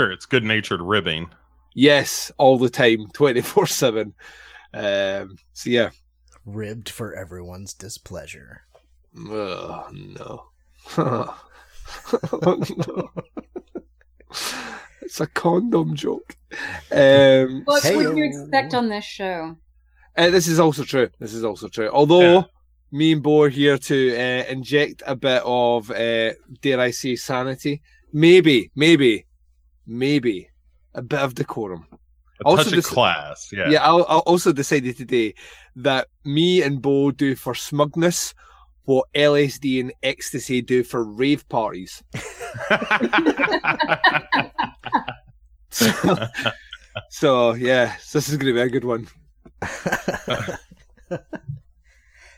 Sure, it's good natured ribbing. yes, all the time, twenty four seven. Um. So yeah. Ribbed for everyone's displeasure. Oh no. oh, no. It's a condom joke. Um, What would you expect on this show? uh, this is also true. This is also true. Although Yeah. me and Bo are here to uh, inject a bit of, uh, dare I say, sanity. Maybe, maybe, maybe a bit of decorum. A Also touch this- of class. Yeah. Yeah, I, I also decided today that me and Bo do for smugness what LSD and ecstasy do for rave parties. So, so yeah, so this is going to be a good one.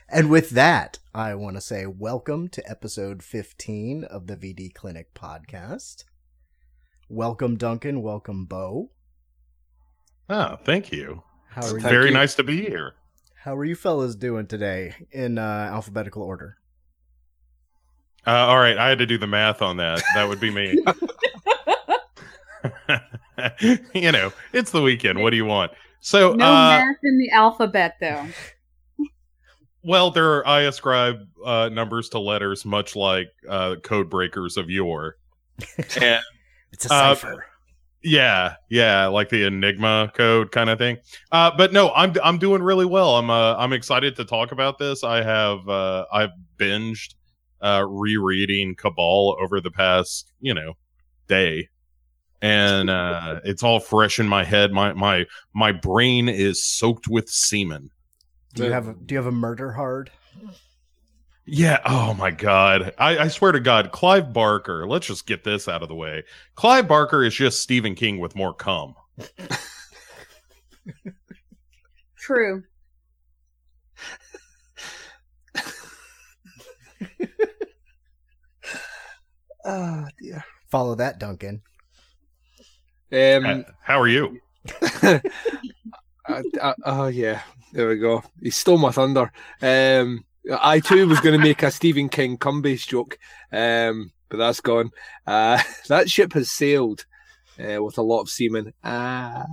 and with that, I want to say welcome to episode 15 of the VD Clinic podcast. Welcome, Duncan. Welcome, Bo. oh, thank you. How It's are you? very you. nice to be here. How are you fellas doing today in uh, alphabetical order? Uh, all right, I had to do the math on that. That would be me. you know, it's the weekend. What do you want? So, No uh, math in the alphabet, though. well, there are I ascribe uh, numbers to letters, much like uh, code breakers of yore. and It's a Uh, cipher. Yeah, yeah, like the Enigma code kind of thing. Uh, but no, I'm I'm doing really well. I'm uh, I'm excited to talk about this. I have uh, I've binged uh, rereading Cabal over the past you know day, and uh, it's all fresh in my head. My my my brain is soaked with semen. do you have a, do you have a murder hard? Yeah. Oh my God. I, I swear to God, Clive Barker. Let's just get this out of the way. Clive Barker is just Stephen King with more cum. True. Oh dear. Follow that, Duncan. Um, Uh, How are you? uh, uh, oh yeah, there we go. He stole my thunder. Um, I too was going to make a Stephen King cum-based joke, um, but that's gone. Uh, that ship has sailed uh, with a lot of seamen. Ah.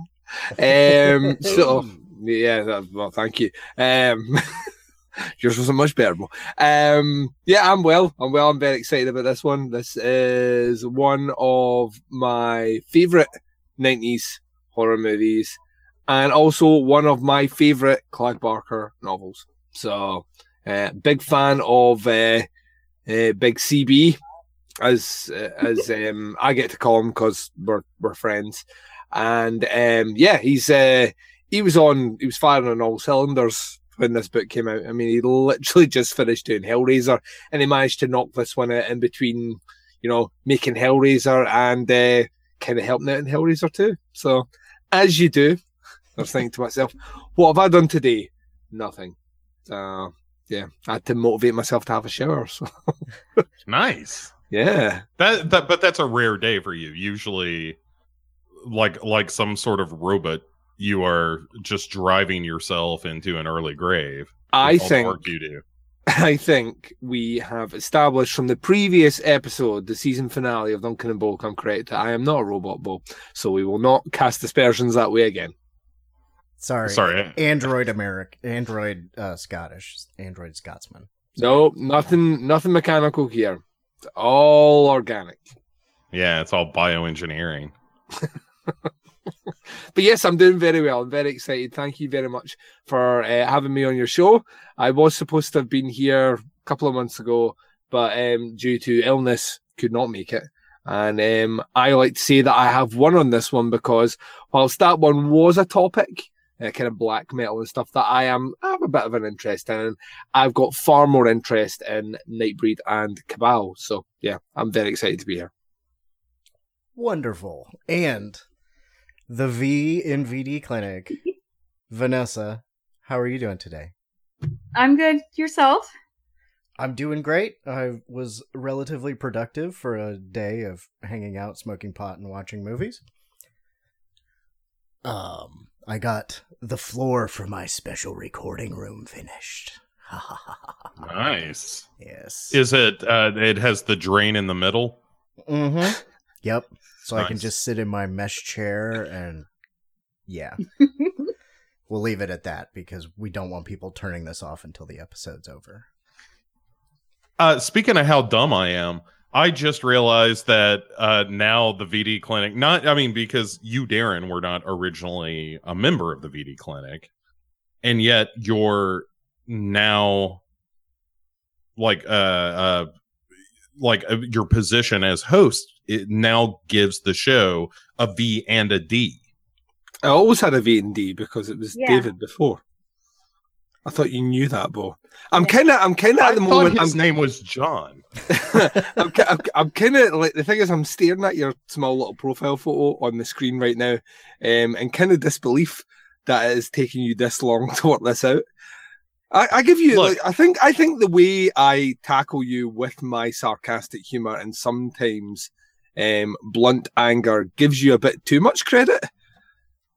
Um, so yeah, that, well, thank you. Um, yours wasn't much better. Mo. Um, yeah, I'm well. I'm well. I'm very excited about this one. This is one of my favorite '90s horror movies, and also one of my favorite Clive Barker novels. So, uh, big fan of uh, uh, Big CB, as uh, as um, I get to call him because we're we're friends. And um, yeah, he's uh, he was on he was firing on all cylinders when this book came out. I mean, he literally just finished doing Hellraiser, and he managed to knock this one out in between, you know, making Hellraiser and uh, kind of helping out in Hellraiser too. So, as you do, I was thinking to myself, what have I done today? Nothing. So, yeah, I had to motivate myself to have a shower. So, Nice. yeah. That that but that's a rare day for you. Usually like like some sort of robot, you are just driving yourself into an early grave. I with all the think you do. I think we have established from the previous episode, the season finale of Duncan and Bo Come Correct, that I am not a robot Bo, so we will not cast aspersions that way again. Sorry. Sorry. Android American, Android uh, Scottish, Android Scotsman. No, nothing, nothing mechanical here. It's all organic. Yeah, it's all bioengineering. But yes, I'm doing very well. I'm very excited. Thank you very much for uh, having me on your show. I was supposed to have been here a couple of months ago, but um, due to illness, could not make it. And um, I like to say that I have won on this one because whilst that one was a topic, uh, kind of black metal and stuff that I am I have a bit of an interest in, I've got far more interest in Nightbreed and Cabal. So yeah, I'm very excited to be here. Wonderful. And the V in VD Clinic, Vanessa, how are you doing today? I'm good. Yourself? I'm doing great. I was relatively productive for a day of hanging out, smoking pot, and watching movies. Um, I got the floor for my special recording room finished. Nice. Yes. Is it? Uh, it has the drain in the middle. Mm-hmm. Yep. So I can just sit in my mesh chair and yeah. we'll leave it at that because we don't want people turning this off until the episode's over. Uh, speaking of how dumb I am, I just realized that uh, now the VD clinic, not, I mean, because you, Daeron, were not originally a member of the VD clinic, and yet you're now like, uh, uh, like uh, your position as host, it now gives the show a V and a D. I always had a V and D because it was Yeah. David before. I thought you knew that, Bo. I'm kind of, I'm kind of at the moment. his I'm, name was John. I'm, I'm, I'm kind of like the thing is, I'm staring at your small little profile photo on the screen right now, um, and kind of disbelief that it is taking you this long to work this out. I, I give you, Look. like, I think, I think the way I tackle you with my sarcastic humor and sometimes um, blunt anger gives you a bit too much credit.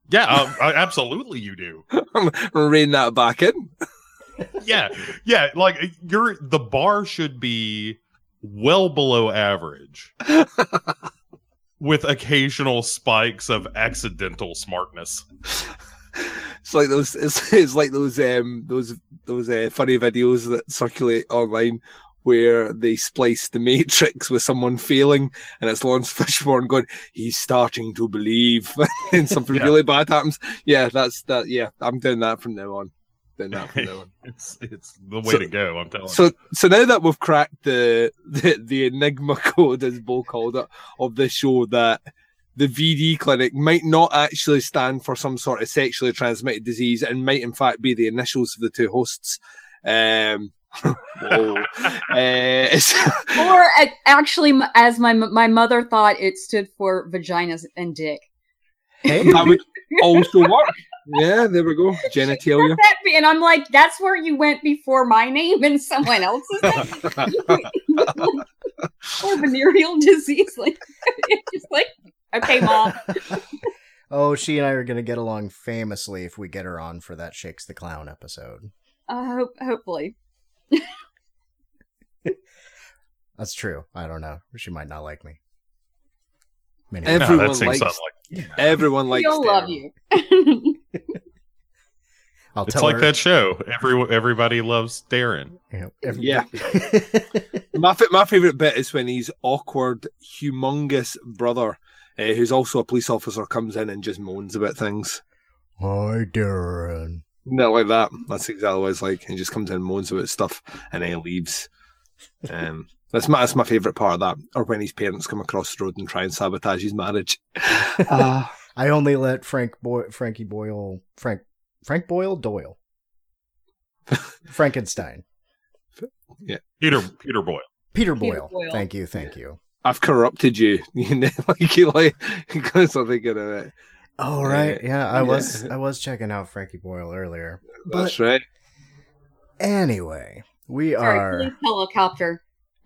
Yeah, uh, absolutely, you do. I'm rein that back in. yeah yeah like you're the bar should be well below average with occasional spikes of accidental smartness It's like those. It's, it's like those. Um, those those uh, funny videos that circulate online where they splice the Matrix with someone failing, and it's Laurence Fishburne going, "He's starting to believe," and something Yeah. really bad happens. Yeah, that's that. Yeah, I'm doing that from now on. Doing that from now on. it's it's the way So- to go i'm telling So, so now that we've cracked the the, the enigma code, as Bo called it, of this show, that the VD clinic might not actually stand for some sort of sexually transmitted disease, and might in fact be the initials of the two hosts. Um. Uh, it's- Or uh, actually, as my my mother thought, it stood for vaginas and dick. Hey, that would also work. Yeah, there we go. Genitalia. That be- And I'm like, that's where you went before my name and someone else's name. or venereal disease. Like, it's just like, okay, mom. oh, she and I are going to get along famously if we get her on for that Shakes the Clown episode. Uh, hope, hopefully. That's true. I don't know. She might not like me. Anyway, Every- no, everyone that seems likes- like Everyone likes. He'll love you. I'll it's tell like her. that show every everybody loves daeron Yeah. every- Yeah. My my favorite bit is when his awkward, humongous brother, uh, who's also a police officer, comes in and just moans about things. Hi, Daeron. Not like that. That's exactly what it's like. He just comes in and moans about stuff and then he leaves. Um, that's my that's my favorite part of that. Or when his parents come across the road and try and sabotage his marriage. Ah, I only let Frank Boy- Frankie Boyle, Frank, Frank Boyle Doyle, Frankenstein, Yeah. peter peter boyle Peter Peter Boyle. Boyle. Thank you, thank you. I've corrupted you. You know, like you like because something of it. Oh right, yeah, I Yeah. was I was checking out Frankie Boyle earlier. That's But right. anyway, we Sorry, are. police helicopter.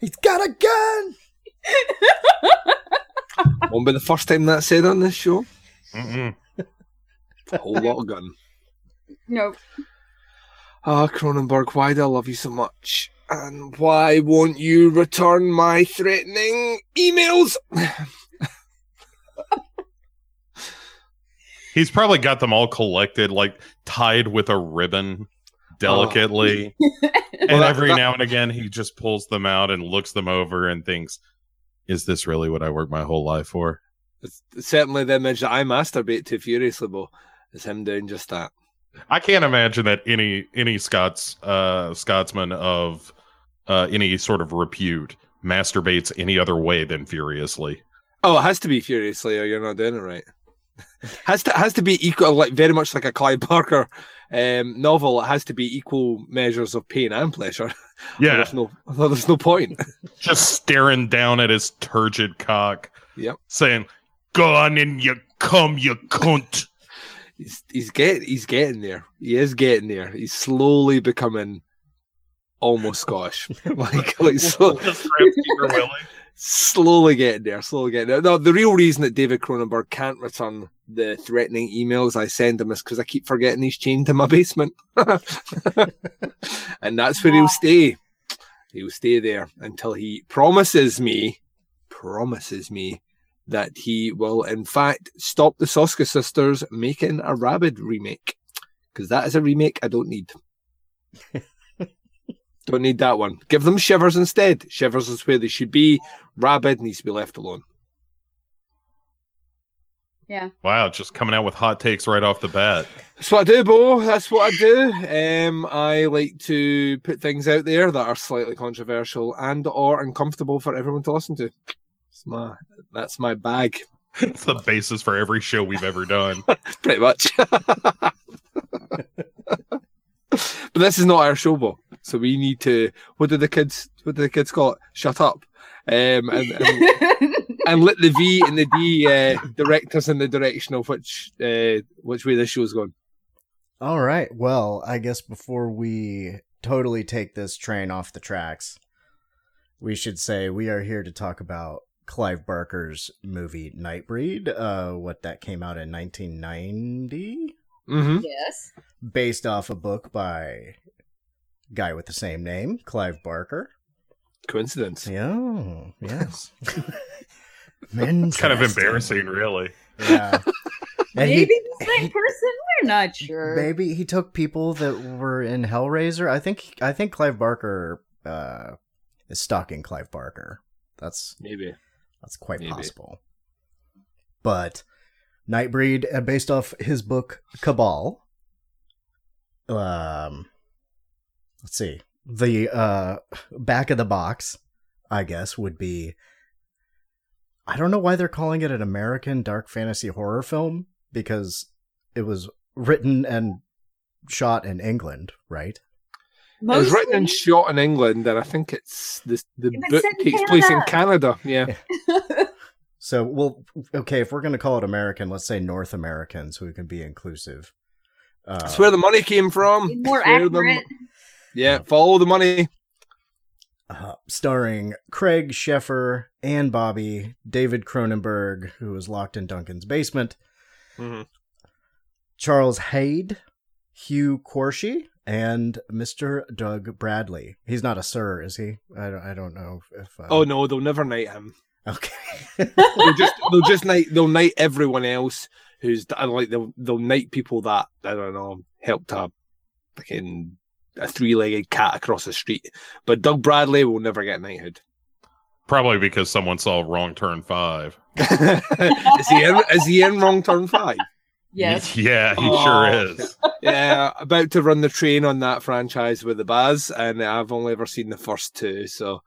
He's got a gun. Won't be the first time that's said on this show. Mm-mm. A whole lot of gun. No, Ah, Cronenberg, why do I love you so much? And why won't you return my threatening emails? He's probably got them all collected like tied with a ribbon delicately and Well, that- every that- now and again he just pulls them out and looks them over and thinks is this really what i worked my whole life for It's certainly the image that I masturbate to furiously, Bo, is him doing just that. I can't imagine that any any Scots uh Scotsman of uh any sort of repute masturbates any other way than furiously. Oh, it has to be furiously, or you're not doing it right. has to has to be equal, like very much like a Clive Barker um, novel. It has to be equal measures of pain and pleasure. Yeah, there's no, there's no point. just staring down at his turgid cock. Yep. Saying, "Go on in, you come, you cunt." he's he's get he's getting there. He is getting there. He's slowly becoming almost Scottish. like like so Slowly getting there, slowly getting there. No, the real reason that David Cronenberg can't return the threatening emails I send him is because I keep forgetting he's chained to my basement. and that's where he'll stay. He'll stay there until he promises me, promises me that he will in fact stop the Soska sisters making a Rabid remake. Because that is a remake I don't need. don't need that one. Give them Shivers instead. Shivers is where they should be. Rabid needs to be left alone. Yeah. Wow, just coming out with hot takes right off the bat. That's what I do, Bo. That's what I do. Um, I like to put things out there that are slightly controversial and or uncomfortable for everyone to listen to. It's my that's my bag, It's the basis for every show we've ever done. pretty much. but this is not our show, Bo. So we need to. What do the kids? What do the kids call it? Shut up. Um, and, and, and let the V and the D uh, direct us in the direction of which uh, which way this show's going. All right. Well, I guess before we totally take this train off the tracks, we should say we are here to talk about Clive Barker's movie Nightbreed, uh, what that came out in 1990, Mm-hmm. yes. based off a book by guy with the same name, Clive Barker. Coincidence. Yeah, yes. Men It's kind of embarrassing, really. Yeah. And he- Maybe the same person. We're not sure. Maybe he took people that were in Hellraiser. I think I think Clive Barker uh, is stalking Clive Barker. That's Maybe. that's quite Maybe. possible. But Nightbreed, uh, based off his book Cabal. Um, let's see. The uh, back of the box, I guess, would be. I don't know why they're calling it an American dark fantasy horror film because it was written and shot in England, right? It was written and shot in England, and I think it's the the it's book set in takes place in Canada. Yeah, So, well, okay, if we're going to call it American, let's say North American so we can be inclusive. Uh, that's where the money came from. more That's where the accurate. Yeah, follow the money. uh, starring Craig Sheffer, and Bobby, David Cronenberg, who was locked in Duncan's basement, Mhm. Charles Haid, Hugh Quarshie, and Mr. Doug Bradley. He's not a sir, is he? I don't, I don't know if. Uh, Oh no, they'll never knight him. Okay. They'll just they'll just knight they'll knight everyone else who's like they'll they'll knight people that I don't know helped a fucking a three legged cat across the street. But Doug Bradley will never get knighthood. Probably because someone saw Wrong Turn 5. is he in is he in wrong turn five? Yes. Yeah, he Oh. sure is. yeah, about to run the train on that franchise with the Baz, and I've only ever seen the first two. So,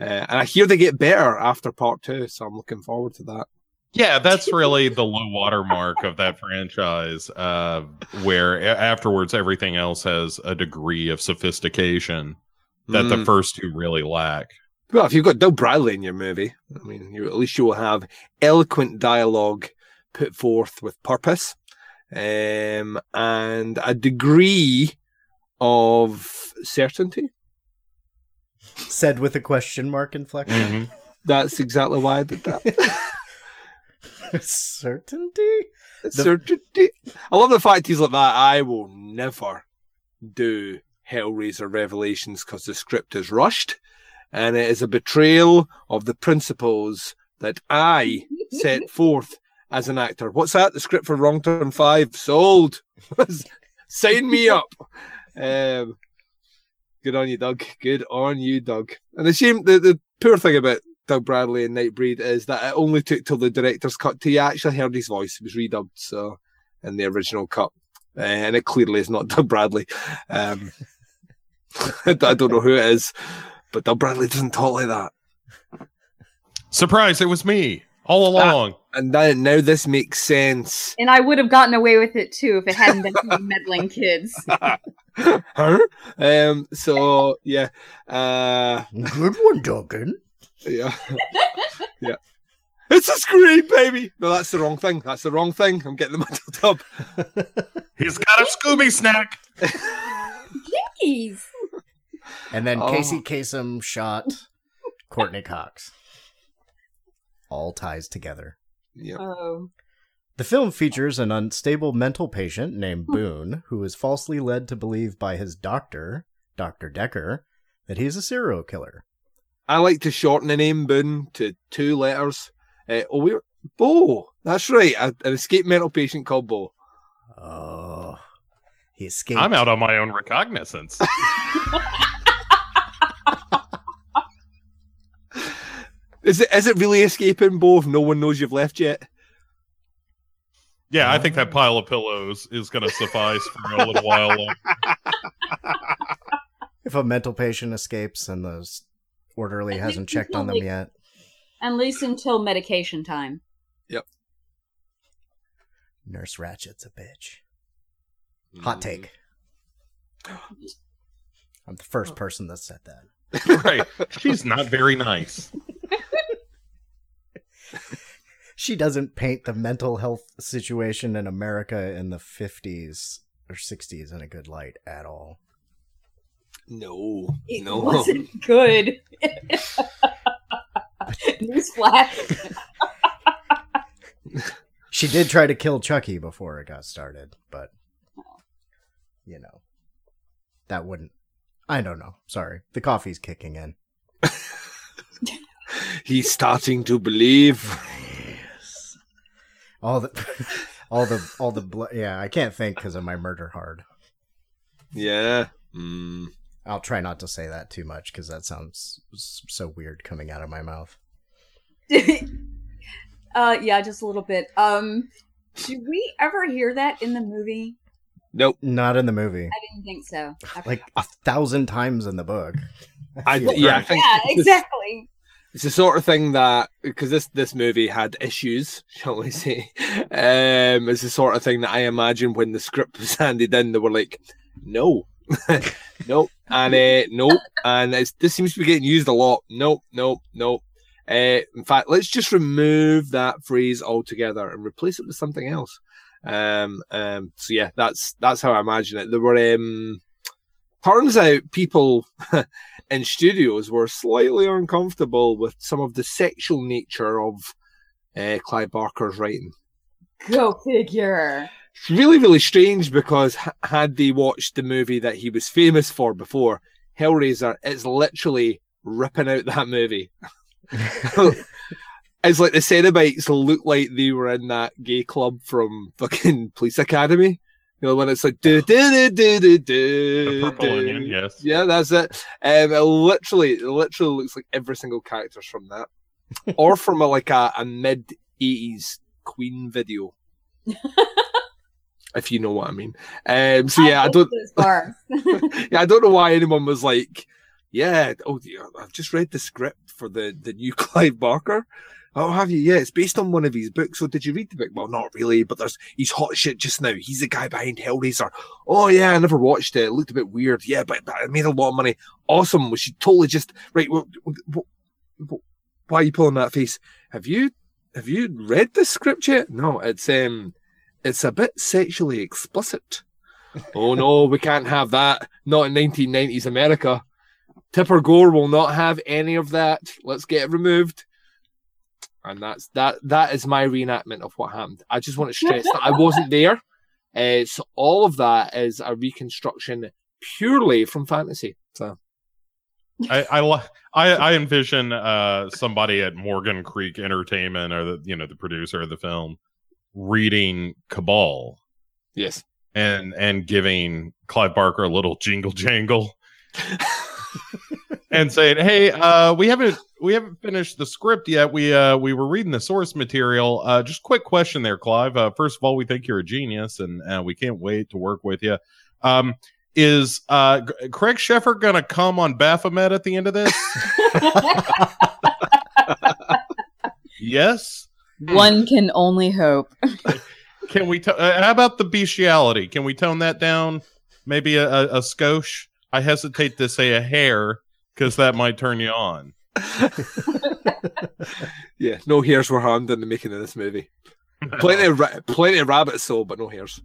uh, and I hear they get better after part two, so I'm looking forward to that. Yeah, that's really the low water mark of that franchise, uh, where afterwards everything else has a degree of sophistication that the Mm. first two really lack. well, if you've got Doug Bradley in your movie, I mean, you at least you will have eloquent dialogue put forth with purpose, um, and a degree of certainty. Said with a question mark inflection. That's exactly why I did that. Certainty? certainty. I love the fact he's like that. I will never do Hellraiser Revelations because the script is rushed, and it is a betrayal of the principles that I set forth as an actor. What's that? The script for Wrong Turn Five sold. Sign me up. Um, good on you, Doug. Good on you, Doug. And the shame, the, the poor thing about Doug Bradley and Nightbreed is that it only took till the director's cut till you actually heard his voice. It was redubbed, so in the original cut, uh, and it clearly is not Doug Bradley. Um, I don't know who it is, but Doug Bradley doesn't talk like that. Surprise, it was me all along. And now, now this makes sense. And I would have gotten away with it too if it hadn't been for meddling kids. huh? Um. So yeah. Uh. Good one, Duncan. Yeah. yeah. It's a scream, baby. No, that's the wrong thing. That's the wrong thing. I'm getting the muddled up. He's got a Scooby snack. Jeez. And then Oh. Casey Kasem shot Courteney Cox. All ties together. Yeah. Oh. The film features an unstable mental patient named hmm. Boone who is falsely led to believe by his doctor, Dr. Decker, that he is a serial killer. I like to shorten the name Boone to two letters. Uh, oh, we're Bo. That's right. A, an escaped mental patient called Bo. Oh, he escaped. I'm out on my own recognizance. Is it is it really escaping Bo if no one knows you've left yet? Yeah, I think that pile of pillows is going to suffice for a little while. longer. If a mental patient escapes and the s- orderly At hasn't checked on them until, yet, At least until medication time. Yep. Nurse Ratched's a bitch. Hot mm. take. I'm the first oh. person that said that. right. She's not very nice. She doesn't paint the mental health situation in America in the 50s or 60s in a good light at all. No, It no. wasn't good. Newsflash. She did try to kill Chucky before it got started, but you know, that wouldn't. I don't know. Sorry, the coffee's kicking in. He's starting to believe. Yes. All the, all the, all the. Blo- yeah, I can't think because of my murder hard. Yeah. Mm. I'll try not to say that too much because that sounds so weird coming out of my mouth. uh yeah, just a little bit. Um did we ever hear that in the movie? Nope. Not in the movie. I didn't think so. Okay. Like a thousand times in the book. I, feel yeah, I think yeah, exactly. It's the sort of thing that because this this movie had issues, shall we say? Um, it's the sort of thing that I imagine when the script was handed in, they were like, "No, nope," and uh, nope, and this seems to be getting used a lot. Nope, nope, nope. Uh, in fact, let's just remove that phrase altogether and replace it with something else. Um, um, so yeah, that's that's how I imagine it. There were um, turns out people in studios were slightly uncomfortable with some of the sexual nature of uh, Clive Barker's writing. Go figure. It's really, really strange because had they watched the movie that he was famous for before, Hellraiser, it's literally ripping out that movie. it's like the Cenobites look like they were in that gay club from fucking Police Academy. You know, when it's like do do do do do do. The purple do. onion, yes. Yeah, that's it. Um, it literally, it literally looks like every single character's from that, or from a like a, a mid '80s Queen video, if you know what I mean. Um, so yeah, I go don't, yeah, I don't know why anyone was like, yeah, oh, I've just read the script for the the new Clive Barker. Oh, have you? Yeah, it's based on one of his books. So did you read the book? Well, not really, but there's he's hot shit just now. He's the guy behind Hellraiser. Oh yeah, I never watched it. It looked a bit weird. Yeah, but, but it made a lot of money. Awesome. We should totally just right. wh- wh- why are you pulling that face? Have you have you read the script yet? No, it's um, it's a bit sexually explicit. oh no, we can't have that. Not in 1990s America. Tipper Gore will not have any of that. Let's get it removed. And that's that. That is my reenactment of what happened. I just want to stress that I wasn't there. Uh, so all of that is a reconstruction purely from fantasy. So I I I, I envision uh, somebody at Morgan Creek Entertainment or the you know the producer of the film reading Cabal yes, and and giving Clive Barker a little jingle jangle and saying, "Hey, uh, we haven't we haven't finished the script yet. We uh, we were reading the source material. Uh, just quick question there, Clive. Uh, first of all, we think you're a genius, and uh, we can't wait to work with you. Um, is uh, G- Craig Sheffer going to come on Baphomet at the end of this? yes. One can only hope. Can we? To- uh, how about the bestiality? Can we tone that down? Maybe a, a, a skosh. I hesitate to say a hair because that might turn you on. yeah, no hairs were harmed in the making of this movie. Plenty of ra- plenty of rabbits though, but no hairs.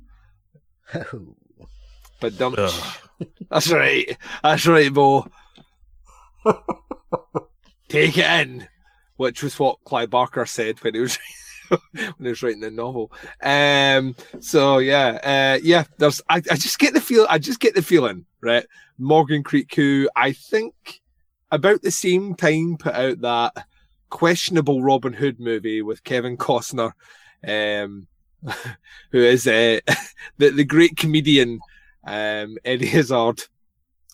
But dumb. That's right. That's right, Bo. Take it in, which was what Clive Barker said when he was when he was writing the novel. Um. So yeah, uh, yeah. There's. I, I just get the feel. I just get the feeling. Right. Morgan Creek, who I think about the same time put out that questionable Robin Hood movie with Kevin Costner, um, who is uh, the the great comedian um, Eddie Izzard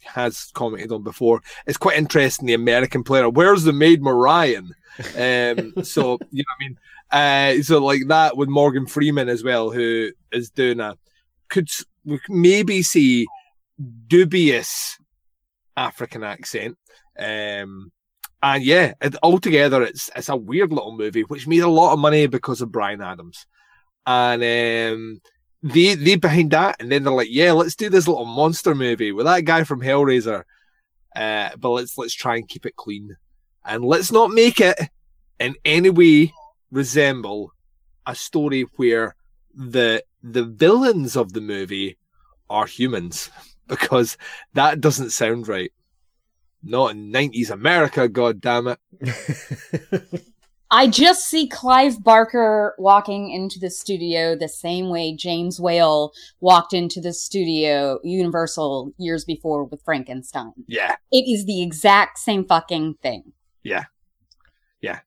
has commented on before. It's quite interesting. The American player, where's the maid Marion? Um, so you know, what I mean, uh, so like that with Morgan Freeman as well, who is doing a could could maybe see dubious African accent. Um, and yeah, it, altogether, it's it's a weird little movie which made a lot of money because of Bryan Adams, and um, they they behind that, and then they're like, yeah, let's do this little monster movie with that guy from Hellraiser, uh, but let's let's try and keep it clean, and let's not make it in any way resemble a story where the the villains of the movie are humans, because that doesn't sound right. Not in nineties America, god damn it. I just see Clive Barker walking into the studio the same way James Whale walked into the studio Universal years before with Frankenstein. Yeah. It is the exact same fucking thing. Yeah. Yeah.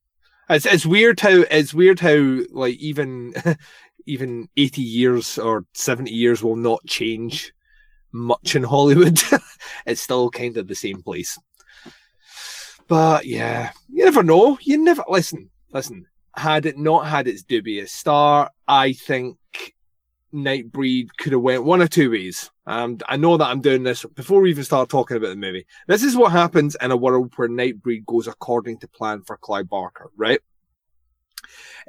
It's it's weird how it's weird how like even even eighty years or seventy years will not change much in Hollywood. it's still kind of the same place. But yeah, you never know. You never listen. Listen. Had it not had its dubious start, I think Nightbreed could have went one or two ways. Um, I know that I'm doing this before we even start talking about the movie. This is what happens in a world where Nightbreed goes according to plan for Clive Barker, right?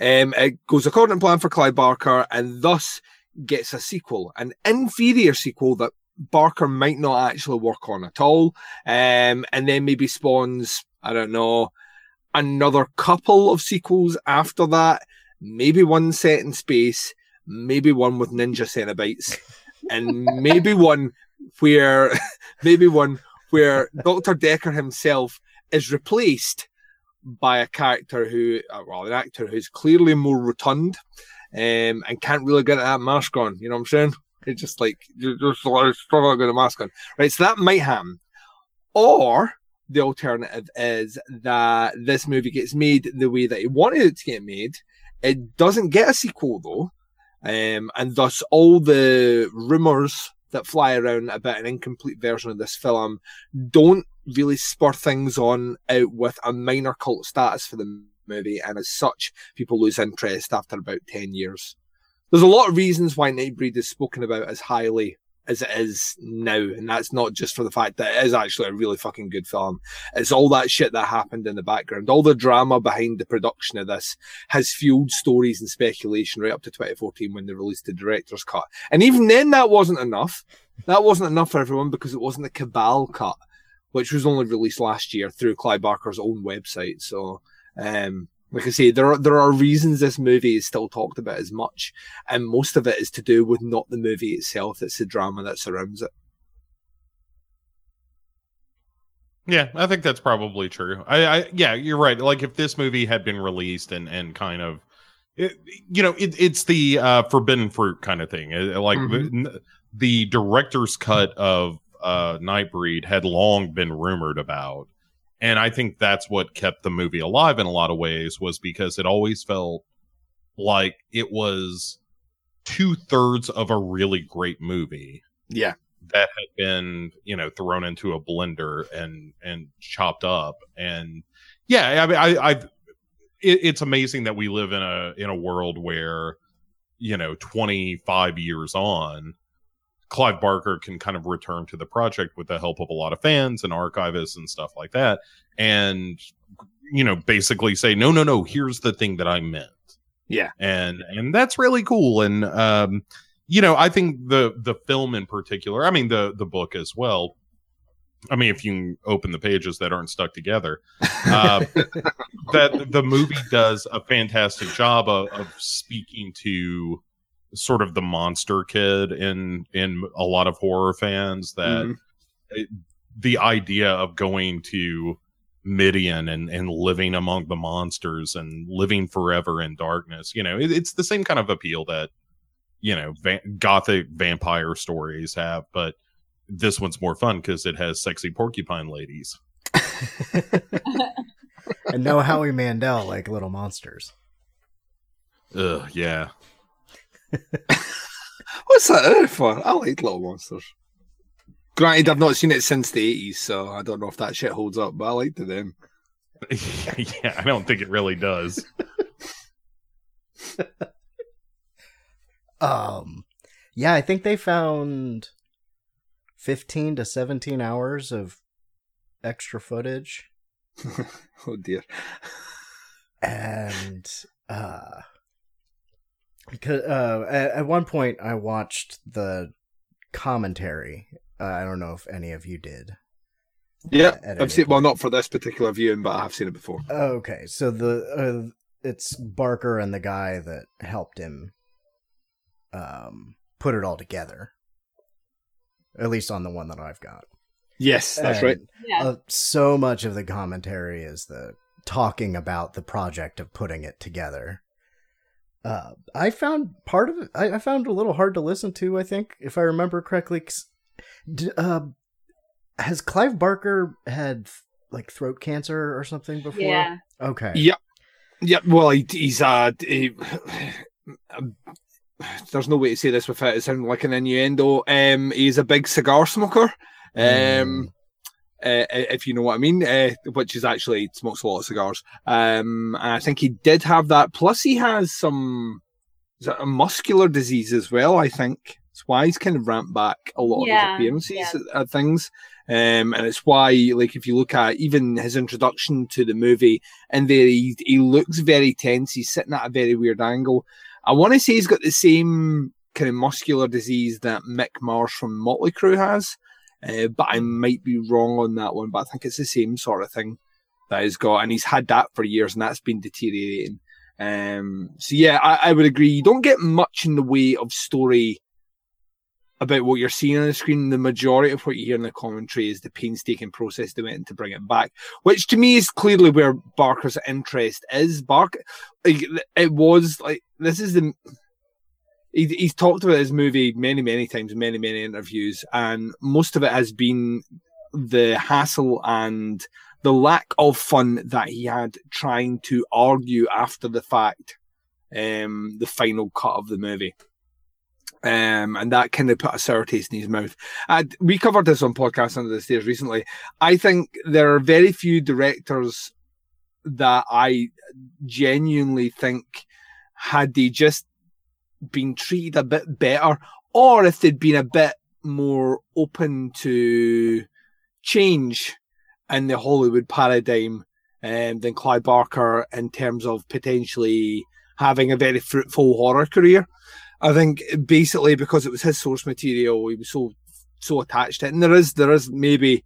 Um, it goes according to plan for Clive Barker and thus gets a sequel, an inferior sequel that Barker might not actually work on at all. Um, and then maybe spawns, I don't know, another couple of sequels after that. Maybe one set in space, maybe one with ninja cenobites, and maybe one where, maybe one where Dr. Decker himself is replaced by a character who, uh, well, an actor who's clearly more rotund um, and can't really get that mask on. You know what I'm saying? It's just like, you're just struggling with a mask on. Right, so that might happen. Or the alternative is that this movie gets made the way that he wanted it to get made. It doesn't get a sequel though. Um, and thus all the rumors that fly around about an incomplete version of this film don't really spur things on out with a minor cult status for the movie, and as such, people lose interest after about 10 years. There's a lot of reasons why Nightbreed is spoken about as highly as it is now, and that's not just for the fact that it is actually a really fucking good film. It's all that shit that happened in the background. All the drama behind the production of this has fueled stories and speculation right up to 2014 when they released the director's cut. And even then, that wasn't enough. That wasn't enough for everyone because it wasn't the Cabal cut, which was only released last year through Clive Barker's own website. So, um, like I say, there are there are reasons this movie is still talked about as much, and most of it is to do with not the movie itself; it's the drama that surrounds it. Yeah, I think that's probably true. I, I yeah, you're right. Like if this movie had been released and and kind of, it, you know, it, it's the uh, forbidden fruit kind of thing. Uh, Like the, the director's cut of uh, Nightbreed had long been rumored about, and I think that's what kept the movie alive in a lot of ways was because it always felt like it was two thirds of a really great movie Yeah, that had been you know thrown into a blender and and chopped up. And yeah i mean i i it, it's amazing that we live in a in a world where you know 25 years on clive barker can kind of return to the project with the help of a lot of fans and archivists and stuff like that and you know basically say no no no here's the thing that i meant. Yeah, and and that's really cool. And um you know i think the the film in particular i mean the the book as well. I mean, if you open the pages that aren't stuck together, uh, that the movie does a fantastic job of, of speaking to sort of the monster kid in in a lot of horror fans that Mhm. it- the idea of going to Midian and and living among the monsters and living forever in darkness, you know, it, it's the same kind of appeal that you know va- gothic vampire stories have, but this one's more fun because it has sexy porcupine ladies. and no Howie Mandel like Little Monsters. Ugh, yeah. What's that there for? I like Little Monsters. Granted, I've not seen it since the eighties, so I don't know if that shit holds up. But I liked it then. yeah, I don't think it really does. Um, yeah, I think they found fifteen to seventeen hours of extra footage, Oh dear. and uh, because uh, at, at one point I watched the commentary. Uh, I don't know if any of you did. Yeah, At I've any seen. Well, not for this particular viewing, but I have seen it before. Okay, so the uh, it's Barker and the guy that helped him um put it all together. At least on the one that I've got. Yes, that's And, right. Yeah. Uh, so much of the commentary is the talking about the project of putting it together. Uh, I found part of it. I, I found a little hard to listen to. I think, if I remember correctly, d- uh, has Clive Barker had like throat cancer or something before? yeah. Okay. Yeah, yeah. Well, he, he's uh, he, there's no way to say this without it sounding like an innuendo. Um, he's a big cigar smoker. Um, uh, if you know what I mean, uh, which is actually smokes a lot of cigars. Um, and I think he did have that. Plus, he has some a muscular disease as well. I think it's why he's kind of ramped back a lot of his appearances yeah. at, at things. Um, and it's why, like, if you look at even his introduction to the movie, and there he, he looks very tense. He's sitting at a very weird angle. I want to say he's got the same kind of muscular disease that Mick Mars from Motley Crue has, uh, but I might be wrong on that one. But I think it's the same sort of thing that he's got, and he's had that for years, and that's been deteriorating. Um, so yeah, I, I would agree. You don't get much in the way of story about what you're seeing on the screen. The majority of what you hear in the commentary is the painstaking process they went in to bring it back, which to me is clearly where Barker's interest is. Barker, it was like this is the. He, he's talked about his movie many, many times, many, many interviews, and most of it has been the hassle and the lack of fun that he had trying to argue after the fact um, the final cut of the movie. Um, and that kind of put a sour taste in his mouth. And we covered this on podcast under the stairs recently. I think there are very few directors that I genuinely think had they just been treated a bit better, or if they'd been a bit more open to change in the Hollywood paradigm um, than Clive Barker in terms of potentially having a very fruitful horror career. I think basically because it was his source material, he was so so attached to it, and there is there is maybe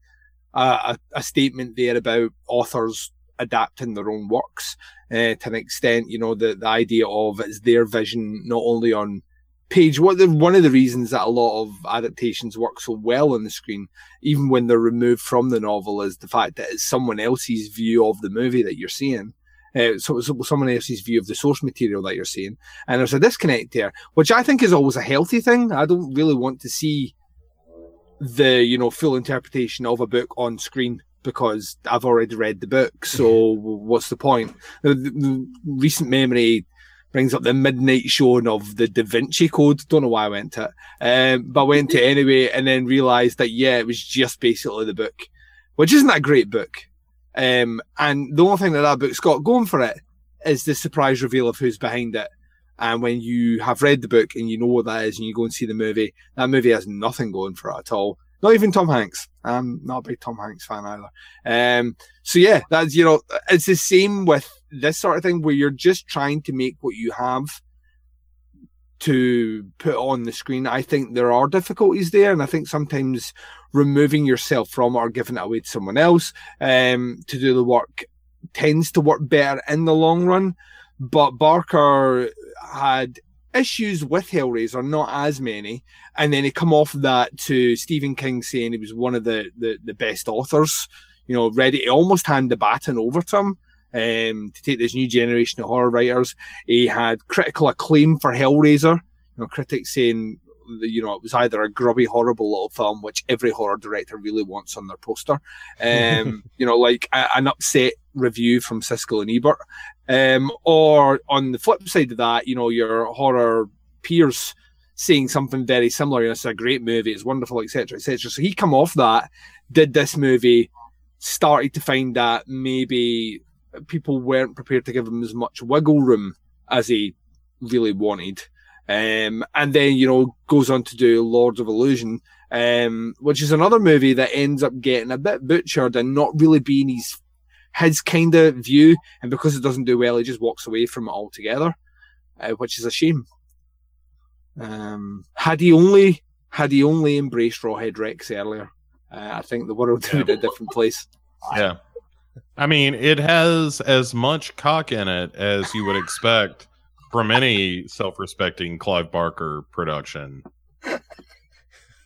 a, a, a statement there about authors adapting their own works uh, to an extent. You know, the the idea of it's their vision not only on page. What the, one of the reasons that a lot of adaptations work so well on the screen, even when they're removed from the novel, is the fact that it's someone else's view of the movie that you're seeing. Uh, so, so someone else's view of the source material that you're seeing, and there's a disconnect there, which I think is always a healthy thing. I don't really want to see the you know full interpretation of a book on screen because I've already read the book. So what's the point? The, the- the recent memory brings up the midnight showing of the Da Vinci Code. Don't know why I went to it, um, but I went to it anyway, and then realised that yeah, it was just basically the book, which isn't a great book. Um, and the only thing that that book's got going for it is the surprise reveal of who's behind it. And when you have read the book and you know what that is, and you go and see the movie, that movie has nothing going for it at all. Not even Tom Hanks. I'm not a big Tom Hanks fan either. Um, so yeah, that's you know, it's the same with this sort of thing where you're just trying to make what you have to put on the screen. I think there are difficulties there, and I think sometimes removing yourself from it or giving it away to someone else um, to do the work tends to work better in the long run. But Barker had issues with Hellraiser, not as many. And then he come off that to Stephen King saying he was one of the, the, the best authors, you know, ready to almost hand the baton over to him um, to take this new generation of horror writers. He had critical acclaim for Hellraiser. You know, critics saying you know it was either a grubby, horrible little film, which every horror director really wants on their poster. Um, you know, like a, an upset review from Siskel and Ebert. Um, or on the flip side of that, you know, your horror peers saying something very similar. It's a great movie, it's wonderful, etc., etc. So he come off that, did this movie, started to find that maybe people weren't prepared to give him as much wiggle room as he really wanted. Um, and then, you know, goes on to do Lords of Illusion, um, which is another movie that ends up getting a bit butchered and not really being his his kind of view. And because it doesn't do well, he just walks away from it altogether, uh, which is a shame. Um, had he only had he only embraced Rawhead Rex earlier, uh, I think the world would be a different place. Yeah. I mean, it has as much cock in it as you would expect from any self-respecting Clive Barker production.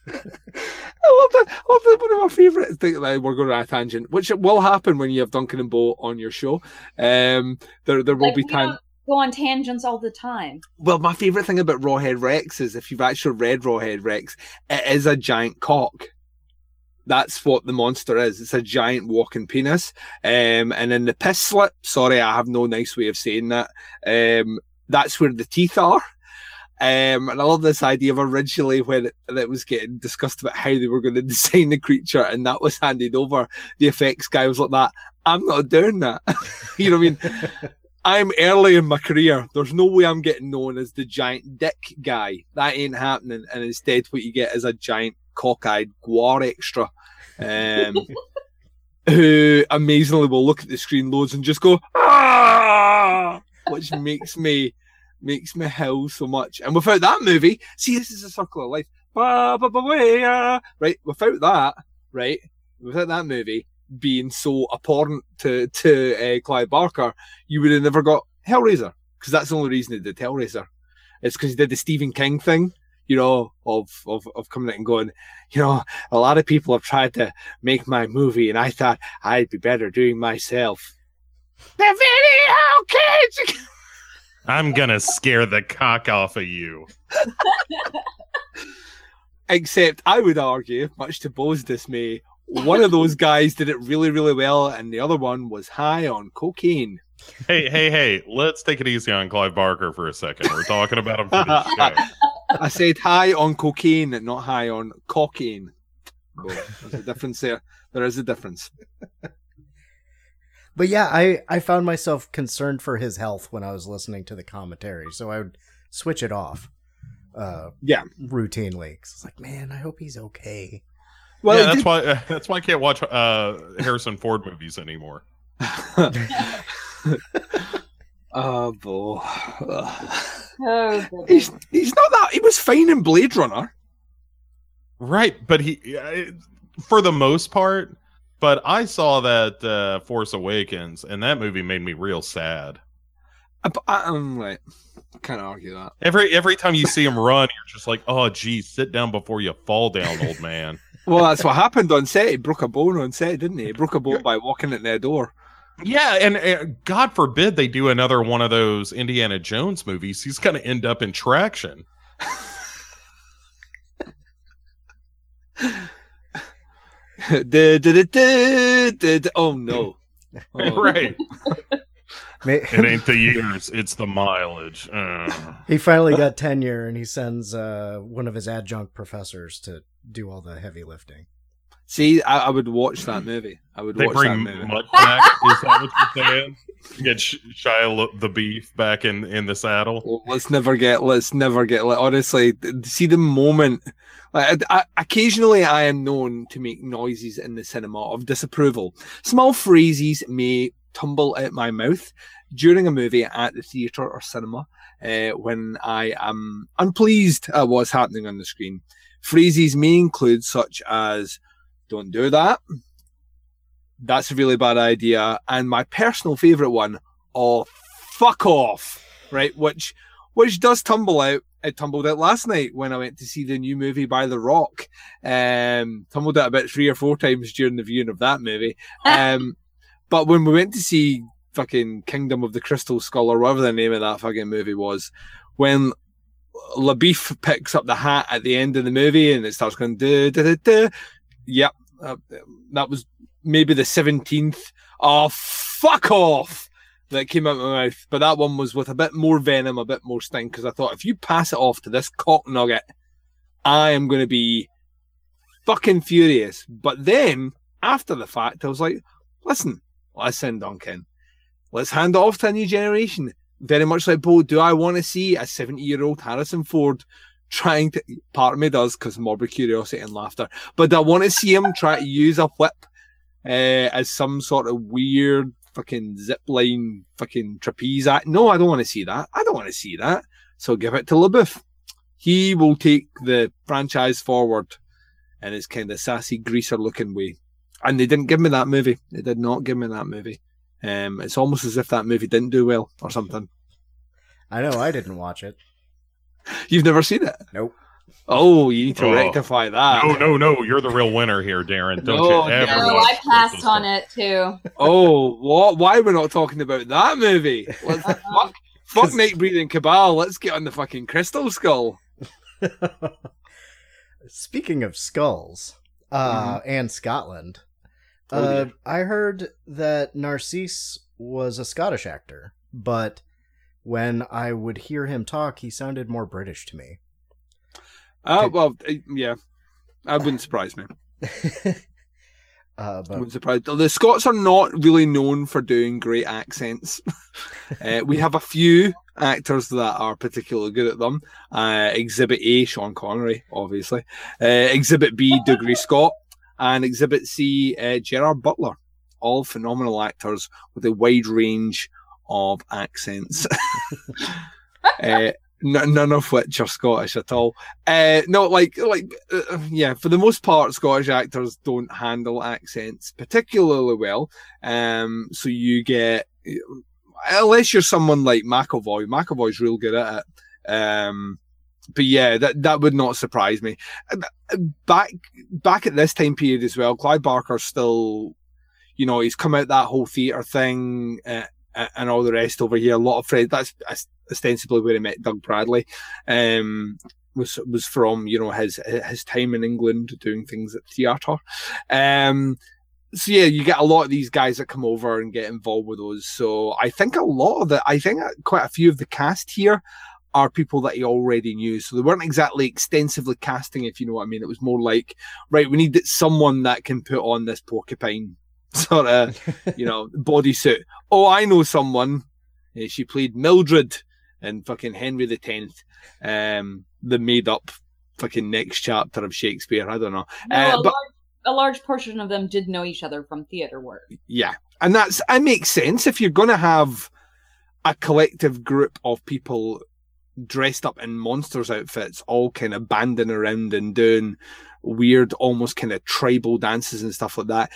I love that. I love that. One of my favourite things. Like, we're going on a tangent, which will happen when you have Duncan and Bo on your show. Um, there, there will Like, be time. go on tangents all the time. Well, my favourite thing about Rawhead Rex is if you've actually read Rawhead Rex, it is a giant cock. That's what the monster is. It's a giant walking penis. Um, and in the piss slip, sorry, I have no nice way of saying that. Um, that's where the teeth are. Um, and I love this idea of originally when it, it was getting discussed about how they were going to design the creature, and that was handed over. The effects guy was like, "That I'm not doing that." you know what I mean? I'm early in my career. There's no way I'm getting known as the giant dick guy. That ain't happening. And instead, what you get is a giant cockeyed guar extra, um, who amazingly will look at the screen loads and just go ah, which makes me makes me howl so much. And without that movie, see, this is a circle of life. Ba, ba, ba, ah. Right, without that, right, without that movie being so abhorrent to to uh, Clive Barker, you would have never got Hellraiser because that's the only reason he did Hellraiser. It's because he did the Stephen King thing, you know, of, of of coming out and going, you know, a lot of people have tried to make my movie, and I thought I'd be better doing myself. The video kids. I'm gonna scare the cock off of you. Except I would argue, much to Bo's dismay, one of those guys did it really, really well, and the other one was high on cocaine. Hey, hey, hey! Let's take it easy on Clive Barker for a second. We're talking about him for this show. I said high on cocaine, not high on cocaine. There's a difference there. There is a difference. But yeah, I, I found myself concerned for his health when I was listening to the commentary, so I would switch it off uh, Yeah. routinely. 'Cause I was like, man, I hope he's okay. Well, yeah, that's did- why. Uh, that's why I can't watch uh, Harrison Ford movies anymore. oh, boy, Oh, he's, he's not that. He was fine in Blade Runner. Right, but he, uh, for the most part, but I saw that uh, Force Awakens, and that movie made me real sad. I, I, am like, kind of argue that. Every every time you see him run, you're just like, oh, geez, sit down before you fall down, old man. Well, that's what happened on set. He broke a bone on set, didn't he? He broke a bone by walking at their door. Yeah, and uh, God forbid they do another one of those Indiana Jones movies. He's going to end up in traction. Du- du- du- du- du- du- oh no! Oh, right. It ain't the years, it's the mileage. Uh. he finally got tenure, and he sends uh, one of his adjunct professors to do all the heavy lifting. See, I, I would watch that movie. I would They watch bring that movie. Mutt back. Is that what you're saying? Get Sh- Shia the Beef back in in the saddle. Well, let's never get. Let's never get. Like, honestly, see the moment. Like, I, I- occasionally, I am known to make noises in the cinema of disapproval. Small phrases may tumble out my mouth during a movie at the theatre or cinema uh, when I am unpleased at what's happening on the screen. Phrases may include such as "Don't do that," "That's a really bad idea," and my personal favourite one, "Oh, fuck off!" Right, which which does tumble out. It tumbled out last night when I went to see the new movie by The Rock. Um, tumbled out about three or four times during the viewing of that movie. Um, but when we went to see fucking Kingdom of the Crystal Skull or whatever the name of that fucking movie was, when LaBeef picks up the hat at the end of the movie and it starts going da da da Yep, uh, that was maybe the seventeenth. Oh fuck off! That came out of my mouth, but that one was with a bit more venom, a bit more sting. Because I thought if you pass it off to this cock nugget, I am going to be fucking furious. But then after the fact, I was like, listen, listen, Duncan, let's hand it off to a new generation. Very much like Bo, do I want to see a 70 year old Harrison Ford trying to, part of me does because morbid curiosity and laughter, but I want to see him try to use a whip uh, as some sort of weird fucking zip line fucking trapeze act. No, I don't want to see that. I don't want to see that. So give it to LaBeouf. He will take the franchise forward in his kind of sassy greaser looking way. And they didn't give me that movie. They did not give me that movie. Um, it's almost as if that movie didn't do well or something. I know I didn't watch it. You've never seen it? Nope. Oh, you need to Oh. rectify that. No, no, no. You're the real winner here, Daeron. Don't No, you ever no, No, watch I passed on Skull. it too. Oh, what? Why we're not talking about that movie? Let's, fuck, fuck Night Breathing Cabal. Let's get on the fucking Crystal Skull. Speaking of skulls, uh, and Scotland, Oh, uh. I heard that Narcisse was a Scottish actor, but when I would hear him talk, he sounded more British to me. Uh, Okay. well, uh, yeah, that wouldn't surprise me. uh, but Wouldn't surprise. The Scots are not really known for doing great accents. uh, we have a few actors that are particularly good at them. Uh, Exhibit A, Sean Connery, obviously. Uh, Exhibit B, Dougray Scott, and Exhibit C, uh, Gerard Butler. All phenomenal actors with a wide range of accents. uh, none of which are Scottish at all. Uh, no, like, like, uh, yeah, for the most part, Scottish actors don't handle accents particularly well. Um, so you get, unless you're someone like McAvoy, McAvoy's real good at it. Um, but yeah, that that would not surprise me. Back back at this time period as well, Clive Barker's still, you know, he's come out that whole theatre thing uh, and all the rest over here. A lot of friends. That's ostensibly where he met Doug Bradley. Um, was was from you know his his time in England doing things at theatre. Um, so yeah, you get a lot of these guys that come over and get involved with those. So I think a lot of the, I think quite a few of the cast here are people that he already knew. So they weren't exactly extensively casting, if you know what I mean. It was more like, right, we need someone that can put on this porcupine sort of, you know, bodysuit. Oh, I know someone. Uh, She played Mildred in fucking Henry the Tenth, um, the made up fucking next chapter of Shakespeare. I don't know. No, Uh, a, but- large, a large portion of them did know each other from theater work. Yeah, and that's it makes sense if you're going to have a collective group of people dressed up in monsters outfits, all kind of banding around and doing weird, almost kind of tribal dances and stuff like that.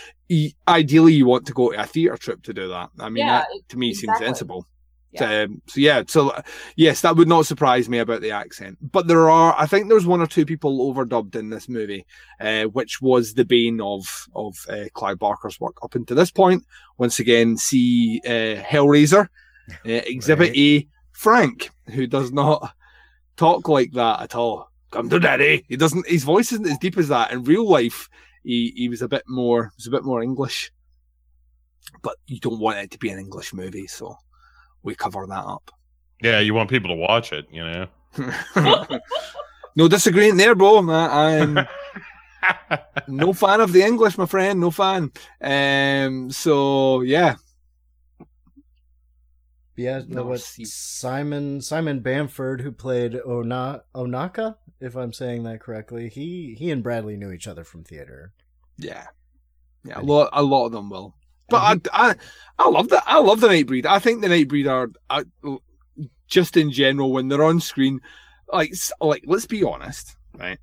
Ideally, you want to go to a theatre trip to do that. I mean, Yeah, that to me seems sensible. Yeah. Um, so yeah, so uh, yes, that would not surprise me about the accent. But there are, I think, there's one or two people overdubbed in this movie, uh, which was the bane of of uh, Clive Barker's work up until this point. Once again, see uh, Hellraiser, uh, Exhibit Right. A, Frank, who does not talk like that at all. Come to daddy. He doesn't. His voice isn't as deep as that. In real life, he he was a bit more was a bit more English. But you don't want it to be an English movie, so we cover that up. Yeah, you want people to watch it, you know. no disagreeing there, bro. I- I'm no fan of the English, my friend. No fan. Um. So yeah, yeah, No, what Simon Simon Bamford, who played Ona Ohnaka, if I'm saying that correctly, he he and Bradley knew each other from theater. yeah, yeah. A lot, a lot of them will. But I, I, I love that. I love the Nightbreed. I think the Nightbreed are, I, just in general when they're on screen, like, like let's be honest, right?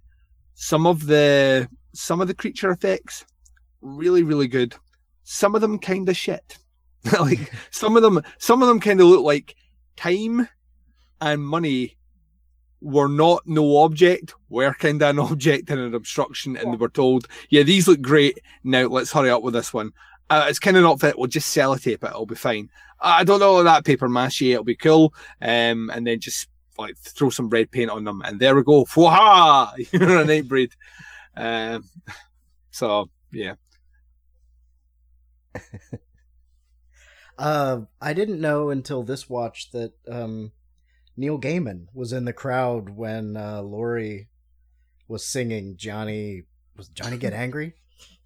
Some of the some of the creature effects really, really good. Some of them kind of shit. like some of them, some of them kind of look like time and money were not no object, were kind of an object and an obstruction, and they were told, "Yeah, these look great. Now let's hurry up with this one." Uh, it's kind of not fit. We'll just sellotape it. It'll be fine. I don't know that paper mache. It'll be cool. Um, and then just like throw some red paint on them, and there we go. Fwaha! You're a nightbreed. Um, so yeah, Uh, I didn't know until this watch that um, Neil Gaiman was in the crowd when uh, Lori was singing Johnny. Was Johnny get angry?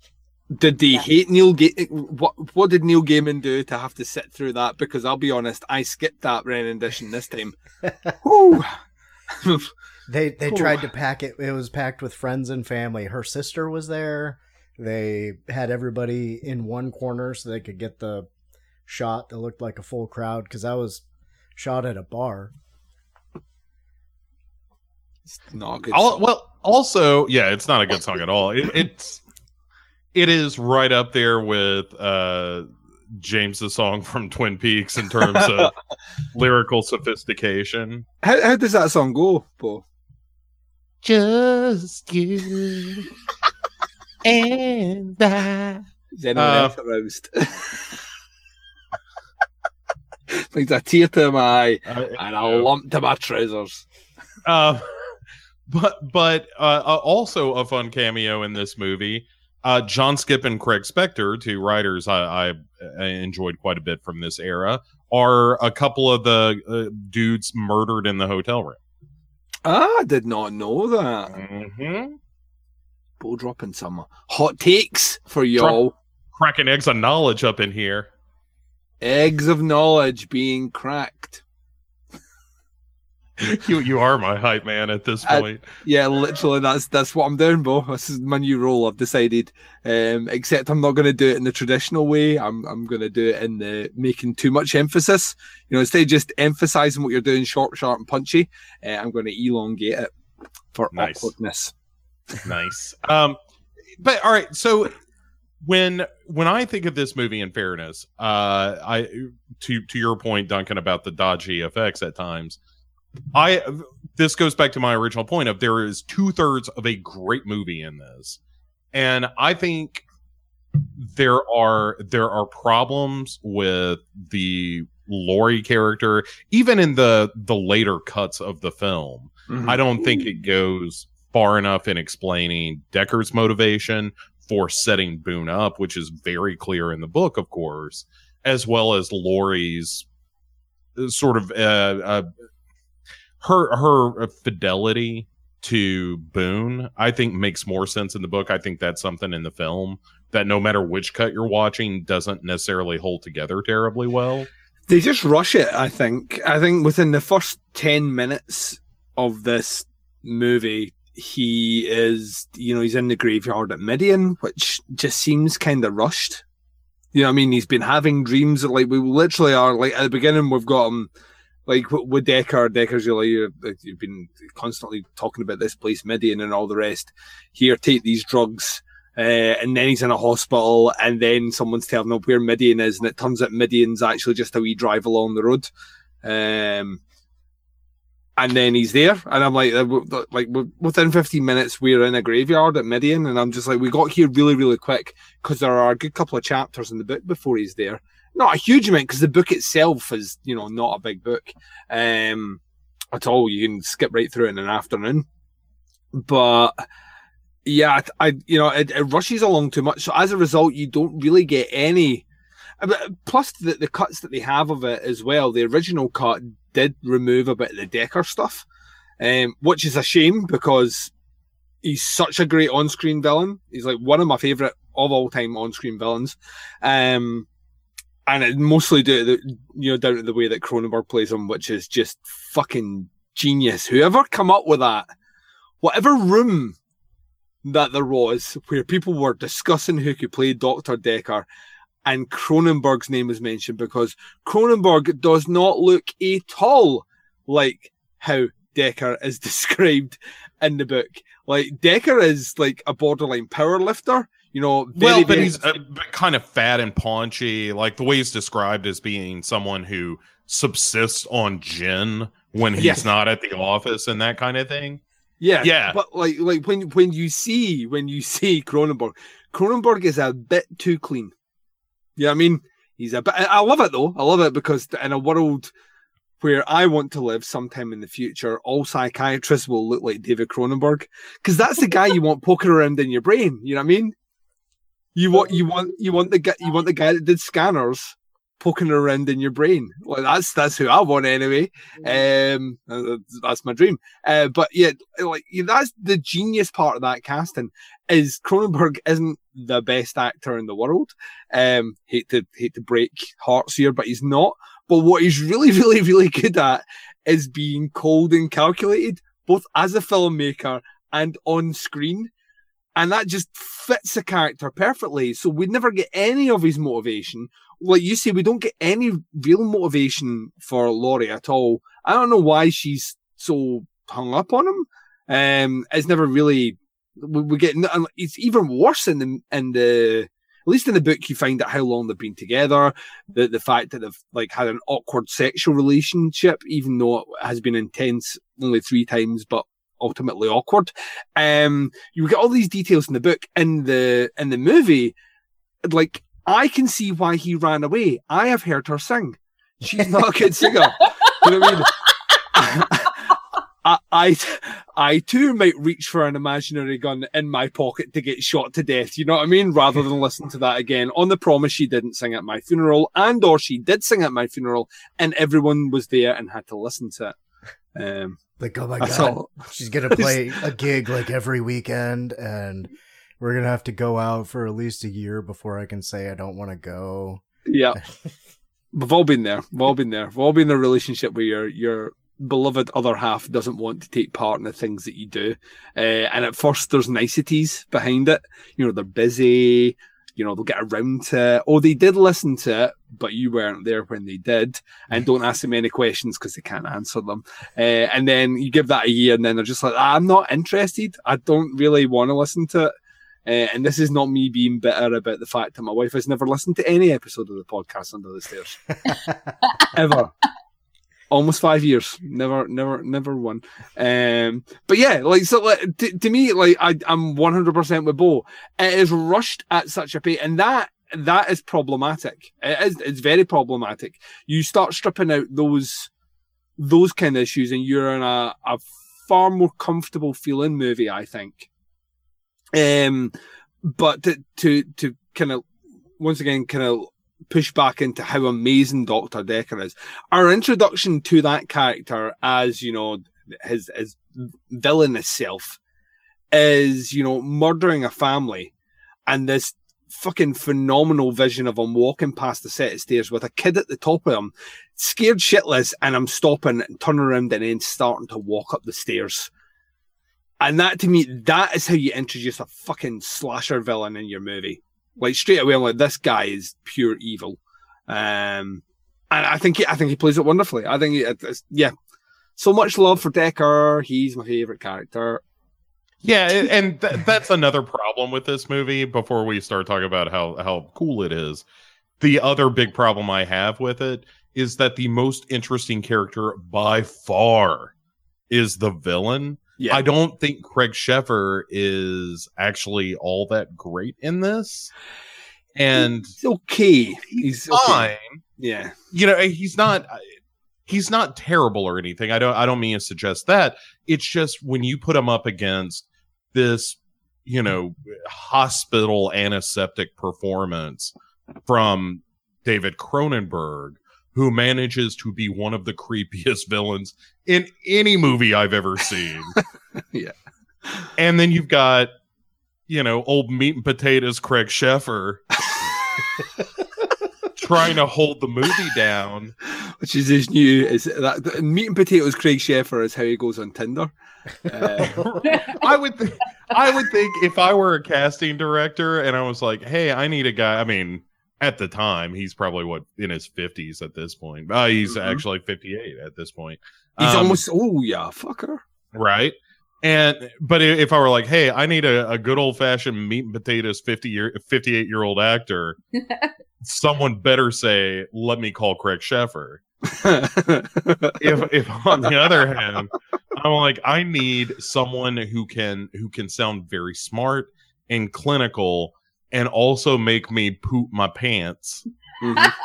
did they Yeah. hate Neil? Ga- what What did Neil Gaiman do to have to sit through that? Because I'll be honest, I skipped that rendition this time. They they Cool. tried to pack it. It was packed with friends and family. Her sister was there. They had everybody in one corner so they could get the shot that looked like a full crowd because I was shot at a bar. Not a good. Al- song. well, also, yeah, it's not a good song at all. It, it's it is right up there with uh James's song from Twin Peaks in terms of lyrical sophistication. how, how does that song go, Bo? Just you and I. Is anyone Uh, else aroused? Brings a tear to my eye and a lump to my trousers. Uh, but but uh, uh, also a fun cameo in this movie. Uh, John Skipp and Craig Spector, two writers I, I, enjoyed quite a bit from this era, are a couple of the uh, dudes murdered in the hotel room. Ah, I did not know that. Mm-hmm. Dropping some hot takes for y'all. Cracking eggs of knowledge up in here. Eggs of knowledge being cracked. You you are my hype man at this I- point. Yeah, literally, that's that's what I'm doing, Bo. This is my new role. I've decided. Um, except I'm not going to do it in the traditional way. I'm I'm going to do it in the making too much emphasis. You know, instead of just emphasizing what you're doing, short, sharp, and punchy. Uh, I'm going to elongate it for Nice. awkwardness. nice. Um, but all right. So when when I think of this movie, in fairness, uh, I to to your point, Duncan, about the dodgy effects at times. I this goes back to my original point of there is two thirds of a great movie in this, and I think there are there are problems with the Lori character, even in the the later cuts of the film. I don't think it goes far enough in explaining Decker's motivation for setting Boone up, which is very clear in the book, of course, as well as Lori's uh, sort of uh, uh, her her fidelity to Boone. I think makes more sense in the book. I think that's something in the film that no matter which cut you're watching doesn't necessarily hold together terribly well. They just rush it, I think. I think within the first 10 minutes of this movie, he is, you know, he's in the graveyard at Midian, which just seems kind of rushed. You know I mean? He's been having dreams that, like, we literally are, like, at the beginning, we've got him, like, with Decker, Decker's, you're you've been constantly talking about this place, Midian, and all the rest. Here, take these drugs. Uh, and then he's in a hospital, and then someone's telling him where Midian is, and it turns out Midian's actually just a wee drive along the road. Um, and then he's there, and I'm like, uh, like within 15 minutes, we're in a graveyard at Midian, and I'm just like, we got here really, really quick because there are a good couple of chapters in the book before he's there. Not a huge amount because the book itself is, you know, not a big book um, at all. You can skip right through it in an afternoon, but yeah, I, you know, it, it rushes along too much. So as a result, you don't really get any. uh, Plus, the, the cuts that they have of it as well. The original cut did remove a bit of the Decker stuff, um, which is a shame because he's such a great on-screen villain. He's like one of my favorite of all time on-screen villains. Um, and it mostly to the, you know down to the way that Cronenberg plays him, which is just fucking genius. Whoever come up with that, whatever room that there was where people were discussing who could play Doctor Decker, and Cronenberg's name is mentioned because Cronenberg does not look at all like how Decker is described in the book. Like Decker is like a borderline power lifter, you know. Very, well, but very- he's uh, kind of fat and paunchy. Like the way he's described as being someone who subsists on gin when he's Yes. not at the office and that kind of thing. Yeah, Yeah. But like, like when when you see when you see Cronenberg, Cronenberg is a bit too clean. Yeah, I mean, he's a bit. I I love it though. I love it because in a world where I want to live sometime in the future, all psychiatrists will look like David Cronenberg because that's the guy you want poking around in your brain. You know what I mean? You want you want you want the guy you want the guy that did scanners poking around in your brain. Like that's that's who I want anyway. Um, uh, that's my dream. Uh, but yeah, like yeah, that's the genius part of that casting is Cronenberg isn't the best actor in the world. Um, hate to hate to break hearts here, but he's not. But what he's really, really, really good at is being cold and calculated, both as a filmmaker and on screen. And that just fits the character perfectly. So we never get any of his motivation. Like you say, we don't get any real motivation for Lori at all. I don't know why she's so hung up on him. Um, it's never really. We, we get. It's even worse in the in the. At least in the book, you find out how long they've been together. The the fact that they've like had an awkward sexual relationship, even though it has been intense only three times, but ultimately awkward. Um, you get all these details in the book. In the in the movie, like I can see why he ran away. I have heard her sing. She's not a good singer. you know what I mean? I, I, I too might reach for an imaginary gun in my pocket to get shot to death. You know what I mean? Rather than listen to that again. On the promise she didn't sing at my funeral, and or she did sing at my funeral, and everyone was there and had to listen to it. Um, Like, oh my that's god, all. she's gonna play a gig like every weekend, and we're gonna have to go out for at least a year before I can say I don't want to go. Yeah. We've all been there. We've all been there. We've all been in a relationship where your your beloved other half doesn't want to take part in the things that you do. Uh, and at first there's niceties behind it. You know, they're busy, you know, they'll get around to it. Oh, they did listen to it, but you weren't there when they did. And don't ask them any questions because they can't answer them. Uh, and then you give that a year and then they're just like, "Ah, I'm not interested. I don't really want to listen to it. Uh, and this is not me being bitter about the fact that my wife has never listened to any episode of the podcast Under the Stairs ever. Almost five years, never, never, never one. Um, but yeah, like so, like, to, to me, like I, I'm 100 percent with Bo. It is rushed at such a pace, and that that is problematic. It is, it's very problematic. You start stripping out those those kind of issues, and you're in a, a far more comfortable feeling movie, I think. Um, but to to to kind of once again kind of push back into how amazing Doctor Decker is. Our introduction to that character as you know his his villainous self is you know murdering a family, and this fucking phenomenal vision of him walking past the set of stairs with a kid at the top of him, scared shitless, and I'm stopping and turning around and then starting to walk up the stairs. And that to me, that is how you introduce a fucking slasher villain in your movie. Like straight away, I'm like, this guy is pure evil. Um, and I think he, I think he plays it wonderfully. I think it, it's, yeah, so much love for Decker. He's my favorite character. Yeah, and th- that's another problem with this movie. Before we start talking about how how cool it is, the other big problem I have with it is that the most interesting character by far is the villain. Yeah, I don't think Craig Sheffer is actually all that great in this, and he's okay. He's okay. fine. Yeah, You know, he's not he's not terrible or anything. I don't I don't mean to suggest that. It's just when you put him up against this, you know, hospital antiseptic performance from David Cronenberg, who manages to be one of the creepiest villains in any movie I've ever seen. Yeah. And then you've got, you know, old meat and potatoes Craig Sheffer trying to hold the movie down. which is his new is that meat and potatoes. Craig Sheffer is how he goes on Tinder. Uh, I would th- I would think if I were a casting director and I was like, "Hey, I need a guy." I mean, at the time he's probably what in his 50s at this point. Uh, he's Mhm. actually 58 at this point. He's Um, almost. Oh yeah, fucker. right. And but if I were like, hey, I need a, a good old fashioned meat and potatoes 50 year 58 year old actor, someone better say, let me call Craig Sheffer. if if on the other hand, I'm like, I need someone who can who can sound very smart and clinical and also make me poop my pants. Mhm.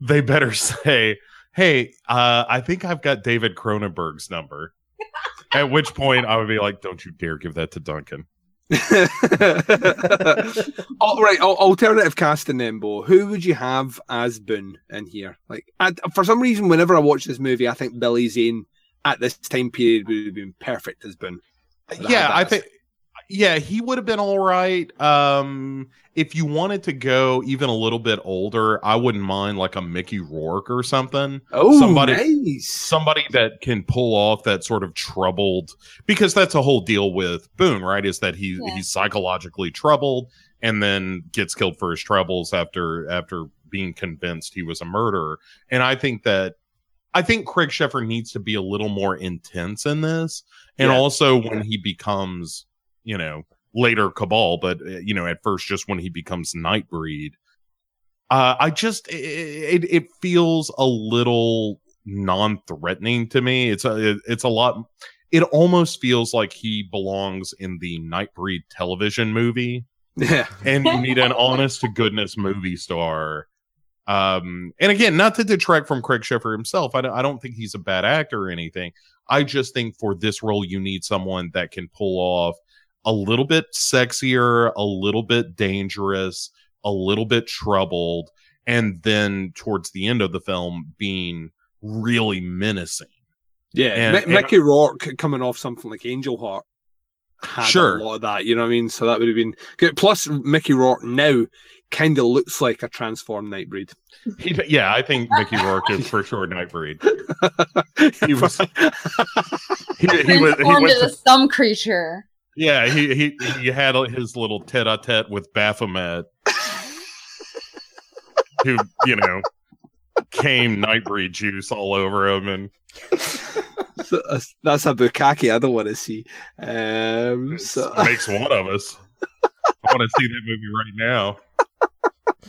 They better say, Hey, uh, I think I've got David Cronenberg's number. At which point I would be like, Don't you dare give that to Duncan. All right, alternative casting then, Bo. Who would you have as Boone in here? Like, I, for some reason, whenever I watch this movie, I think Billy Zane at this time period would have been perfect as Boone. Yeah, I think yeah, he would have been all right. Um if you wanted to go even a little bit older, I wouldn't mind like a Mickey Rourke or something. Oh, somebody- nice. Somebody that can pull off that sort of troubled because that's a whole deal with Boone, right? Is that he Yeah. he's psychologically troubled and then gets killed for his troubles after after being convinced he was a murderer. And I think that I think Craig Sheffer needs to be a little more intense in this. And Yeah. also when he becomes, you know, later Cabal, but uh, you know, at first just when he becomes Nightbreed. Uh I just it it, it feels a little non-threatening to me. It's a it- it's a lot it almost feels like he belongs in the Nightbreed television movie Yeah. and you need an honest to goodness movie star. Um, and again, not to detract from Craig Sheffer himself, I don't, I don't think he's a bad actor or anything. I just think for this role, you need someone that can pull off a little bit sexier, a little bit dangerous, a little bit troubled, and then towards the end of the film, being really menacing. Yeah. And- Mi- and- Mickey Rourke coming off something like Angel Heart. Had Sure. a lot of that, you know what I mean? So that would have been good. Plus, Mickey Rourke now kind of looks like a transformed Nightbreed. He, yeah, I think Mickey Rourke is for sure Nightbreed. He was- He, he was, he Transformed went into to- some creature. Yeah, he he he had his little tete-a-tete with Baphomet, who you know came Nightbreed juice all over him, and So that's, that's a bukkake I don't want to see. Um, so makes one of us. I want to see that movie right now.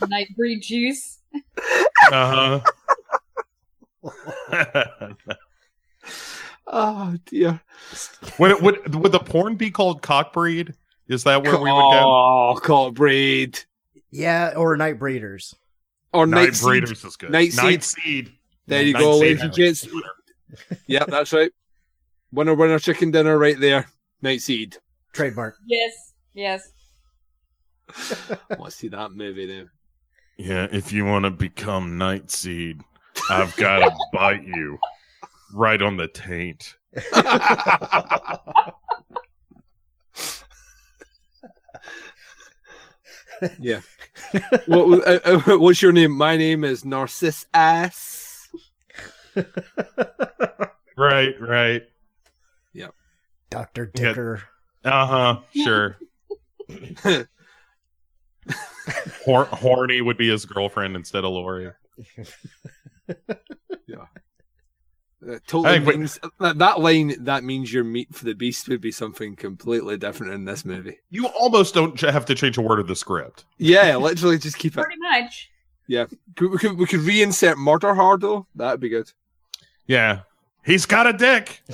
Nightbreed juice. Uh huh. oh dear. would, would would the porn be called Cockbreed? Is that where we would go? Oh, caught breed Yeah, or night breeders. or night, Night seed. Breeders is good. Night Night, Seed. Seed. There you Night go, Seed ladies and has gents. it better. Yeah, that's right. Winner, winner, chicken dinner, right there. Night seed. Trademark. Yes. Yes. Let's see that movie now. Yeah, if you want to become Night Seed, I've got to bite you right on the taint. yeah. what, was- uh, uh, what's your name? My name is Narcissus Ass. Right, right. Yep. Dr. Yeah. Dicker. Uh huh. Sure. Hor- horny would be his girlfriend instead of Lori. Uh, totally Hey, means that, that line. That means your meat for the beast would be something completely different in this movie. You almost don't have to change a word of the script. Yeah, literally just keep it. Pretty much. Could, we could we could reinsert murder hard though. That'd be good. Yeah. He's got a dick.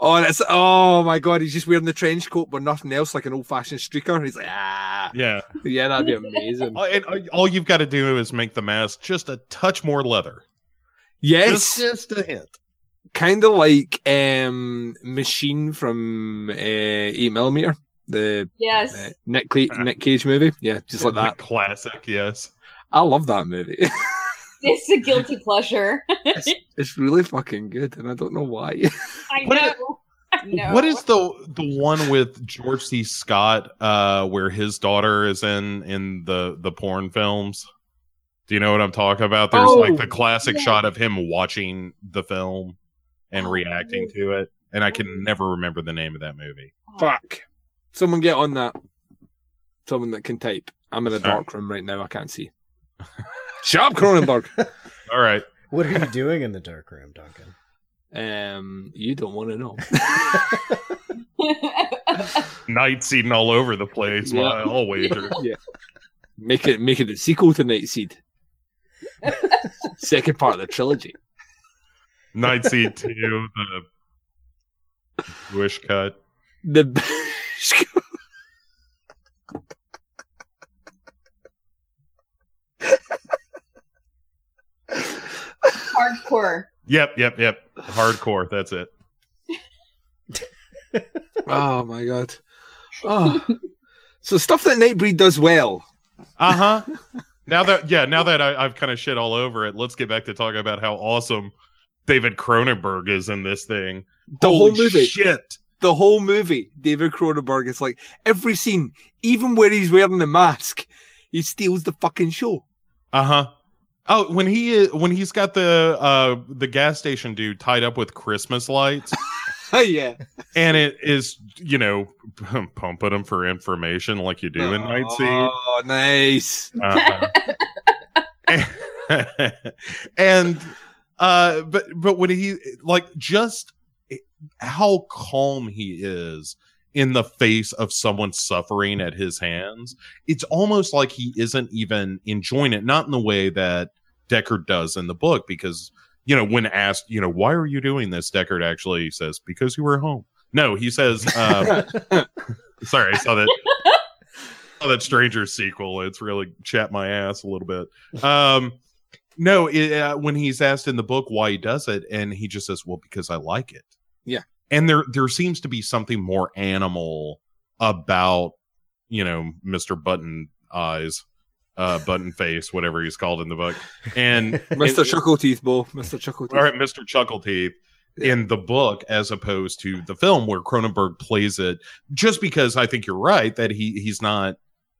Oh, and it's oh my god, he's just wearing the trench coat but nothing else, like an old fashioned streaker. He's like, ah, Yeah. yeah, that'd be amazing. And, uh, all you've got to do is make the mask just a touch more leather. Yes, Just, just a hint. kind of like um Machine from uh, Eight Millimeter, the Yes. uh, Nick Cla- Nick Cage movie. Yeah, just like that. Classic, yes. I love that movie. It's a guilty pleasure. it's, it's really fucking good, and I don't know why. I What know. I know. What is the the one with George C. Scott uh where his daughter is in in the the porn films? Do you know what I'm talking about? There's Oh, like the classic yeah. shot of him watching the film and Oh, reacting to it, and I can never remember the name of that movie. Fuck. Someone get on that. Someone that can type. I'm in a dark room right now. I can't see. Shut up, Cronenberg. All right. What are you doing in the dark room, Duncan? Um, you don't want to know. Night seeding all over the place. Yeah. Yeah. I'll wager. Make it make it a sequel to Night Seed. Second part of the trilogy. Night seed two, the wish cut. The Hardcore. Yep, yep, yep. Hardcore. That's it. oh my god. Oh. So stuff that Nightbreed does well. Uh huh. Now that yeah, now that I, I've kind of shit all over it, let's get back to talking about how awesome David Cronenberg is in this thing. The Holy whole movie. Shit. The whole movie, David Cronenberg is like every scene, even where he's wearing the mask, he steals the fucking show. Uh huh. Oh, when he when he's got the uh the gas station dude tied up with Christmas lights, yeah. and it is you know pumping them for information like you do in Night Seed. Oh, nice. Uh-huh. and uh but but when he like just how calm he is in the face of someone suffering at his hands it's almost like he isn't even enjoying it not in the way that deckard does in the book because you know when asked you know why are you doing this? Deckard actually says because you were home. No he says uh, sorry i saw that saw that stranger sequel. It's really chapped my ass a little bit. Um no it, uh, when he's asked in the book why he does it and he just says well because i like it. Yeah. and there there seems to be something more animal about you know mr button eyes uh button face whatever he's called in the book and Mr. and- Chuckle Teeth, Bo. Mr. Chuckle Teeth. all right, Mr. Chuckleteeth in the book as opposed to the film where Cronenberg plays it just because I think you're right that he he's not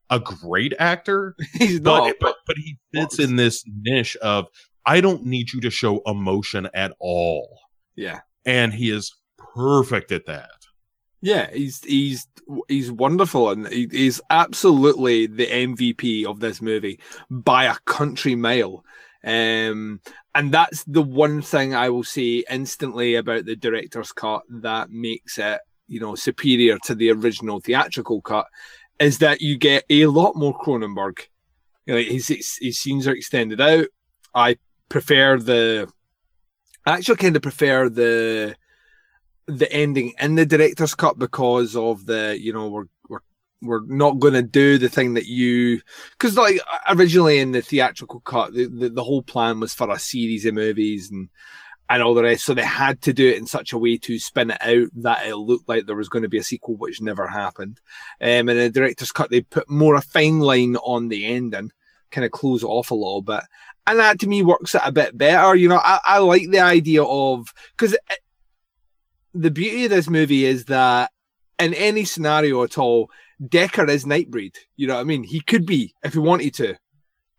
a great actor, He's but not, but, but he fits in this niche of I don't need you to show emotion at all. yeah. And he is perfect at that. Yeah, he's he's he's wonderful, and he, he's absolutely the MVP of this movie by a country mile. Um, and that's the one thing I will say instantly about the director's cut that makes it, you know, superior to the original theatrical cut, is that you get a lot more Cronenberg. You know, his his, his scenes are extended out. I prefer the, I actually kind of prefer the the ending in the director's cut because of the you know we're we're we're not going to do the thing that you because like originally in the theatrical cut the, the the whole plan was for a series of movies and and all the rest so they had to do it in such a way to spin it out that it looked like there was going to be a sequel which never happened. Um and in the director's cut they put more a fine line on the ending kind of close it off a little bit. And that to me works it a bit better you know? I, I like the idea of because the beauty of this movie is that in any scenario at all, Decker is Nightbreed. You know what I mean? He could be if he wanted to,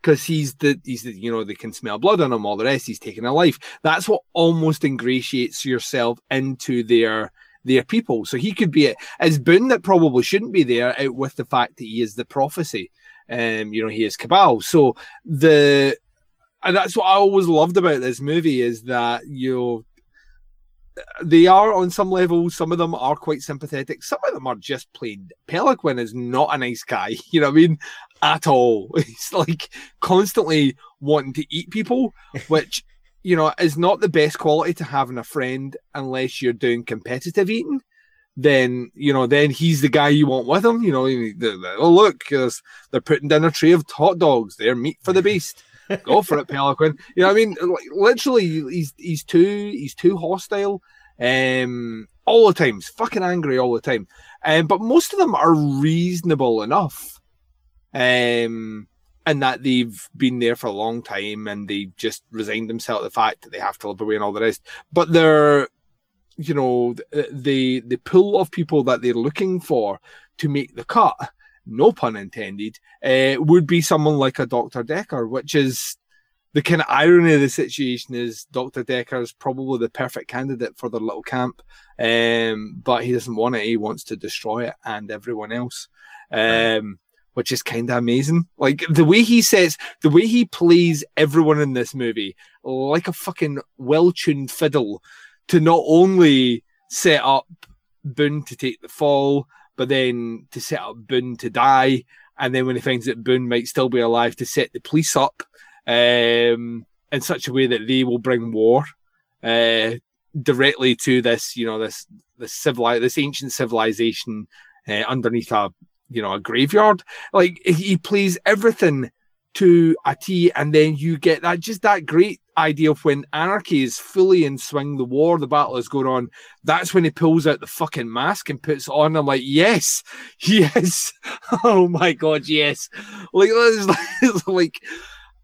because he's the he's the you know they can smell blood on him. All the rest, he's taking a life. That's what almost ingratiates yourself into their their people. So he could be it as Boone that probably shouldn't be there out with the fact that he is the prophecy. Um, you know, he is Cabal. So the and that's what I always loved about this movie is that you know, they are on some level. Some of them are quite sympathetic. Some of them are just plain. Pelican is not a nice guy. You know what I mean? At all. He's like constantly wanting to eat people, which you know is not the best quality to have in a friend unless you're doing competitive eating. Then you know, then he's the guy you want with him. You know, oh look, they're putting down a tray of hot dogs. They're meat for the beast go for it, Pelican. You know, what I mean, literally, he's he's too he's too hostile, um, all the time. He's fucking angry all the time. Um, but most of them are reasonable enough, um, and that they've been there for a long time and they just resigned themselves to the fact that they have to live away and all the rest. But they're, you know, the, the pool of people that they're looking for to make the cut no pun intended, uh, would be someone like a Dr. Decker, which is the kind of irony of the situation is Dr. Decker is probably the perfect candidate for their little camp, um, but he doesn't want it. He wants to destroy it and everyone else. Um, which is kind of amazing. Like the way he says, the way he plays everyone in this movie like a fucking well-tuned fiddle to not only set up Boone to take the fall, but then to set up Boone to die, and then when he finds that Boone might still be alive, to set the police up um, in such a way that they will bring war uh, directly to this, you know, this this civili- this ancient civilization uh, underneath a you know a graveyard. Like he plays everything to a T, and then you get that just that great idea of when anarchy is fully in swing, the war, the battle is going on. That's when he pulls out the fucking mask and puts on. I'm like, yes, yes, oh my god, yes. Like it's like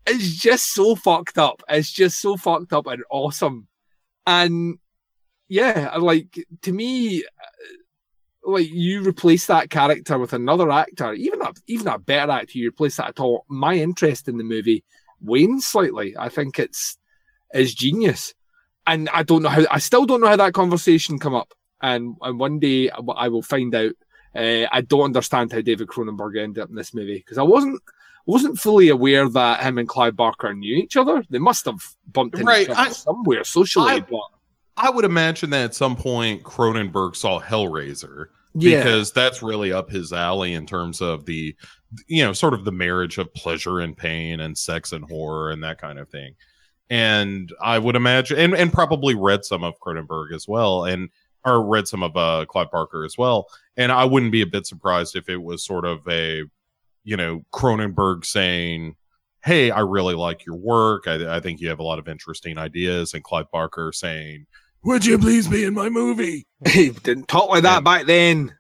it's just so fucked up. It's just so fucked up and awesome, and yeah, like to me uh, like you replace that character with another actor, even a even a better actor, you replace that at all. My interest in the movie wanes slightly. I think it's is genius, and I don't know how. I still don't know how that conversation come up. And and one day I will find out. Uh, I don't understand how David Cronenberg ended up in this movie because I wasn't wasn't fully aware that him and Clive Barker knew each other. They must have bumped into Right, each other I- somewhere socially, I- but I would imagine that at some point Cronenberg saw Hellraiser yeah, because that's really up his alley in terms of the you know sort of the marriage of pleasure and pain and sex and horror and that kind of thing and i would imagine and, and probably read some of cronenberg as well and or read some of uh clive barker as well and i wouldn't be a bit surprised if it was sort of a you know cronenberg saying hey i really like your work. I, I think you have a lot of interesting ideas and clive barker saying would you please be in my movie? He didn't talk like that back then.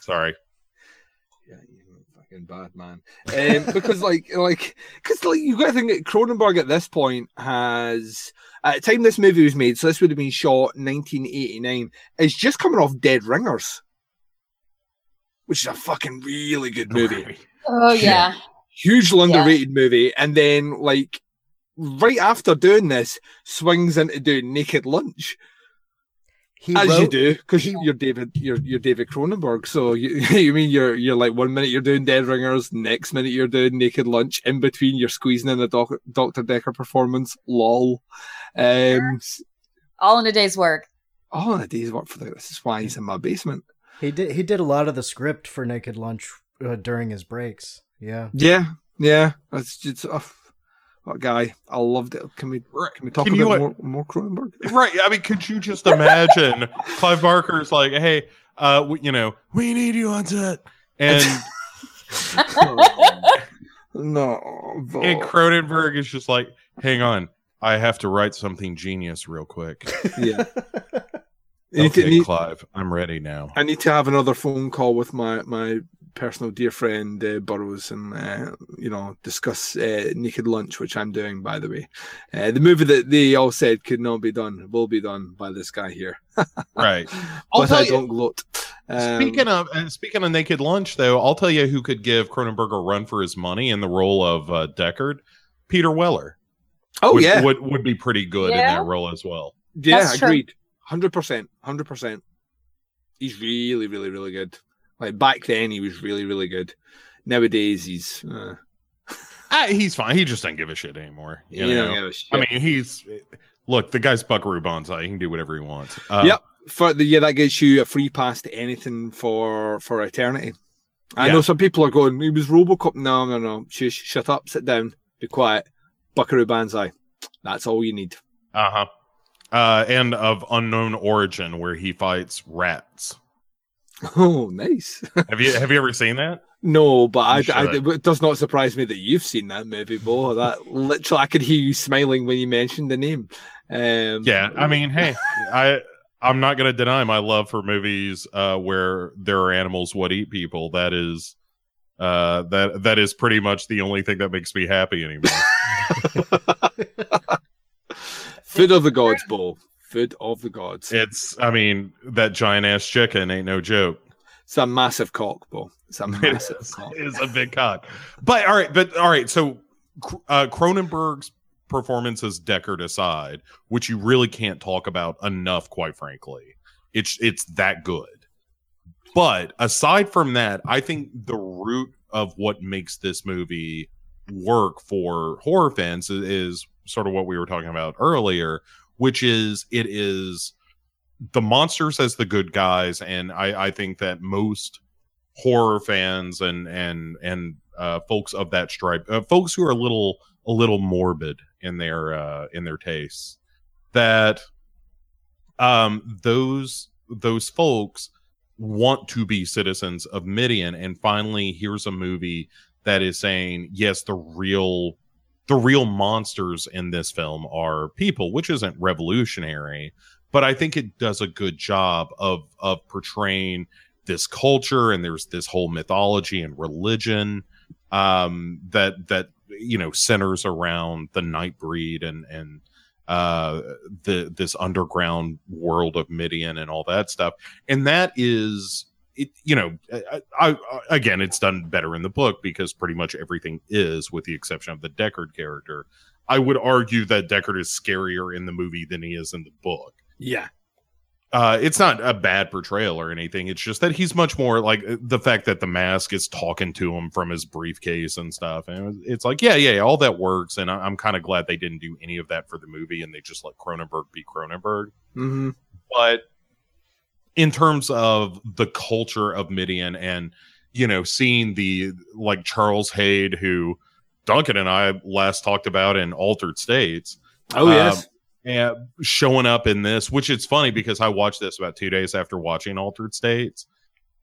sorry. Yeah, you're a fucking bad man. Um, because like, like, because like you got to think that Cronenberg at this point has, at the time this movie was made, so this would have been shot 1989, is just coming off Dead Ringers, which is a fucking really good movie, Oh yeah. hugely underrated movie, and then like right after doing this, swings into doing Naked Lunch. He As you do, because you're David, you're you're David Cronenberg. So you, you mean you're you're like one minute you're doing Dead Ringers, next minute you're doing Naked Lunch, in between you're squeezing in a doc, Doctor Decker performance. Lol. Um, All in a day's work. all in a day's work for that. This is why he's in my basement. He did. He did a lot of the script for Naked Lunch uh, during his breaks. Yeah. Yeah, yeah. That's just uh, what a guy. I loved it. Can we can we talk Can a you, more, more Cronenberg? right i mean could you just imagine clive barker's like hey uh we, you know we need you on set and no, and cronenberg is just like hang on i have to write something genius real quick yeah. You need to- okay need- clive i'm ready now I need to have another phone call with my my personal dear friend uh, Burroughs and uh, you know discuss uh, Naked Lunch, which I'm doing by the way. Uh, the movie that they all said could not be done will be done by this guy here, right. I'll but tell I you- don't gloat. Um, speaking of uh, speaking of naked lunch though i'll tell you who could give cronenberg a run for his money in the role of uh, decker. Peter weller. Oh would, yeah, would would be pretty good in that role as well. Yeah, That's agreed, hundred percent, hundred percent. He's really, really, really good. Like back then, he was really, really good. Nowadays, he's uh, Ah, he's fine he just doesn't give a shit anymore you know? don't shit. I mean, he's look. The guy's Buckaroo Banzai. He can do whatever he wants. Uh, Yep. for the yeah, that gets you a free pass to anything for for eternity. I Yeah. know some people are going, he was Robocop. No, no, no. Shush, shut up, sit down, be quiet. Buckaroo Banzai. That's all you need. Uh-huh. Uh And of unknown origin, where he fights rats. Oh, nice. Have you have you ever seen that? no, but I, I- it does not surprise me that you've seen that movie, Bo. That literally, I could hear you smiling when you mentioned the name. Um, Yeah. I mean, hey, I I'm not gonna deny my love for movies uh, where there are animals what eat people. That is. Uh, that that is pretty much the only thing that makes me happy anymore. food of the gods, Bo. Food of the gods. it's, I mean, that giant ass chicken ain't no joke. It's a massive cock, Bo. It's a massive is, cock. it is a big cock. But all right, but all right. So uh, Cronenberg's performance as Decker aside, which you really can't talk about enough, quite frankly, it's it's that good. But aside from that, I think the root of what makes this movie work for horror fans is, is sort of what we were talking about earlier, which is it is the monsters as the good guys, and I, I think that most horror fans and and and uh, folks of that stripe, uh, folks who are a little a little morbid in their uh, in their tastes, that um those those folks want to be citizens of Midian, and finally here's a movie that is saying yes, the real the real monsters in this film are people, which isn't revolutionary, but I think it does a good job of of portraying this culture and there's this whole mythology and religion um that that you know centers around the Nightbreed and and uh the this underground world of Midian and all that stuff. And that is it you know I, I again it's done better in the book because pretty much everything is with the exception of the Decker character I would argue that Decker is scarier in the movie than he is in the book Yeah. uh it's not a bad portrayal or anything it's just that he's much more like uh, the fact that the mask is talking to him from his briefcase and stuff and it's like yeah yeah all that works and I- i'm kind of glad they didn't do any of that for the movie and they just let cronenberg be cronenberg Mm-hmm. but in terms of the culture of midian and you know seeing the like charles Haid who duncan and i last talked about in altered states Oh Um, yes. and showing up in this, which it's funny because I watched this about two days after watching Altered States,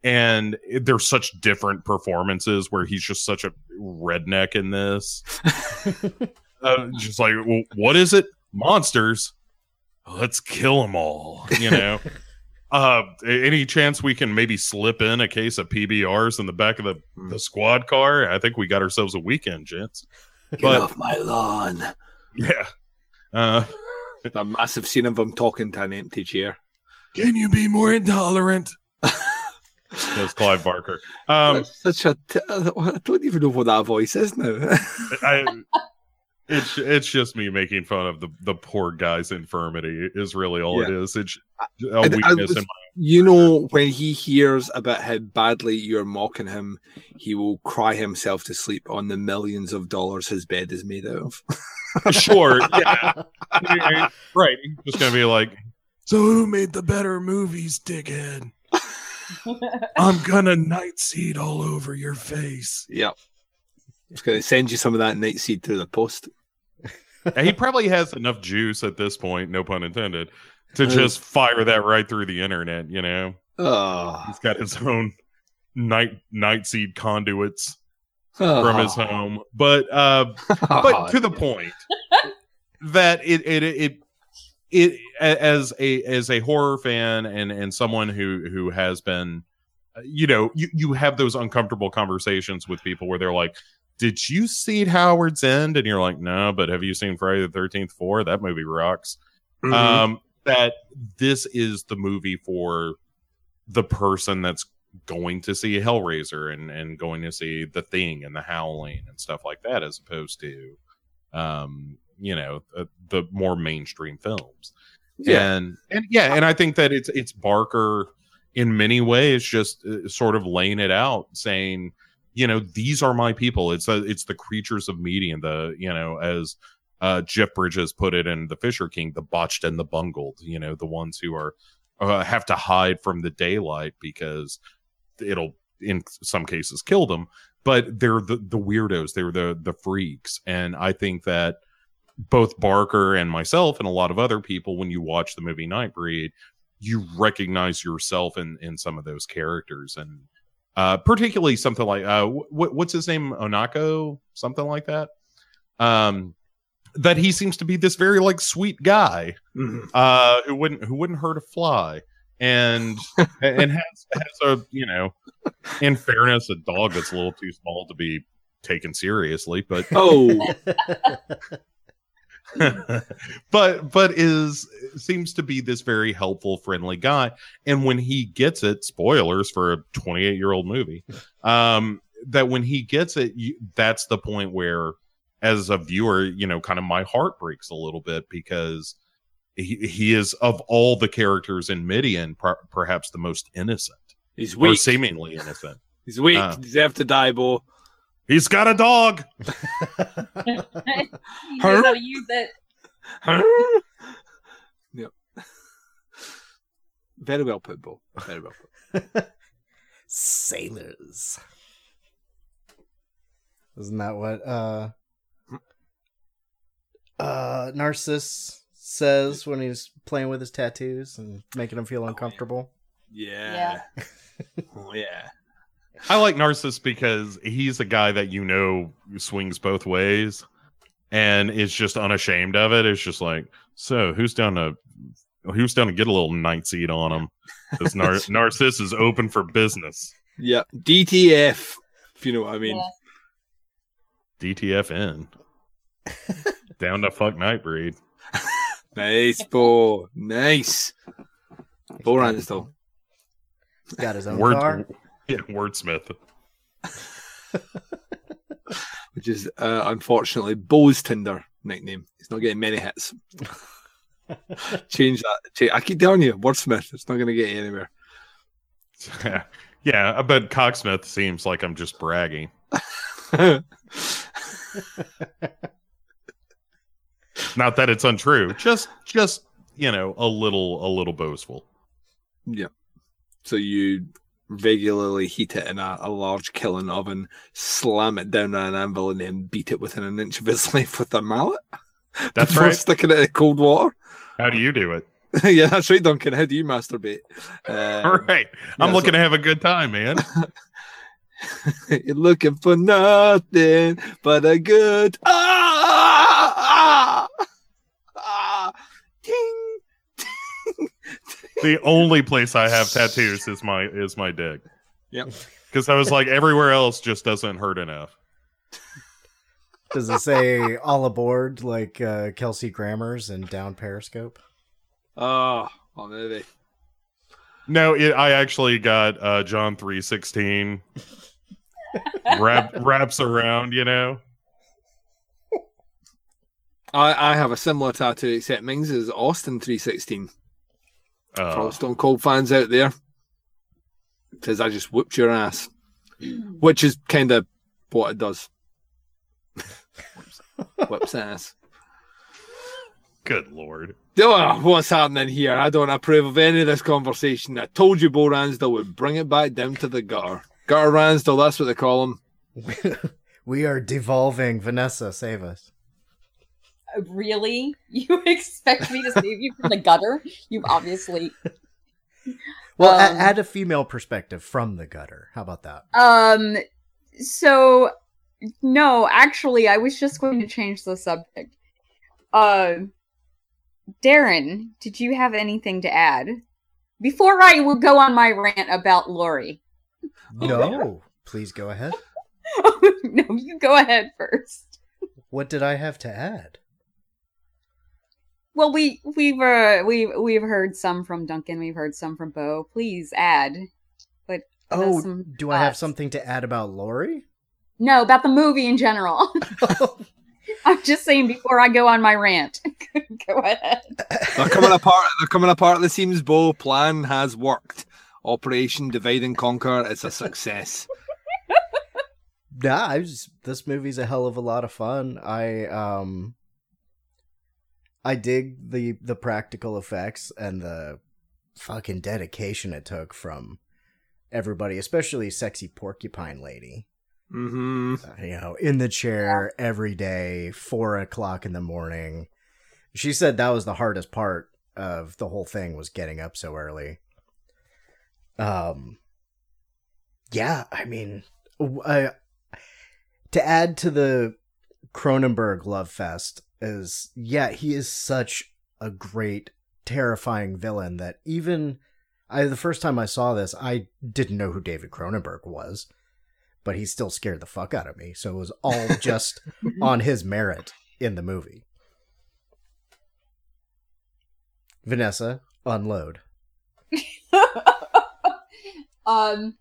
and there's such different performances where he's just such a redneck in this. uh, just like, well, what is it? Monsters. Let's kill them all. You know. uh, any chance we can maybe slip in a case of PBRs in the back of the, the squad car? I think we got ourselves a weekend, gents. Get but- off my lawn. Yeah. Uh, A massive scene of him talking to an empty chair. Can you be more intolerant? That's Clive Barker. Um, That's such a. T- I don't even know what that voice is now. I, it's it's just me making fun of the the poor guy's infirmity. Is really all it is. It's a And I weakness was- in you know, when he hears about how badly you're mocking him, he will cry himself to sleep on the millions of dollars his bed is made out of. sure. Yeah, right. He's just gonna be like, so who made the better movies, dickhead? I'm gonna night seed all over your face. Yep. It's going to send you some of that night seed through the post. He probably has enough juice at this point, no pun intended, to Uh, just fire that right through the internet. You know. Oh, He's got his own night night seed conduits from his home. But uh but to the point that it it it it as a as a horror fan and and someone who who has been uh, you know you you have those uncomfortable conversations with people where they're like did you see Howard's End and you're like no but have you seen Friday the 13th 4 that movie rocks Mhm. um that this is the movie for the person that's going to see Hellraiser and and going to see The Thing and The Howling and stuff like that as opposed to um you know the, the more mainstream films yeah. and and yeah and I think that it's it's Barker in many ways just uh, sort of laying it out saying you know these are my people. It's a, it's the creatures of Midian the you know as uh, Jeff Bridges put it in The Fisher King, the botched and the bungled, you know, the ones who are uh, have to hide from the daylight because it'll in some cases kill them, but they're the, the weirdos, they're the the freaks. And I think that both Barker and myself and a lot of other people, when you watch the movie Nightbreed, you recognize yourself in in some of those characters. And uh particularly something like uh wh- what's his name? Ohnaka? Something like that. Um that he seems to be this very like sweet guy Mhm. uh who wouldn't who wouldn't hurt a fly. And and has has a you know in fairness a dog that's a little too small to be taken seriously but Oh, but but is seems to be this very helpful friendly guy and when he gets it spoilers for a 28 year old movie um that when he gets it you, that's the point where as a viewer you know kind of my heart breaks a little bit because he, he is of all the characters in midian per- perhaps the most innocent he's or weak. seemingly innocent He's weak. Uh. To die, Bo. He's got a dog. You know how to use it. yep. Very well put, Bo. Very well put. Sailors. Isn't that what uh uh Narcissus says when he's playing with his tattoos and making him feel uncomfortable? Yeah. oh, yeah. I like Narcissus because he's a guy that you know swings both ways and is just unashamed of it. It's just like, so who's down to who's down to get a little night seed on him? Because Nar- Narcissus is open for business. Yeah. DTF, if you know what I mean. Yeah. DTFN. down to fuck Nightbreed. Nice, Bo. Nice. Bo Ransdell. He's got his own Word, car. Yeah, wordsmith. which is uh, unfortunately Bo's Tinder nickname. He's not getting many hits. Change that. Cha- I keep telling you, wordsmith. It's not going to get you anywhere. yeah, but Cocksmith seems like I'm just bragging. Not that it's untrue, just just you know a little a little boastful. yeah. So you regularly heat it in a, a large kiln oven, slam it down on an anvil, and then beat it within an inch of its life with a mallet. That's before right. Sticking it in cold water. How do you do it? yeah, that's right, Duncan. How do you masturbate? Uh, All right, I'm yeah, looking so- to have a good time, man. You're looking for nothing but a good ah the only place I have tattoos is my is my dick. Yep. Because I was like, everywhere else just doesn't hurt enough. Does it say all aboard like uh, Kelsey Grammer's and down Periscope? Oh, oh maybe. No, it, I actually got uh, John three sixteen wrap, wraps around. You know, I, I have a similar tattoo, except mine's is Austin 316. For all uh, Stone Cold fans out there, says I just whooped your ass, which is kind of what it does. Whips ass. good lord. Oh, what's happening here? I don't approve of any of this conversation. I told you Bo Ransdell would bring it back down to the gutter. Gutter Ransdell, that's what they call him. we are devolving. Vanessa, save us. Really? You expect me to save you from the gutter? You obviously. Well, Um, add a female perspective from the gutter. How about that? Um. So, no, actually, I was just going to change the subject. Uh, Daeron, did you have anything to add before I will go on my rant about Lori? No, please go ahead. no, you go ahead first. What did I have to add? Well, we we've uh, we we've heard some from Duncan. We've heard some from Bo. Please add. But oh, some do I have something to add about Lori? No, about the movie in general. I'm just saying before I go on my rant. go ahead. They're coming apart. They're coming apart. The seams Bo plan has worked. Operation Divide and Conquer is a success. Nah, I just this movie's a hell of a lot of fun. I um I dig the the practical effects and the fucking dedication it took from everybody, especially sexy porcupine lady. hmm Uh, You know, in the chair every day, four o'clock in the morning. She said that was the hardest part of the whole thing was getting up so early. Um, yeah, I mean, I, to add to the Cronenberg love fest is yeah, he is such a great, terrifying villain that even I the first time I saw this, I didn't know who David Cronenberg was, but he still scared the fuck out of me. So it was all just on his merit in the movie. Vanessa, unload. um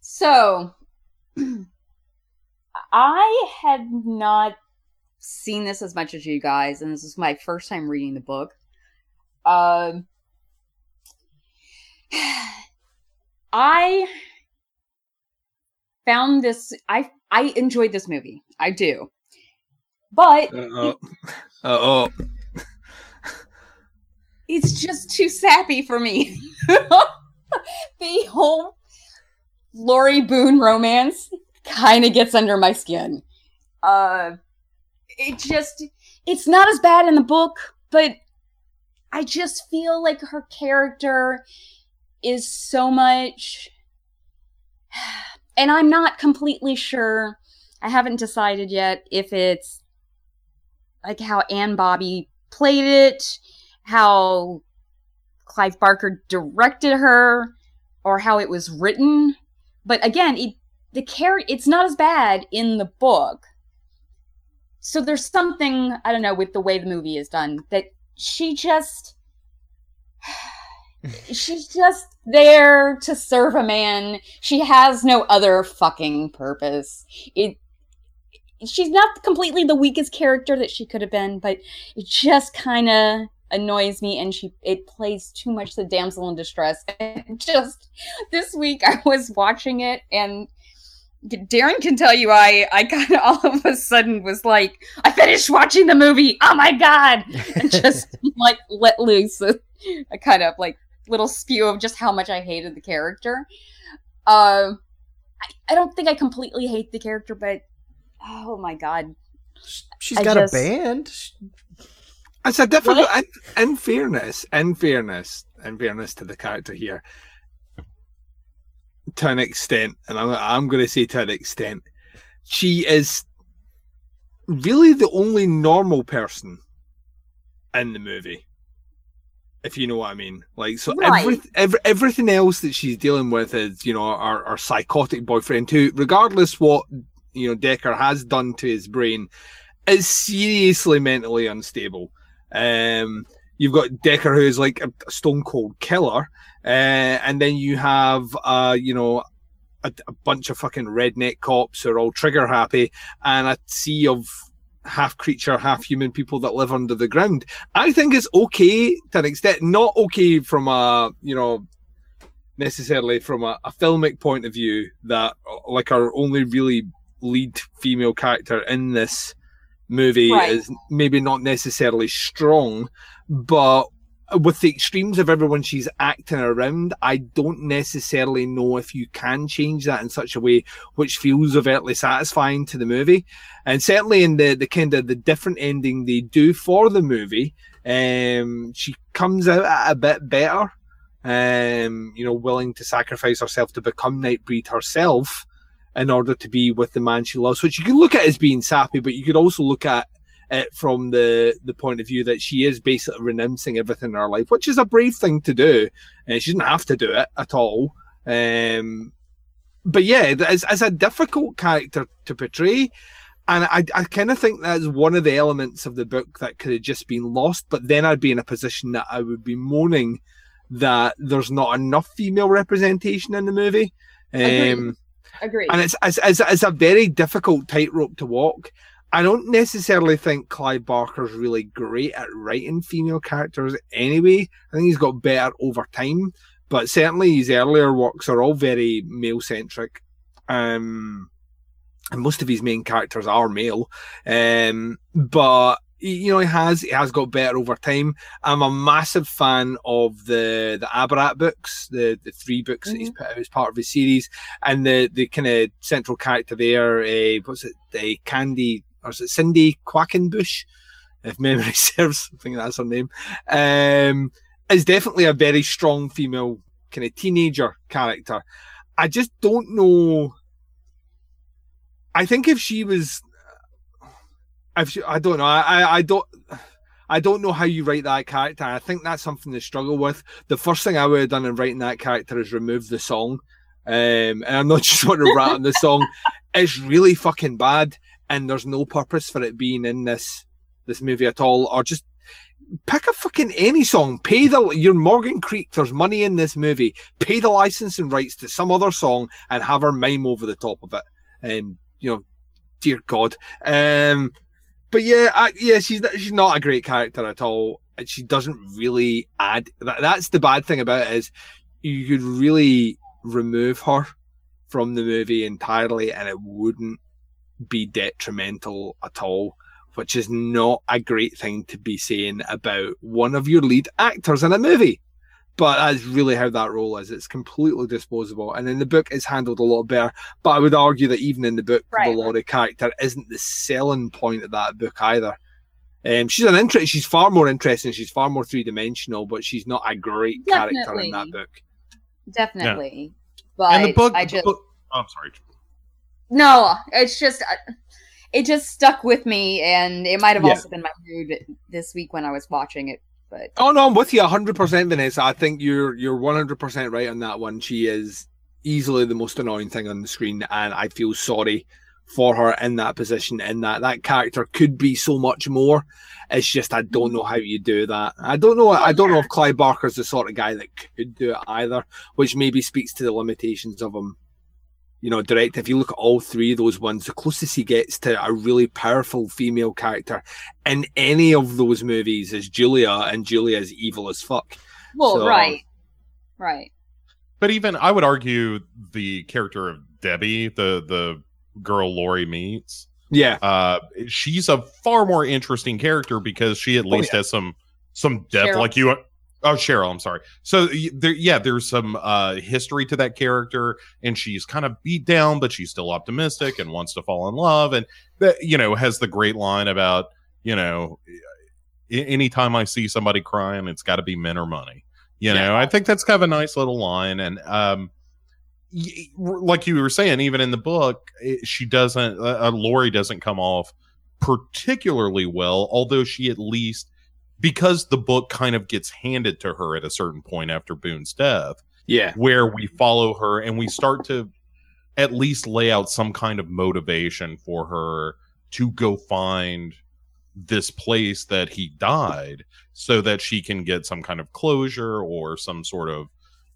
so I had not seen this as much as you guys, and this is my first time reading the book. Um I found this I I enjoyed this movie. I do. But Uh oh. it's just too sappy for me. the whole Lori Boone romance kind of gets under my skin. Uh it just it's not as bad in the book, but I just feel like her character is so much and I'm not completely sure. I haven't decided yet if it's like how Anne Bobby played it, how Clive Barker directed her, or how it was written. But again, it, the char- it's not as bad in the book. So there's something I don't know with the way the movie is done that she just she's just there to serve a man. She has no other fucking purpose. It she's not completely the weakest character that she could have been, but it just kind of annoys me and she it plays too much the damsel in distress. And just this week I was watching it and Daeron can tell you I I kind of all of a sudden was like I finished watching the movie. Oh my god! And just like let loose a, a kind of like little spew of just how much I hated the character. Uh, I, I don't think I completely hate the character, but oh my god, She's I got just- a band. It's a difficult. In, in fairness, in fairness, in fairness to the character here, to an extent, and I'm, I'm going to say to an extent, she is really the only normal person in the movie. If you know what I mean, like so, Right. every, every, everything else that she's dealing with is, you know, our, our psychotic boyfriend who, regardless what you know Decker has done to his brain, is seriously mentally unstable. Um, you've got Decker, who's like a, a stone cold killer, uh, and then you have, uh, you know, a, a bunch of fucking redneck cops who are all trigger happy, and a sea of half creature, half human people that live under the ground. I think it's okay to an extent, not okay from a, you know, necessarily from a, a filmic point of view that like our only really lead female character in this movie Right. is maybe not necessarily strong, but with the extremes of everyone she's acting around, I don't necessarily know if you can change that in such a way which feels overtly satisfying to the movie. And certainly in the the kind of the different ending they do for the movie, um, she comes out a bit better. Um, you know, willing to sacrifice herself to become Nightbreed herself in order to be with the man she loves, which you can look at as being sappy, but you could also look at it from the the point of view that she is basically renouncing everything in her life, which is a brave thing to do. And she didn't have to do it at all. Um, but yeah, it's, it's a difficult character to portray. And I, I kind of think that's one of the elements of the book that could have just been lost. But then I'd be in a position that I would be moaning that there's not enough female representation in the movie. Agreed. Um, Agreed. and it's, it's, it's, it's a very difficult tightrope to walk. I don't necessarily think Clive Barker's really great at writing female characters anyway. I think he's got better over time, but certainly his earlier works are all very male centric. Um, and most of his main characters are male. Um, but you know he has he has got better over time. I'm a massive fan of the the Abarat books, the the three books that he's put out as part of his series, and the the kind of central character there. Uh, what's it? The Candy or is it Cindy Quackenbush? If memory serves, I think that's her name. Um, is definitely a very strong female kind of teenager character. I just don't know. I think if she was, if she, I don't know, I, I, don't. I don't know how you write that character. I think that's something to struggle with. The first thing I would have done in writing that character is remove the song. Um, and I'm not just want to rat on the song. It's really fucking bad, and there's no purpose for it being in this this movie at all. Or just pick a fucking any song. Pay the your Morgan Creek. There's money in this movie. Pay the licensing rights to some other song and have her mime over the top of it. And you know, dear God. Um, but yeah, I, yeah, she's she's not a great character at all. And she doesn't really add. That, that's the bad thing about it is you could really remove her from the movie entirely, and it wouldn't be detrimental at all. Which is not a great thing to be saying about one of your lead actors in a movie. But that's really how that role is. It's completely disposable. And in the book, it's handled a lot better. But I would argue that even in the book, Right. the Lori character isn't the selling point of that book either. Um, she's an interest. She's far more interesting. She's far more three dimensional, but she's not a great character in that book. Definitely. But and the book, I the just book- oh, I'm sorry. No, it's just uh, it just stuck with me, and it might have Yeah. also been my mood this week when I was watching it. But Oh no, I'm with you 100, percent Vanessa. I think you're you're 100 percent right on that one. She is easily the most annoying thing on the screen, and I feel sorry for her in that position. In that that character could be so much more. It's just I don't know how you do that. I don't know. I don't know if Clive Barker's the sort of guy that could do it either, which maybe speaks to the limitations of him. You know, direct. If you look at all three of those ones, the closest he gets to a really powerful female character in any of those movies is Julia, and Julia is evil as fuck. well, So- right, right. But even I would argue the character of Debbie, the the girl Lori meets, Yeah, uh, she's a far more interesting character because she at least yeah. has some some depth. Cheryl. Like you, oh Cheryl, I'm sorry. So there, yeah, there's some uh, history to that character, and she's kind of beat down, but she's still optimistic and wants to fall in love, and that you know has the great line about you know, anytime I see somebody crying, it's got to be men or money. You know, I think that's kind of a nice little line, and um, y- like you were saying, even in the book, it, she doesn't. Uh, Lori doesn't come off particularly well, although she at least because the book kind of gets handed to her at a certain point after Boone's death, yeah, where we follow her and we start to at least lay out some kind of motivation for her to go find this place that he died so that she can get some kind of closure or some sort of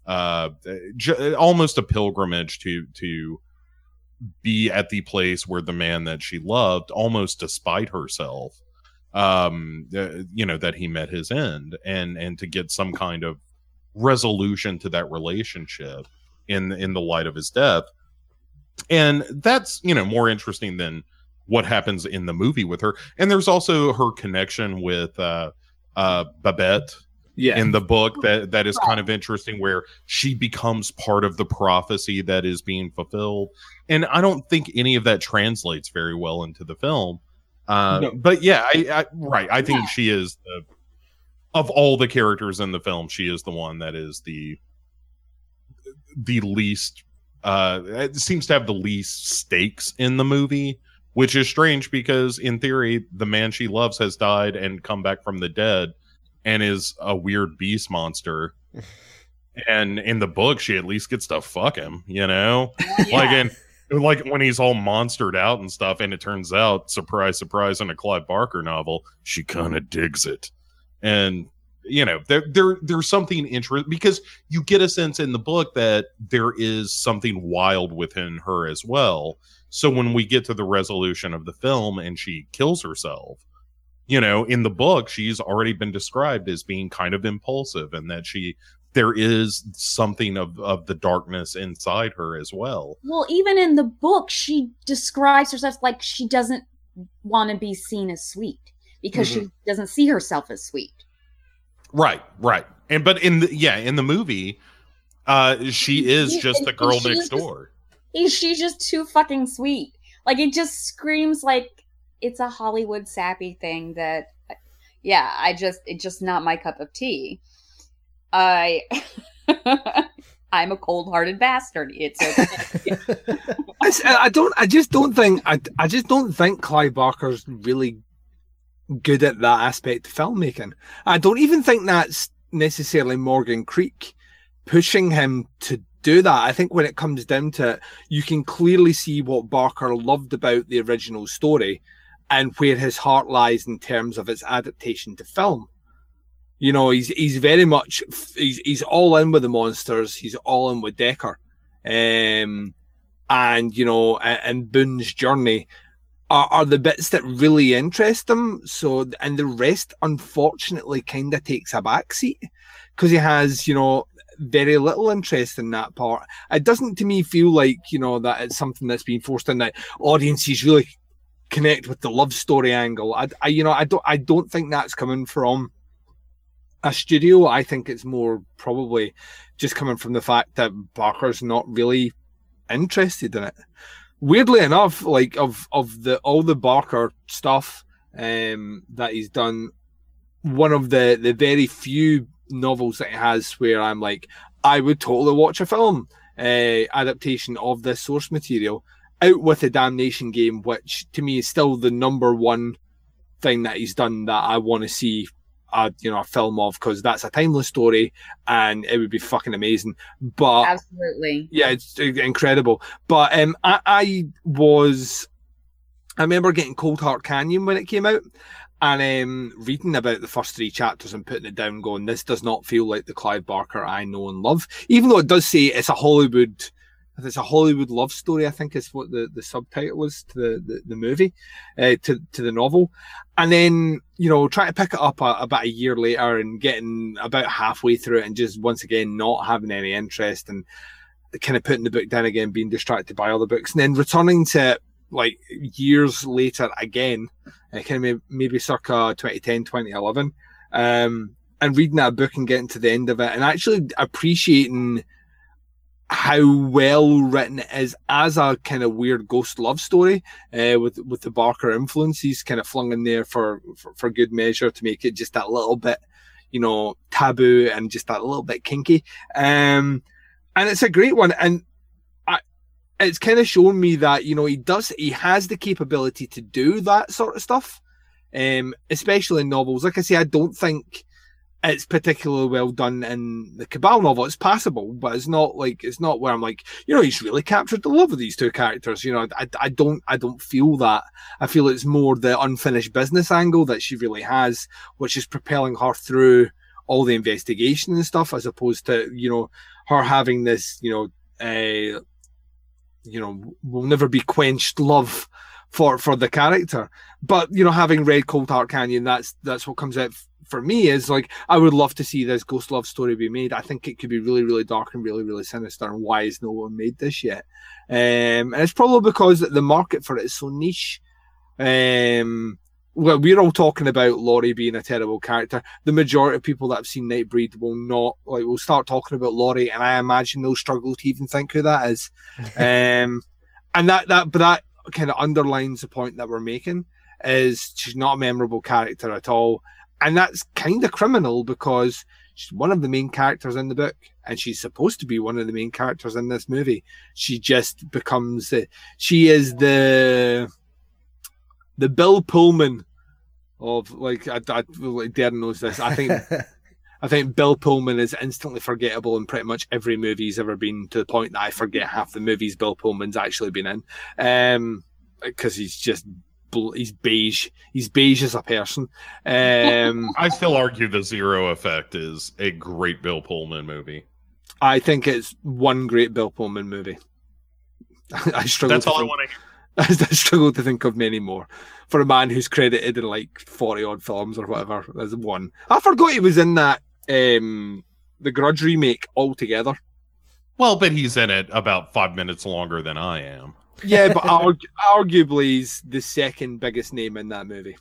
uh j- almost a pilgrimage to to be at the place where the man that she loved almost despite herself um uh, you know that he met his end and and to get some kind of resolution to that relationship in in the light of his death. And that's you know more interesting than what happens in the movie with her. And there's also her connection with uh uh babette yeah. in the book that that is kind of interesting where she becomes part of the prophecy that is being fulfilled. And i don't think any of that translates very well into the film uh No. but yeah I, I right. I think she is the of all the characters in the film she is the one that is the the least uh it seems to have the least stakes in the movie which is strange because in theory the man she loves has died and come back from the dead and is a weird beast monster. And in the book she at least gets to fuck him you know? Like in like when he's all monstered out and stuff and it turns out surprise surprise in a clive barker novel she kind of digs it. And you know there there there's something interesting because you get a sense in the book that there is something wild within her as well. So when we get to the resolution of the film and she kills herself you know in the book she's already been described as being kind of impulsive and that she there is something of of the darkness inside her as well Well, even in the book, she describes herself like she doesn't want to be seen as sweet because she doesn't see herself as sweet. right right and but in the yeah in the movie uh she is just the girl next door Is she's just too fucking sweet? Like it just screams like it's a Hollywood sappy thing that, yeah, I just it's just not my cup of tea. I. I'm a cold-hearted bastard. It's okay. I don't. I just don't think. I. I just don't think Clive Barker's really good at that aspect of filmmaking. I don't even think that's necessarily Morgan Creek pushing him to do that. I think when it comes down to it, you can clearly see what Barker loved about the original story and where his heart lies in terms of its adaptation to film. You know, he's he's very much he's he's all in with the monsters. He's all in with Decker. Um and you know, and Boone's journey are, are the bits that really interest him. So, and the rest, unfortunately, kind of takes a backseat because he has, you know, very little interest in that part. It doesn't to me feel like you know that it's something that's been forced in that audiences really connect with the love story angle. I, I you know I don't I don't think that's coming from a studio. I think it's more probably just coming from the fact that Barker's not really interested in it. Weirdly enough, like of of the all the Barker stuff um, that he's done, one of the the very few novels that he has where I'm like, I would totally watch a film uh, adaptation of this source material out with the Damnation game, which to me is still the number one thing that he's done that I want to see a you know a film of because that's a timeless story and it would be fucking amazing. But Absolutely. yeah, it's incredible. But um, I, I was, I remember getting Cold Heart Canyon when it came out, and um, reading about the first three chapters and putting it down, going, this does not feel like the Clive Barker I know and love. Even though it does say it's a Hollywood, it's a Hollywood love story. I think is what the, the subtitle was to the the, the movie, uh, to to the novel, and then you know trying to pick it up a, about a year later and getting about halfway through it and just once again not having any interest and kind of putting the book down again, being distracted by other books, and then returning to like years later again, uh, kind of maybe circa 2010, 2011, um, and reading that book and getting to the end of it and actually appreciating how well written it is as a kind of weird ghost love story uh, with with the Barker influences kind of flung in there for, for for good measure to make it just that little bit you know taboo and just that little bit kinky. Um and it's a great one and I, it's kind of shown me that you know he does he has the capability to do that sort of stuff um especially in novels. Like i say i don't think it's particularly well done in the cabal novel. It's passable but it's not like it's not where i'm like you know he's really captured the love of these two characters. You know i, I don't i don't feel that. I feel it's more the unfinished business angle that she really has which is propelling her through all the investigation and stuff as opposed to you know her having this you know uh, you know will never be quenched love for for the character. But you know having read cold heart canyon that's that's what comes out for me is like i would love to see this ghost love story be made i think it could be really really dark and really really sinister and why has no one made this yet um and it's probably because the market for it is so niche um well, we're all talking about Lori being a terrible character. The majority of people that have seen Nightbreed will not like. We'll start talking about Lori, and I imagine they'll struggle to even think who that is. um, and that that but that kind of underlines the point that we're making is she's not a memorable character at all, and that's kind of criminal because she's one of the main characters in the book, and she's supposed to be one of the main characters in this movie. She just becomes the, she is the the Bill Pullman of like I, I like Daeron knows this. I think I think Bill Pullman is instantly forgettable in pretty much every movie he's ever been to the point that I forget half the movies Bill Pullman's actually been in. Um because he's just he's beige. He's beige as a person. Um I still argue the Zero Effect is a great Bill Pullman movie. I think it's one great Bill Pullman movie. I struggle That's to all I think- want to hear. I struggle to think of many more for a man who's credited in like forty odd films or whatever. There's one. I forgot he was in that um the Grudge remake altogether. Well, but he's in it about five minutes longer than I am. Yeah, but argu- arguably he's the second biggest name in that movie.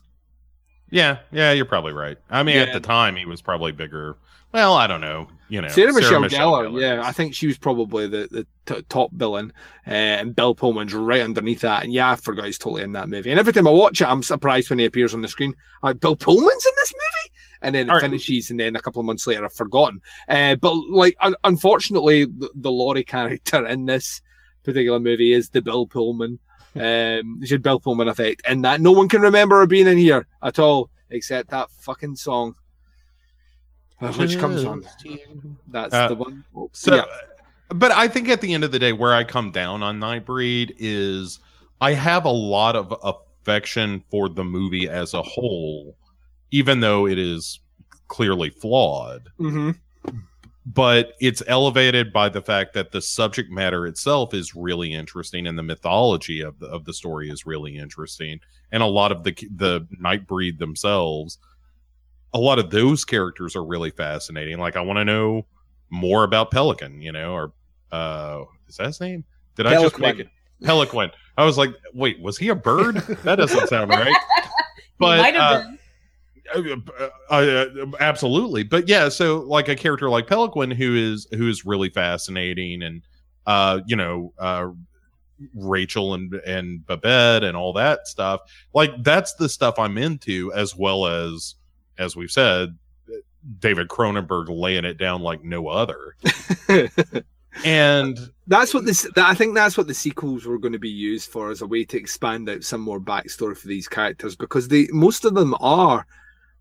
Yeah, yeah, you're probably right. I mean, Yeah. at the time, he was probably bigger. Well, I don't know. You know, Sarah, Michelle, Gellar, Gellar yeah, is- I think she was probably the, the t- top villain, uh, and Bill Pullman's right underneath that. And yeah, I forgot he's totally in that movie. And every time I watch it, I'm surprised when he appears on the screen. I'm like Bill Pullman's in this movie, and then it All right. finishes, and then a couple of months later, I've forgotten. Uh, but like, un- unfortunately, the, the Lori character in this particular movie is the Bill Pullman. Um, there's a Bill Pullman effect, and that no one can remember her being in here at all, except that fucking song, uh, which comes on. That's Uh, the one. Oh, So, yeah. but I think at the end of the day, where I come down on Nightbreed is I have a lot of affection for the movie as a whole, even though it is clearly flawed. hmm But it's elevated by the fact that the subject matter itself is really interesting, and the mythology of the of the story is really interesting, and a lot of the the Nightbreed themselves, a lot of those characters are really fascinating. Like I want to know more about Pelican, you know, or uh, is that his name? Did I just make it Pelican? I was like, wait, was he a bird? that doesn't sound right. But Might have uh, uh, uh, absolutely but yeah so like a character like Peloquin who is who is really fascinating and uh you know uh rachel and and babette and all that stuff like that's the stuff i'm into as well as as we've said david cronenberg laying it down like no other and That's what this. I think that's what the sequels were going to be used for as a way to expand out some more backstory for these characters because they most of them are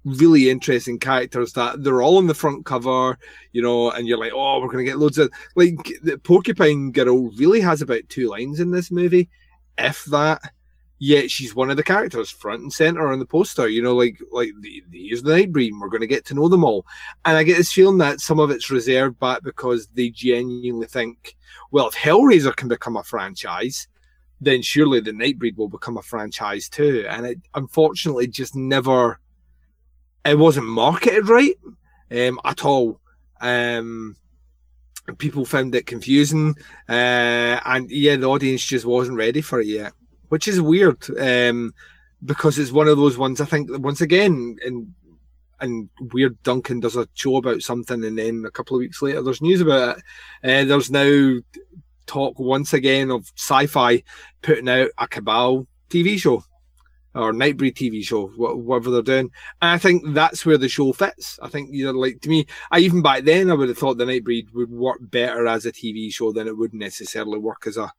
really interesting characters that they're all on the front cover, you know, and you're like, oh, we're going to get loads of like the Porcupine Girl really has about two lines in this movie, if that. Yet she's one of the characters front and center on the poster. You know, like like here's the Nightbreed. We're going to get to know them all, and I get this feeling that some of it's reserved back because they genuinely think well, if Hellraiser can become a franchise, then surely the Nightbreed will become a franchise too. And it unfortunately just never, it wasn't marketed right um, at all. Um, people found it confusing, uh, and yeah, the audience just wasn't ready for it yet, which is weird um, because it's one of those ones. I think once again, in and Weird Duncan does a show about something, and then a couple of weeks later, there's news about it. Uh, there's now talk once again of sci-fi putting out a Cabal TV show or Nightbreed TV show, whatever they're doing. And I think that's where the show fits. I think you know, like to me, I even back then I would have thought the Nightbreed would work better as a TV show than it would necessarily work as a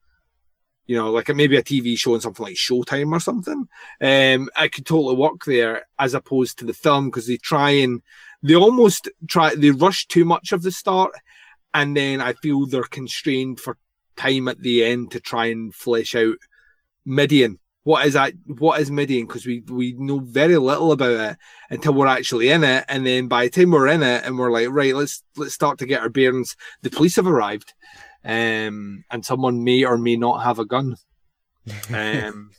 you know, like maybe a TV show on something like Showtime or something. Um, I could totally work there as opposed to the film because they try and they almost try they rush too much of the start, and then I feel they're constrained for time at the end to try and flesh out Midian. What is that? What is Midian? Because we we know very little about it until we're actually in it, and then by the time we're in it, and we're like, right, let's let's start to get our bearings. The police have arrived, um, and someone may or may not have a gun. Um,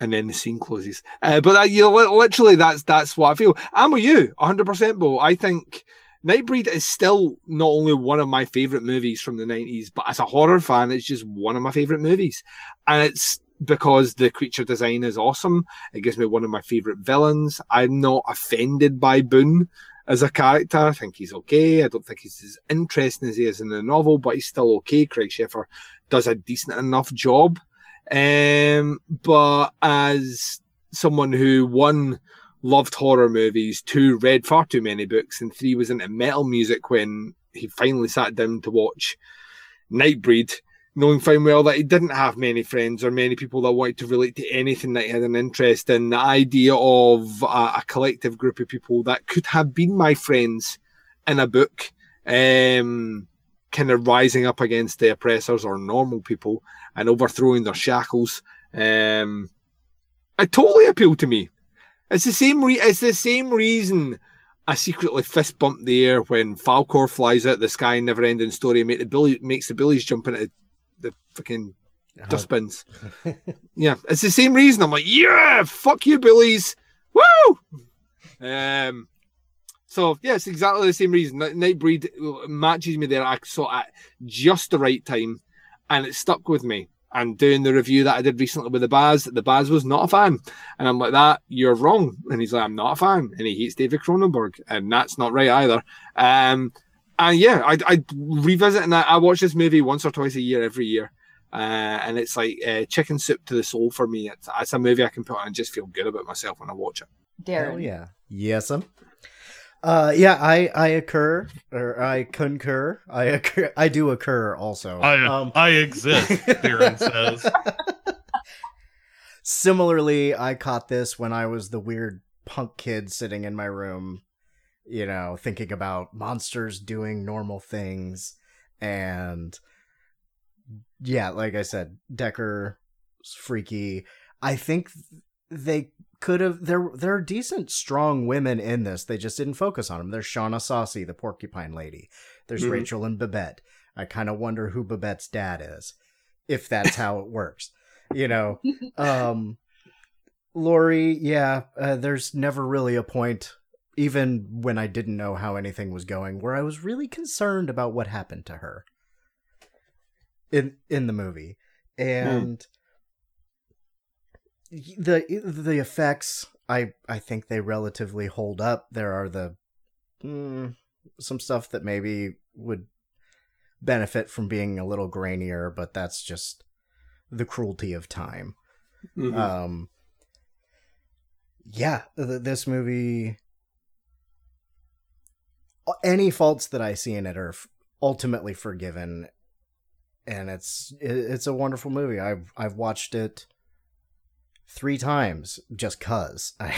and then the scene closes. Uh, but that, you know, literally, that's that's what I feel. I'm with you, 100, percent Bo. I think Nightbreed is still not only one of my favorite movies from the 90s, but as a horror fan, it's just one of my favorite movies, and it's because the creature design is awesome. It gives me one of my favorite villains. I'm not offended by Boone as a character. I think he's okay. I don't think he's as interesting as he is in the novel, but he's still okay. Craig Sheffer does a decent enough job. Um, but as someone who one loved horror movies, two read far too many books, and three was into metal music when he finally sat down to watch Nightbreed, knowing fine well that he didn't have many friends or many people that wanted to relate to anything that he had an interest in. The idea of a, a collective group of people that could have been my friends in a book, um, kind of rising up against the oppressors or normal people and overthrowing their shackles, um, it totally appealed to me. It's the same. Re- it's the same reason I secretly fist bump the air when Falkor flies out the sky in Never Ending Story make the billy makes the billies jump into the fucking dustbins. yeah, it's the same reason. I'm like, yeah, fuck you, billies, woo. Um, so yeah, it's exactly the same reason. Nightbreed matches me there. I saw at just the right time, and it stuck with me. And doing the review that I did recently with the Baz, the Baz was not a fan, and I'm like, "That you're wrong." And he's like, "I'm not a fan," and he hates David Cronenberg, and that's not right either. Um, and yeah, I I revisit and I, I watch this movie once or twice a year, every year. Uh, and it's like uh, chicken soup to the soul for me. It's, it's a movie I can put on and just feel good about myself when I watch it. Daeron. Hell yeah. Yes, um. Uh, yeah, I I occur or I concur. I occur. I do occur also. I Um, I exist. Daeron says. Similarly, I caught this when I was the weird punk kid sitting in my room, you know, thinking about monsters doing normal things. And yeah, like I said, Decker's freaky. I think they could have there there are decent strong women in this. They just didn't focus on them. There's Shuna Sassi, the porcupine lady. There's Mhm. Rachel and Babette. I kind of wonder who Babette's dad is, if that's how it works. You know, um, Lori, yeah, uh, there's never really a point, even when I didn't know how anything was going, where I was really concerned about what happened to her in in the movie, and the the effects I I think they relatively hold up. There are the mm, some stuff that maybe would benefit from being a little grainier, but that's just the cruelty of time. Mhm. Um, yeah, th- this movie. Any faults that I see in it are ultimately forgiven, and it's it's a wonderful movie. I've I've watched it three times just cause I,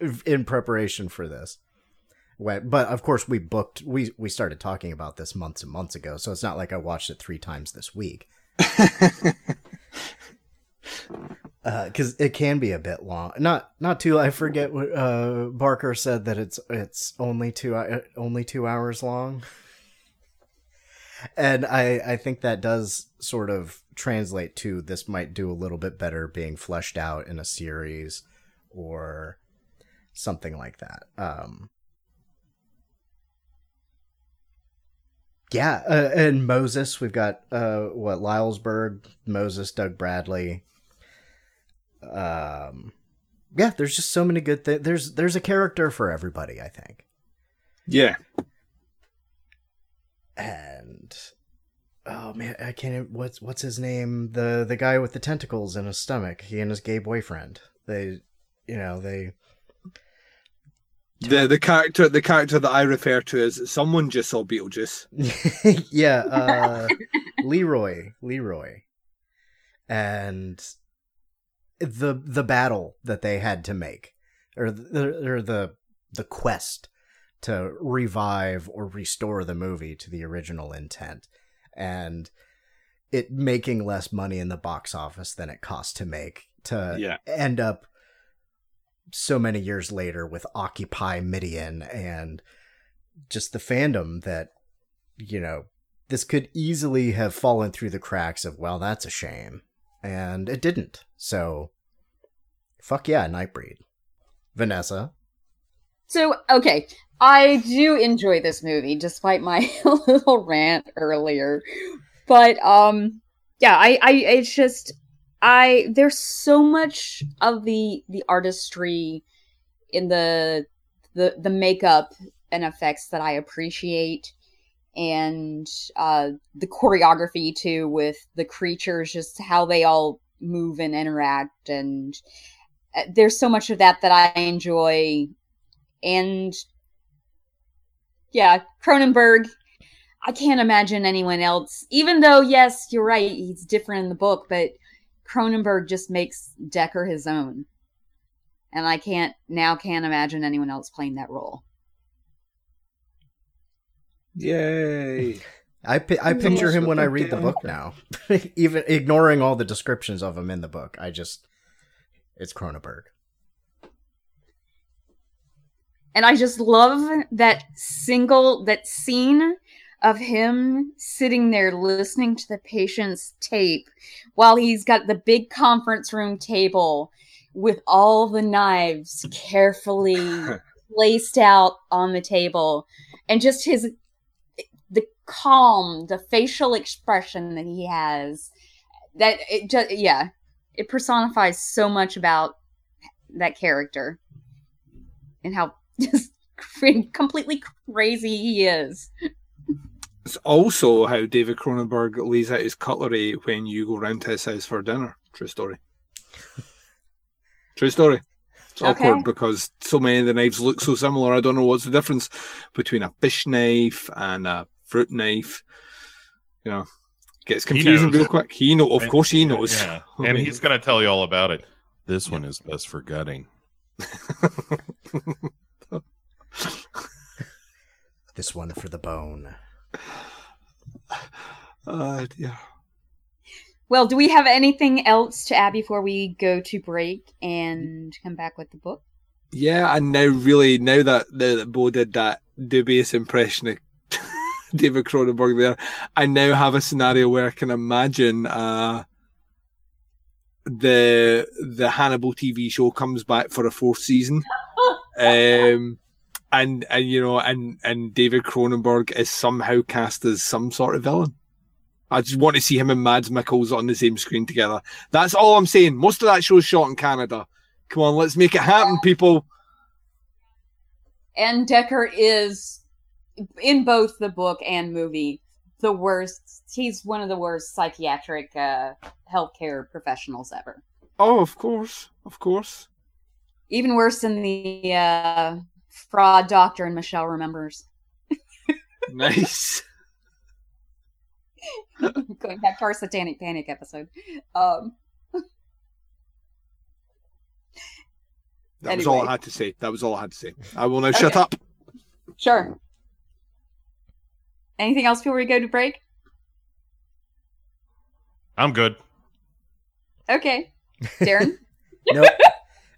in preparation for this. But of course, we booked we we started talking about this months and months ago, so it's not like I watched it three times this week because it can be a bit long. Not not too. I forget what uh, Barker said that it's it's only two uh, only two hours long, and I I think that does sort of translate to this might do a little bit better being fleshed out in a series or something like that. Um, yeah, uh, and Moses, we've got uh, what Lylesburg, Moses, Doug Bradley um yeah there's just so many good things there's there's a character for everybody i think. Yeah. and oh man i can't even- what's what's his name? The the guy with the tentacles in his stomach. He and his gay boyfriend. They you know they The the character the character that I refer to as someone just saw Beetlejuice. yeah uh leroy leroy. And the the battle that they had to make or the or the the quest to revive or restore the movie to the original intent and it making less money in the box office than it cost to make to Yeah. end up so many years later with Occupy Midian and just the fandom that you know this could easily have fallen through the cracks of well that's a shame and it didn't. So fuck yeah nightbreed. Vanessa? So, okay, I do enjoy this movie despite my little rant earlier. But um yeah, I I it's just I there's so much of the the artistry in the the the makeup and effects that I appreciate and uh the choreography too with the creatures just how they all move and interact and uh, there's so much of that that I enjoy and yeah, Cronenberg. I can't imagine anyone else. Even though, yes, you're right, he's different in the book, but Cronenberg just makes Decker his own, and I can't now can't imagine anyone else playing that role. Yay. i pi- i picture him when i read the book now. Even ignoring all the descriptions of him in the book i just it's cronenberg. And I just love that single that scene of him sitting there listening to the patient's tape while he's got the big conference room table with all the knives carefully placed out on the table. And just his the calm the facial expression that he has that it just yeah it personifies so much about that character and how just completely crazy he is It's also how David Cronenberg lays out his cutlery when you go round to his house for dinner. True story. True story. It's Okay. awkward because so many of the knives look so similar. I don't know what's the difference between a fish knife and a fruit knife. You know, gets He confusing real quick. He know, of And- course, he knows. Yeah. I And mean- he's going to tell you all about it. This one is best for gutting. this one for the bone Uh, yeah. well do we have anything else to add before we go to break and come back with the book Yeah, and now really now that the, that Bo did that dubious impression of David Cronenberg there, I now have a scenario where I can imagine uh the the Hannibal TV show comes back for a fourth season. Um and and you know, and and David Cronenberg is somehow cast as some sort of villain. I just want to see him and Mads Mikkelsen on the same screen together. That's all I'm saying. Most of that show's shot in Canada. Come on, let's make it happen, people. And Decker is in both the book and movie the worst. He's one of the worst psychiatric uh, healthcare professionals ever. Oh, of course, of course. Even worse than the uh, fraud doctor and Michelle remembers. Nice. Going back to our satanic panic episode. Um, That was all I had to say. That was all I had to say. I will now shut up. sure. Anything else before we go to break? I'm good. Okay. Daeron? nope.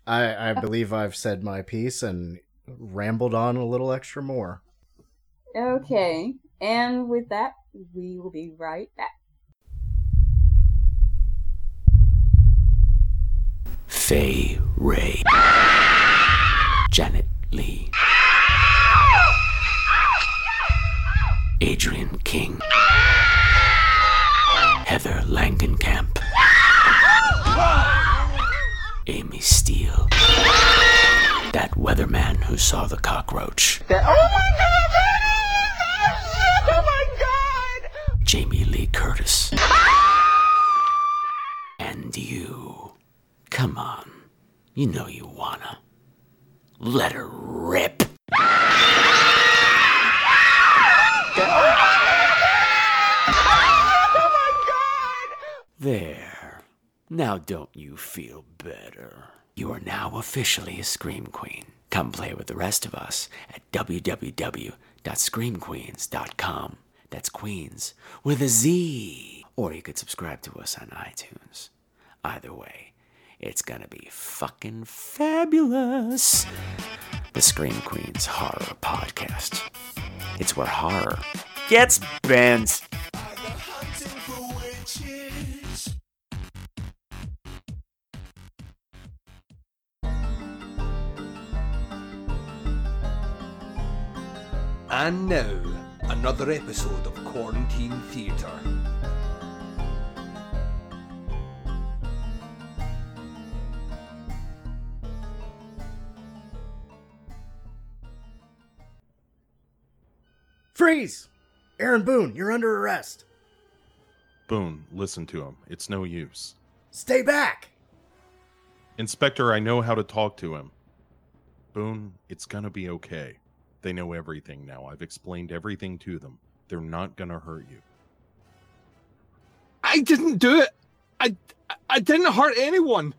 I, I believe I've said my piece and rambled on a little extra more. okay. And with that, we will be right back. Fay Wray. Janet Leigh. Adrienne King. Heather Langenkamp. Amy Steele. That weatherman who saw the cockroach. Jamie Lee Curtis. And you. Come on. You know you wanna. Let her rip. There. Now don't you feel better? You are now officially a Scream Queen. Come play with the rest of us at www.screamqueens.com. That's Queens with a Z. Or you could subscribe to us on iTunes. Either way, it's gonna be fucking fabulous. The Scream Queens Horror Podcast. It's where horror gets bent. And now, another episode of Quarantine Theatre. Freeze! Aaron Boone, you're under arrest. Boone, listen to him. It's no use. Stay back! Inspector, I know how to talk to him. Boone, it's gonna be okay. They know everything now. I've explained everything to them. They're not gonna hurt you. I didn't do it. I I didn't hurt anyone.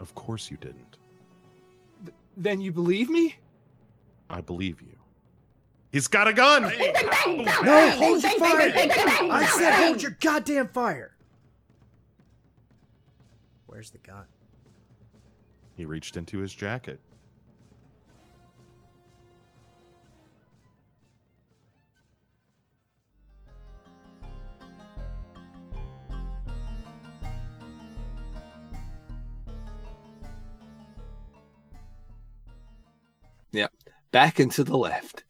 Of course you didn't. Then you believe me? I believe you. He's got a gun! No, hold your fire! I said hold your goddamn fire! Where's the gun? He reached into his jacket. Back and to the left.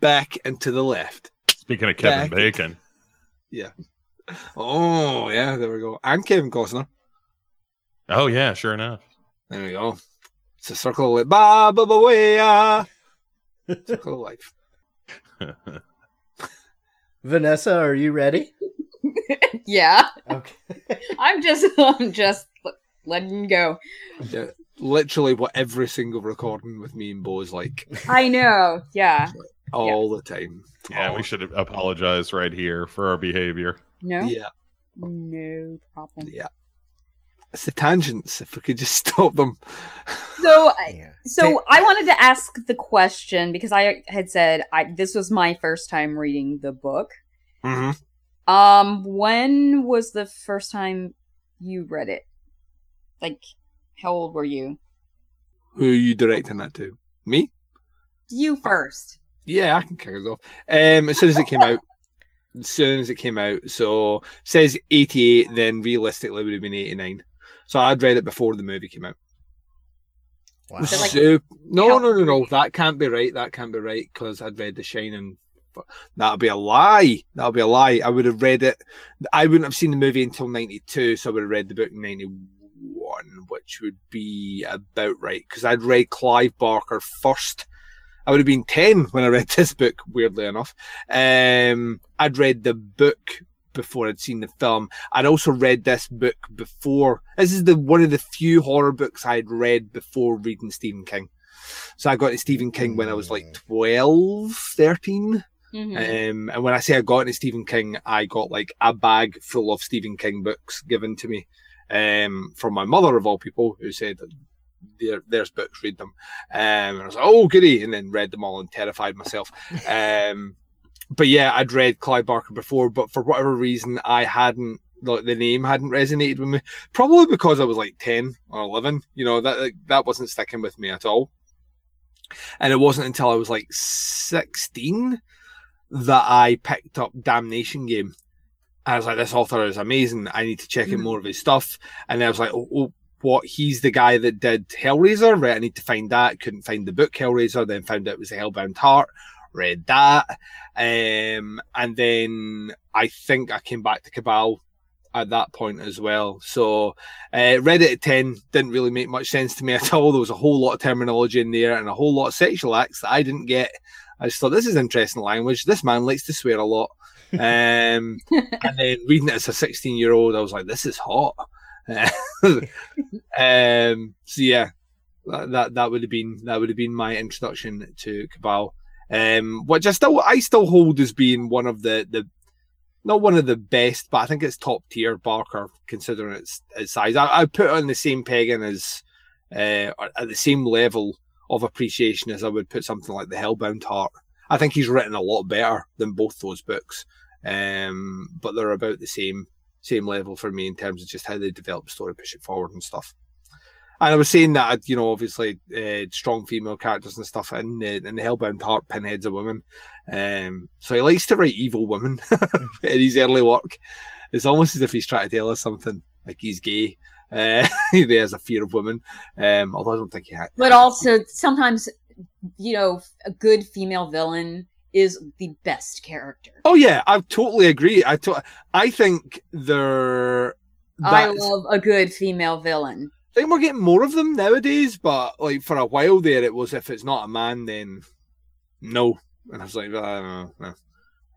Back and to the left. Speaking of Kevin Back. Bacon. Yeah. Oh, yeah, there we go. And Kevin Costner. Oh yeah, sure enough. There we go. It's a circle of life. Ba ba ba way, ah. Circle of life. Vanessa, are you ready? Yeah. Okay. I'm just, I'm just letting go. Yeah, literally what every single recording with me and Bo is like I know. Yeah. all the time. Yeah, All- we should apologize right here for our behavior. No. Yeah, No problem. yeah. It's the tangents. If we could just stop them. So, I- Yeah. so I wanted to ask the question because I had said I this was my first time reading the book. Mm-hmm. Um, when was the first time you read it? Like, how old were you? Who are you directing that to? Me? You first. Yeah, I can kick us off. Um, as soon as it came out, as soon as it came out, so says eighty-eight, then realistically it would have been eighty-nine. So I'd read it before the movie came out. Wow. So, like, no, no, no, no. That can't be right. That can't be right because I'd read The Shining. But That'd be a lie. That'd be a lie. I would have read it. I wouldn't have seen the movie until '92, so I would have read the book in '91, which would be about right because I'd read Clive Barker first. I would have been 10 when I read this book, weirdly enough. Um, I'd read the book before I'd seen the film. I'd also read this book before. This is the one of the few horror books I'd read before reading Stephen King. So I got into Stephen King when I was like 12, 13. Mhm. Um, and when I say I got into Stephen King, I got like a bag full of Stephen King books given to me um, from my mother, of all people, who said, there, There's books, read them. Um, and I was like, oh, goody. And then read them all and terrified myself. Um, but yeah, I'd read Clive Barker before, but for whatever reason, I hadn't. Like, the name hadn't resonated with me, probably because I was like ten or eleven. You know that that wasn't sticking with me at all. And it wasn't until I was like sixteen that I picked up Damnation Game. I was like, this author is amazing. I need to check out Mhm. more of his stuff. And then I was like, oh, oh, what? He's the guy that did Hellraiser, right? I need to find that. Couldn't find the book Hellraiser. Then found out it was the Hellbound Heart. Read that. Um, and then I think I came back to Cabal at that point as well. So uh, read it at 10, didn't really make much sense to me at all. There was a whole lot of terminology in there and a whole lot of sexual acts that I didn't get. I just thought this is interesting language. This man likes to swear a lot. Um, and then reading it as a 16 year old, I was like, this is hot. um, so yeah, that, that that would have been that would have been my introduction to Cabal. Um, which I still I still hold as being one of the the not one of the best, but I think it's top tier Barker considering its its size. I I put it on the same pegging as uh, at the same level of appreciation as I would put something like the Hellbound Heart. I think he's written a lot better than both those books, um, but they're about the same same level for me in terms of just how they develop the story, push it forward, and stuff. And I was saying that you know, obviously, uh, strong female characters and stuff in the in the Hellbound Heart, Pinhead's a woman, um, so he likes to write evil women in his early work. It's almost as if he's trying to tell us something, like he's gay. Uh, he has a fear of women, um, although I don't think he had. But also, sometimes, you know, a good female villain is the best character. Oh yeah, I totally agree. I to- I think they're. I love a good female villain. I think we're getting more of them nowadays, but like for a while there, it was if it's not a man, then no. And I was like, uh, no, no. I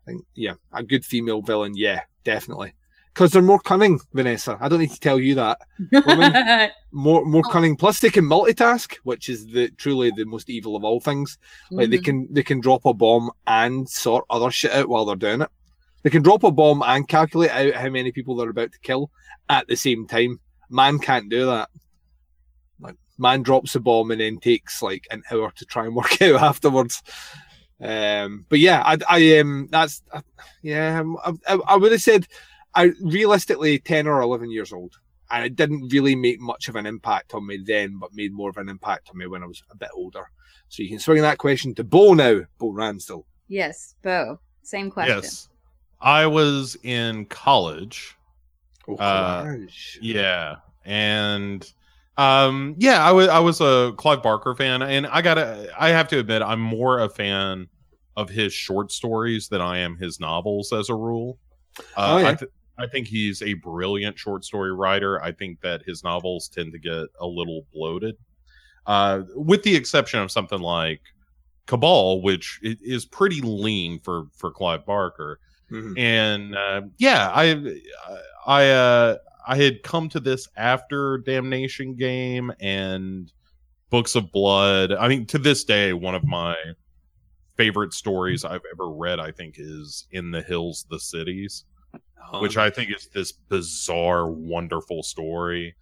think yeah, a good female villain, yeah, definitely, because they're more cunning, Vanessa. I don't need to tell you that. Women- More more Oh. cunning. Plus, they can multitask, which is the truly the most evil of all things. Like they Mhm. can they can drop a bomb and sort other shit out while they're doing it. They can drop a bomb and calculate out how many people they're about to kill at the same time. Man can't do that. Like man drops a bomb and then takes like an hour to try and work out afterwards. Um, but yeah, I, I um, that's uh, yeah, I, I, I would have said, I realistically ten or eleven years old, and it didn't really make much of an impact on me then, but made more of an impact on me when I was a bit older. So you can swing that question to Bo now, Bo Ransdell. yes, Bo. Same question. Yes. I was in college. Oh, Uh. Yeah. And um yeah, I was I was a Clive Barker fan and I got to I have to admit I'm more a fan of his short stories than I am his novels as a rule. Uh, Oh, yeah. I, th- I think he's a brilliant short story writer. I think that his novels tend to get a little bloated. Uh, with the exception of something like Cabal, which is pretty lean for for Clive Barker Mhm. and uh, yeah i i uh i had come to this after damnation game and books of blood i mean to this day one of my favorite stories i've ever read i think is in the hills the cities which Um, i think is this bizarre wonderful story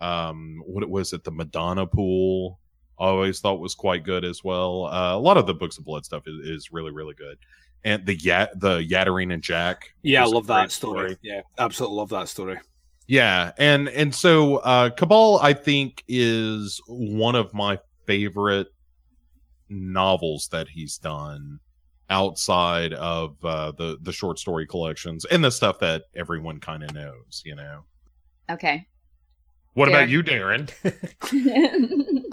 um what it was it the madonna pool I always thought was quite good as well uh, a lot of the books of blood stuff is, is really really good and the Yat the Yattering and Jack. yeah, I love that great story. Yeah, absolutely love that story. Yeah, and and so uh Cabal I think is one of my favorite novels that he's done outside of uh the the short story collections and the stuff that everyone kind of knows, you know. Okay. What about you, Daeron?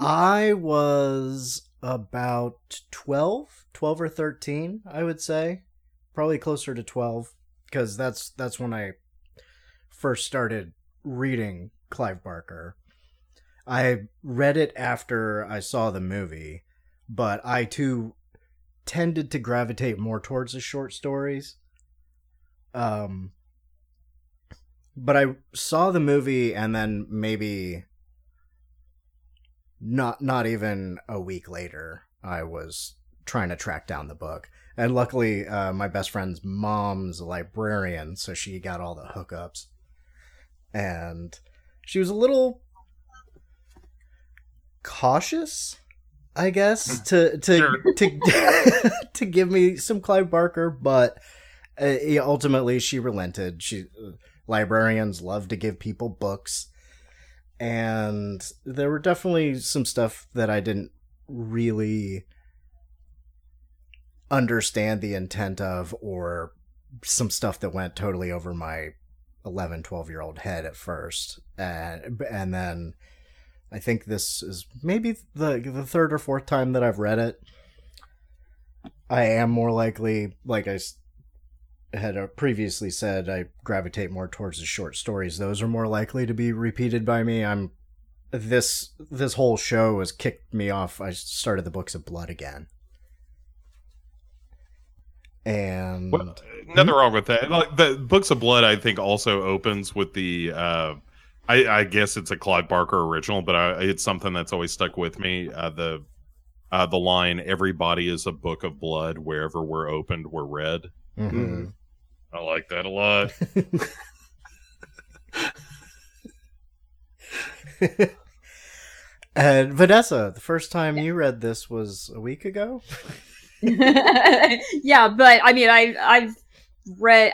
I was about 12, 12 or 13, I would say. Probably closer to 12 because that's that's when I first started reading Clive Barker. I read it after I saw the movie, but I too tended to gravitate more towards the short stories. Um but I saw the movie and then maybe not not even a week later i was trying to track down the book. And luckily uh, my best friend's mom's a librarian so she got all the hookups. And she was a little cautious i guess to to Sure. to to give me some clive barker but uh, ultimately she relented. She librarians love to give people books. And there were definitely some stuff that I didn't really understand the intent of or some stuff that went totally over my 11 12 year old head at first. And and then I think this is maybe the the third or fourth time that I've read it I am more likely like I had uh, previously said I gravitate more towards the short stories. Those are more likely to be repeated by me. I'm this this whole show has kicked me off. I started the books of blood again. And Well, nothing wrong with that. Like the Books of Blood, I think also opens with the. Uh, I, I guess it's a Clive Barker original, but I, it's something that's always stuck with me. Uh, the uh, the line "Everybody is a book of blood. Wherever we're opened, we're read." Mhm. I like that a lot. and Vanessa, the first time you read this was a week ago. yeah, but I mean, I I've read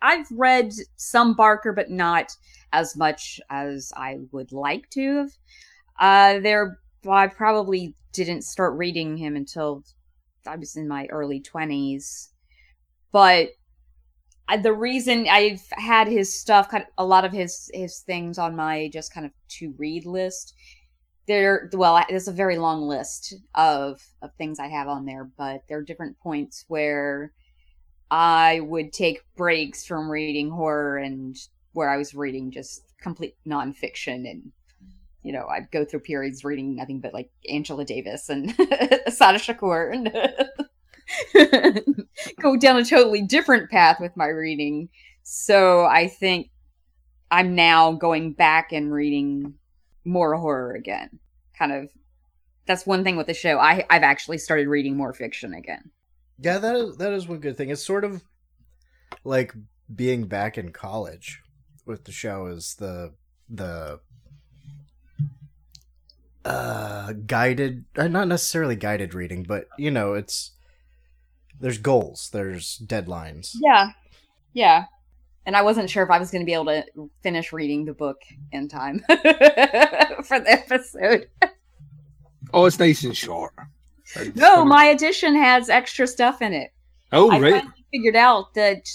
I've read some Barker, but not as much as I would like to have. Uh, there, I probably didn't start reading him until I was in my early twenties, but. I, the reason I've had his stuff, kind of, a lot of his his things on my just kind of to read list, there well there's a very long list of of things i have on there but there are different points where i would take breaks from reading horror and where i was reading just complete nonfiction and you know i'd go through periods reading nothing but like angela davis and assata shakur and go down a totally different path with my reading so i think i'm now going back and reading more horror again. Kind of that's one thing with the show. I I've actually started reading more fiction again. Yeah, that is that is one good thing. It's sort of like being back in college with the show is the the uh guided uh, not necessarily guided reading, but you know, it's there's goals, there's deadlines. Yeah. Yeah. And I wasn't sure if I was going to be able to finish reading the book in time for the episode. Oh, it's nice and short. No, my edition has extra stuff in it. Oh, I right. figured out that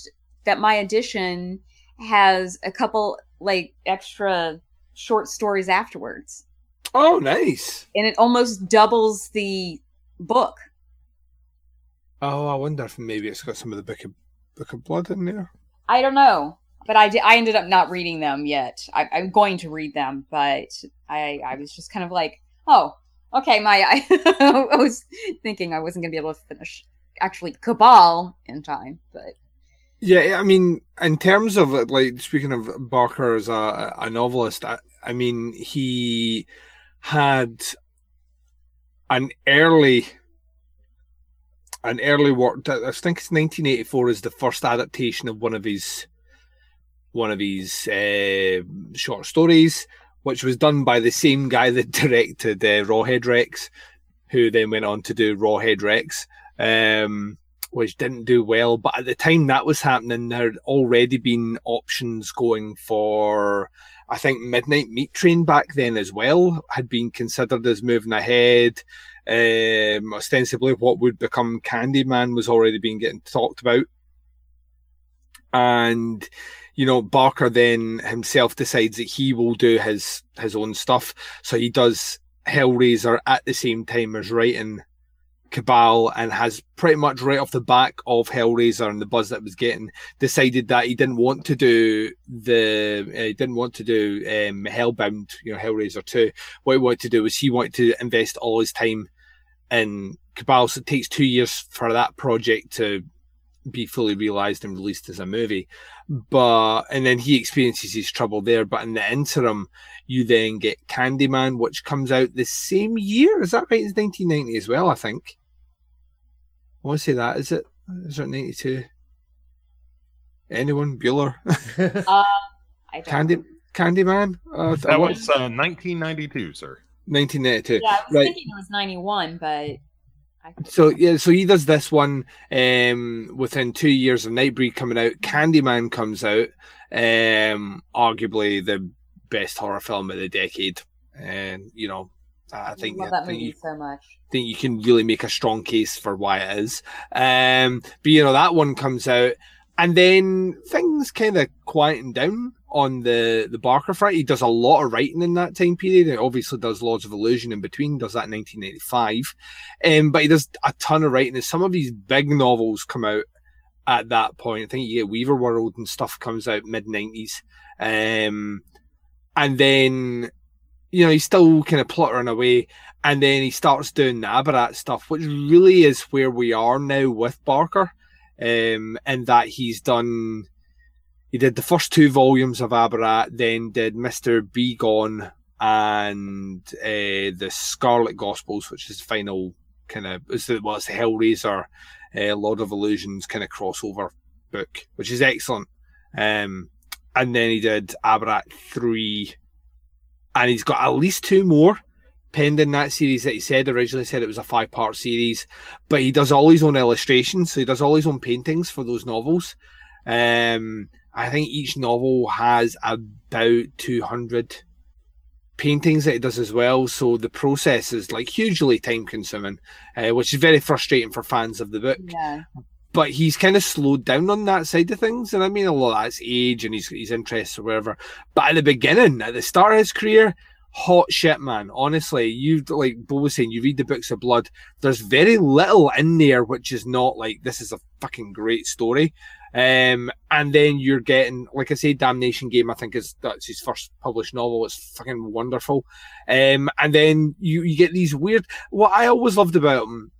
that my edition has a couple like extra short stories afterwards, Oh, nice. and it almost doubles the book. Oh, I wonder if maybe it's got some of the Book of, Book of Blood in there. I don't know, but I did, I ended up not reading them yet. I, I'm going to read them, but I I was just kind of like, oh, okay. My I, I was thinking I wasn't going to be able to finish actually Cabal in time, but Yeah, I mean, in terms of like speaking of Barker as a, a novelist, I, I mean, he had an early, an early work. I think it's 1984 is the first adaptation of one of his, one of his uh, short stories, which was done by the same guy that directed uh, Rawhead Rex, who then went on to do Rawhead Rex. Um, which didn't do well. But at the time that was happening, there had already been options going for, I think, Midnight Meat Train back then as well, had been considered as moving ahead. Um, ostensibly, what would become Candyman was already being getting talked about. And you know, Barker then himself decides that he will do his his own stuff. So he does Hellraiser at the same time as writing Cabal and has pretty much right off the back of Hellraiser and the buzz that was getting decided that he didn't want to do the uh, he didn't want to do um, Hellbound, you know, Hellraiser two. What he wanted to do was he wanted to invest all his time in Cabal. So it takes two years for that project to be fully realized and released as a movie. But and then he experiences his trouble there. But in the interim, you then get Candyman, which comes out the same year. Is that right? It's 1990 as well, I think. I want to say that. Is it? Is it 92? Anyone? Bueller? Uh, I don't Candy know. Candyman? Uh, That what- was uh, 1992, sir. 1992. Yeah, I was Right. thinking it was 91, but So yeah, so he does this one um, within two years of Nightbreed coming out. Candyman comes out, um, arguably the best horror film of the decade, and you know, I think I that think movie you, so much. think you can really make a strong case for why it is. Um, but you know, that one comes out, and then things kind of quieten down on the the Barker front. He does a lot of writing in that time period. He obviously does Lords of Illusion in between. Does that in 1995, um, but he does a ton of writing. And some of these big novels come out at that point. I think you get Weaver World and stuff comes out mid 90s, um, and then you know he's still kind of pluttering away and then he starts doing the Abarat stuff, which really is where we are now with Barker, um, in that he's done. He did the first two volumes of Abarat, then did Mister B. Gone and uh, the Scarlet Gospels, which is the final kind of is the well, it's the Hellraiser, uh, Lord of Illusions kind of crossover book, which is excellent. Um, and then he did Abarat three, and he's got at least two more pending that series that he said originally said it was a five part series, but he does all his own illustrations, so he does all his own paintings for those novels. Um, I think each novel has about 200 paintings that he does as well, so the process is like hugely time consuming, uh, which is very frustrating for fans of the book Yeah. But he's kind of slowed down on that side of things. And I mean, a lot of that's age and his, his interests or whatever. But at the beginning, at the start of his career, hot shit, man. Honestly, you like Bo was saying, you read the books of blood. There's very little in there which is not like this is a fucking great story. Um, and then you're getting, like I say, Damnation Game. I think is that's his first published novel. It's fucking wonderful. Um, and then you you get these weird. What I always loved about him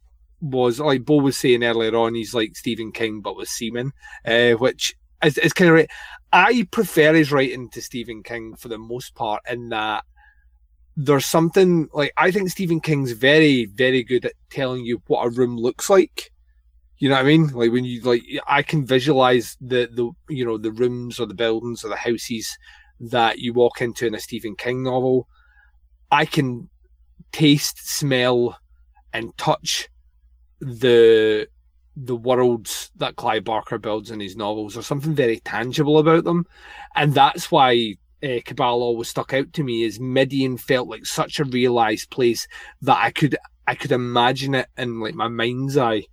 was like Bo was saying earlier on, he's like Stephen King but with semen, uh, which is, is kind of right. I prefer his writing to Stephen King for the most part, in that there's something like I think Stephen King's very, very good at telling you what a room looks like. You know what I mean? Like when you like, I can visualize the the you know the rooms or the buildings or the houses that you walk into in a Stephen King novel. I can taste, smell, and touch the the worlds that Clive Barker builds in his novels. There's something very tangible about them, and that's why uh, Cabal always stuck out to me. Is Midian felt like such a realized place that I could I could imagine it in like my mind's eye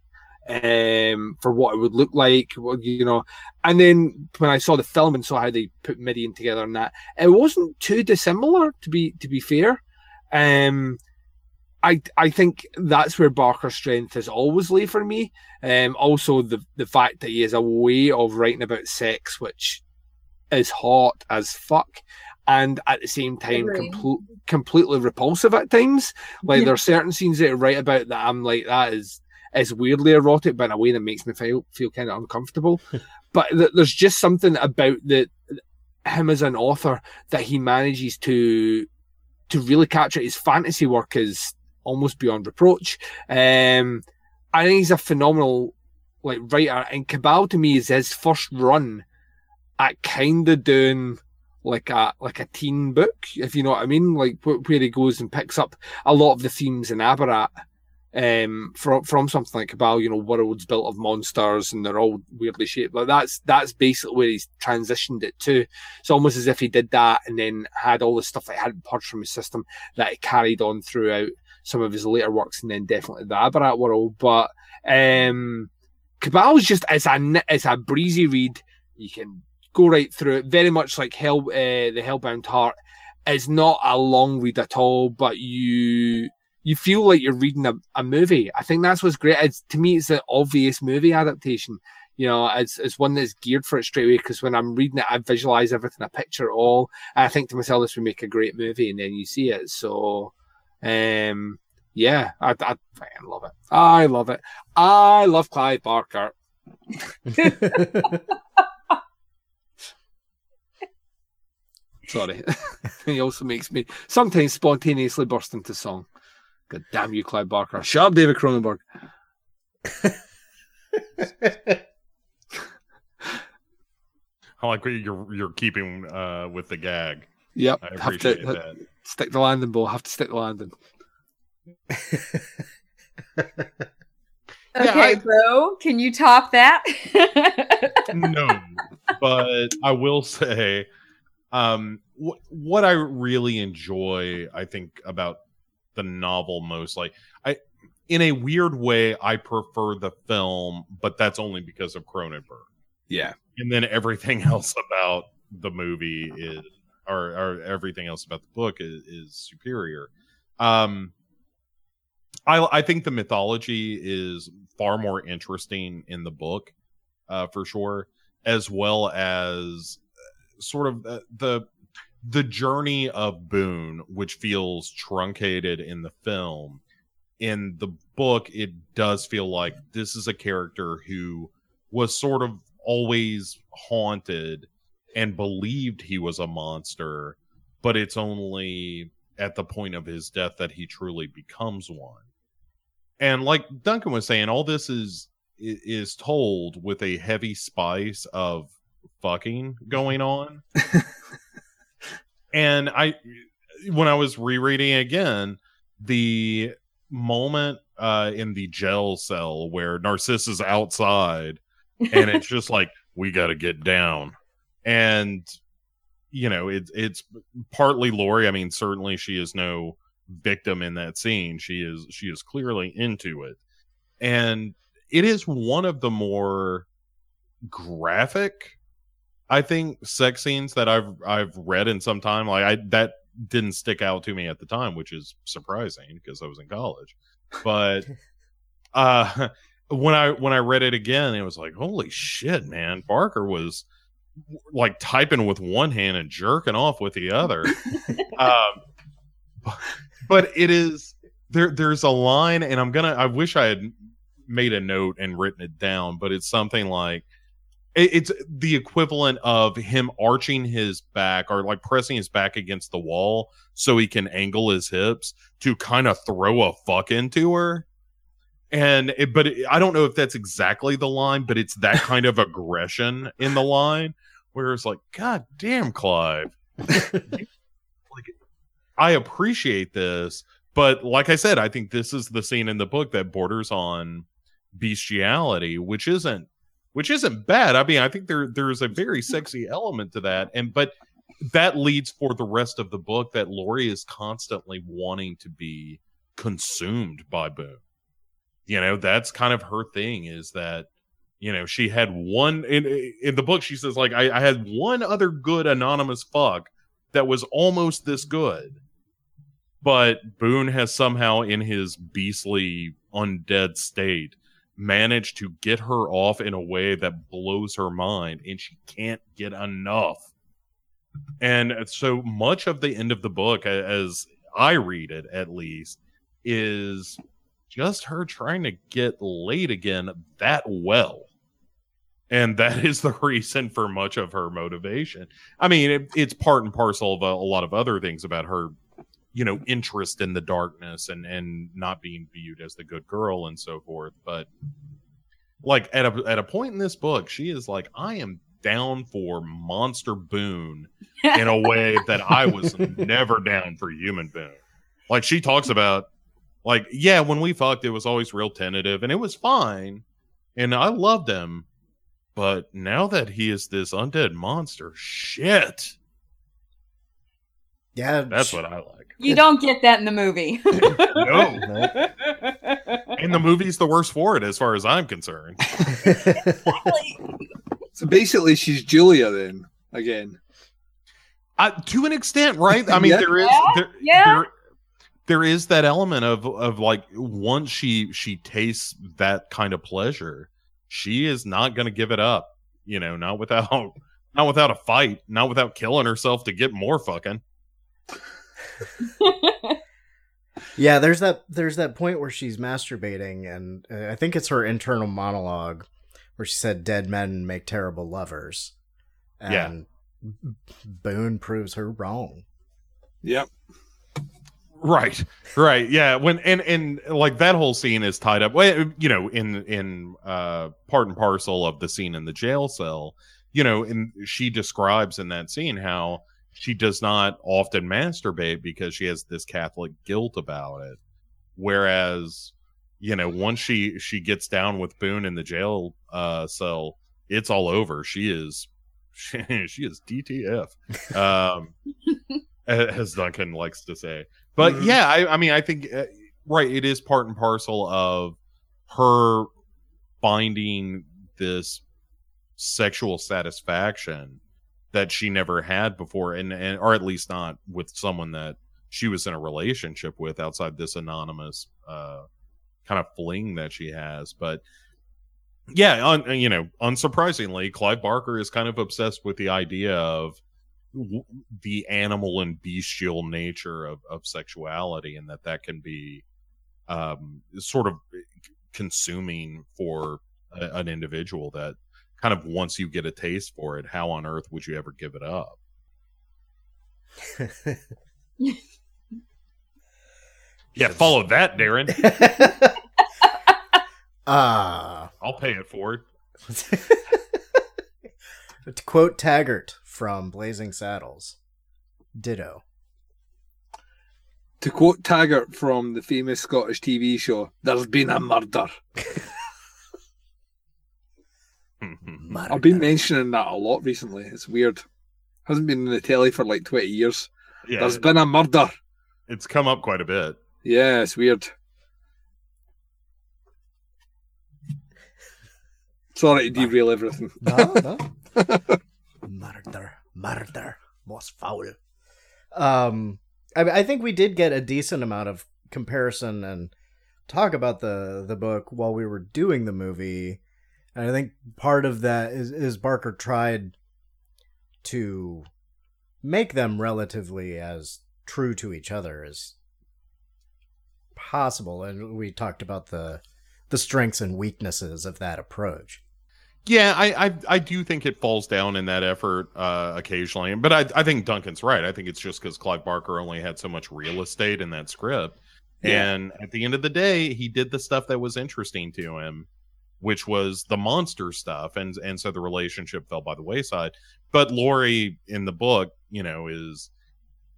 um for what it would look like you know and then when i saw the film and saw how they put midian together and that it wasn't too dissimilar to be to be fair um I I think that's where Barker's strength has always lay for me. Um, also the the fact that he has a way of writing about sex which is hot as fuck, and at the same time Agree. compl- completely repulsive at times. Like Yeah. there are certain scenes that I write about that I'm like that is is weirdly erotic, but in a way that makes me feel feel kind of uncomfortable. but th- there's just something about the him as an author that he manages to to really capture his fantasy work is almost beyond reproach. Um, I think he's a phenomenal like writer, and Cabal to me is his first run at kind of doing like a like a teen book, if you know what I mean, like where he goes and picks up a lot of the themes in Abarat um from from something like Cabal, you know, worlds built of monsters and they're all weirdly shaped. Like that's that's basically where he's transitioned it to. It's almost as if he did that and then had all the stuff that he hadn't purged from his system that he carried on throughout some of his later works and then definitely the Abarat world. But um Cabal's just it's a it's a breezy read. You can go right through it. Very much like Hell, uh, the Hellbound Heart is not a long read at all, but you you feel like you're reading a, a movie. I think that's what's great. It's to me, it's an obvious movie adaptation. You know, it's, it's one that's geared for it straight away because when I'm reading it, I visualize everything, I picture it all. And I think to myself, this would make a great movie, and then you see it. So, um, yeah, I, I, I love it. I love it. I love Clive Barker. Sorry. he also makes me sometimes spontaneously burst into song. God damn you, Clive Barker. Shut up, David Cronenberg. I like you're you're keeping uh, with the gag. Yep. I appreciate to that. Stick the landing, Bo. Have to stick the landing. Okay, I- bro, can you top that? no, but I will say, um, wh- what I really enjoy, I think, about the novel most, like I, in a weird way, I prefer the film, but that's only because of Cronenberg. Yeah. and then everything else about the movie is or, or everything else about the book is, is superior. Um i i think the mythology is far more interesting in the book uh for sure as well as uh, sort of the the, the journey of boone which feels truncated in the film. In the book it does feel like this is a character who was sort of always haunted and believed he was a monster, but it's only at the point of his death that he truly becomes one. And like Duncan was saying, all this is is told with a heavy spice of fucking going on. and I when I was rereading again, the moment uh in the jail cell where Narcissus is outside and it's just like we got to get down and you know it's it's partly Lori. I mean certainly she is no victim in that scene. She is she is clearly into it. And it is one of the more graphic I think sex scenes that I've I've read in some time. Like I that didn't stick out to me at the time which is surprising because I was in college. But uh when I when I read it again, it was like, holy shit, man! Barker was like typing with one hand and jerking off with the other. um, but, it is there. There's a line, and I'm gonna. I wish I had made a note and written it down, but it's something like it, it's the equivalent of him arching his back or like pressing his back against the wall so he can angle his hips to kind of throw a fuck into her and it, but it, I don't know if that's exactly the line, but it's that kind of aggression in the line where it's like, God damn, Clive, like I appreciate this, but like I said, I think this is the scene in the book that borders on bestiality, which isn't which isn't bad. I mean, I think there there's a very sexy element to that, and but that leads for the rest of the book that Lori is constantly wanting to be consumed by Boone you know that's kind of her thing is that you know she had one in in the book she says like I, I had one other good anonymous fuck that was almost this good but boone has somehow in his beastly undead state managed to get her off in a way that blows her mind and she can't get enough and so much of the end of the book as i read it at least is just her trying to get laid again that well. And that is the reason for much of her motivation. I mean, it, it's part and parcel of a, a lot of other things about her, you know, interest in the darkness and and not being viewed as the good girl and so forth. But like at a at a point in this book, she is like, I am down for Monster Boone in a way that I was never down for Human Boone. Like she talks about like yeah when we fucked it was always real tentative and it was fine and i loved him but now that he is this undead monster shit Yeah, that's what i like you don't get that in the movie. no Nope. and the movie's the worst for it as far as i'm concerned Exactly. So basically, she's Julia then again. Uh, to an extent, right? I mean, Yeah. there is there, yeah. there, there is that element of of like once she she tastes that kind of pleasure, she is not going to give it up. You know, not without not without a fight, not without killing herself to get more fucking. Yeah, there's that there's that point where she's masturbating, and uh, I think it's her internal monologue where she said, "Dead men make terrible lovers," and Yeah. Boone proves her wrong. Yep. Right, right, yeah. When and and like that whole scene is tied up. Well, you know, in in uh part and parcel of the scene in the jail cell. You know, and she describes in that scene how she does not often masturbate because she has this Catholic guilt about it. Whereas, you know, once she she gets down with Boone in the jail uh cell, it's all over. She is she, she is DTF. Um as Duncan likes to say. But Mhm. yeah, I, I mean, I think uh, right. It is part and parcel of her finding this sexual satisfaction that she never had before, and, and or at least not with someone that she was in a relationship with outside this anonymous uh, kind of fling that she has. But yeah, un, you know, unsurprisingly, Clive Barker is kind of obsessed with the idea of the animal and bestial nature of, of sexuality and that that can be um, sort of consuming for a, an individual that kind of once you get a taste for it how on earth would you ever give it up? Yeah follow that daeron. Ah. i'll pay it forward. To quote Taggart from Blazing Saddles, ditto. To quote Taggart from the famous Scottish TV show, "There's been a murder." I've been mentioning that a lot recently. It's weird. Hasn't been in the telly for like twenty years. yeah There's been a murder. it's come up quite a bit Yeah, it's weird. Sorry to derail everything. No, no. murder, murder, most foul. Um, I, I think we did get a decent amount of comparison and talk about the the book while we were doing the movie, and I think part of that is is Barker tried to make them relatively as true to each other as possible, and we talked about the the strengths and weaknesses of that approach. Yeah, I, I I do think it falls down in that effort uh, occasionally, but I I think Duncan's right. I think it's just because Clive Barker only had so much real estate in that script, Yeah. and at the end of the day, he did the stuff that was interesting to him, which was the monster stuff, and and so the relationship fell by the wayside. But Lori in the book, you know, is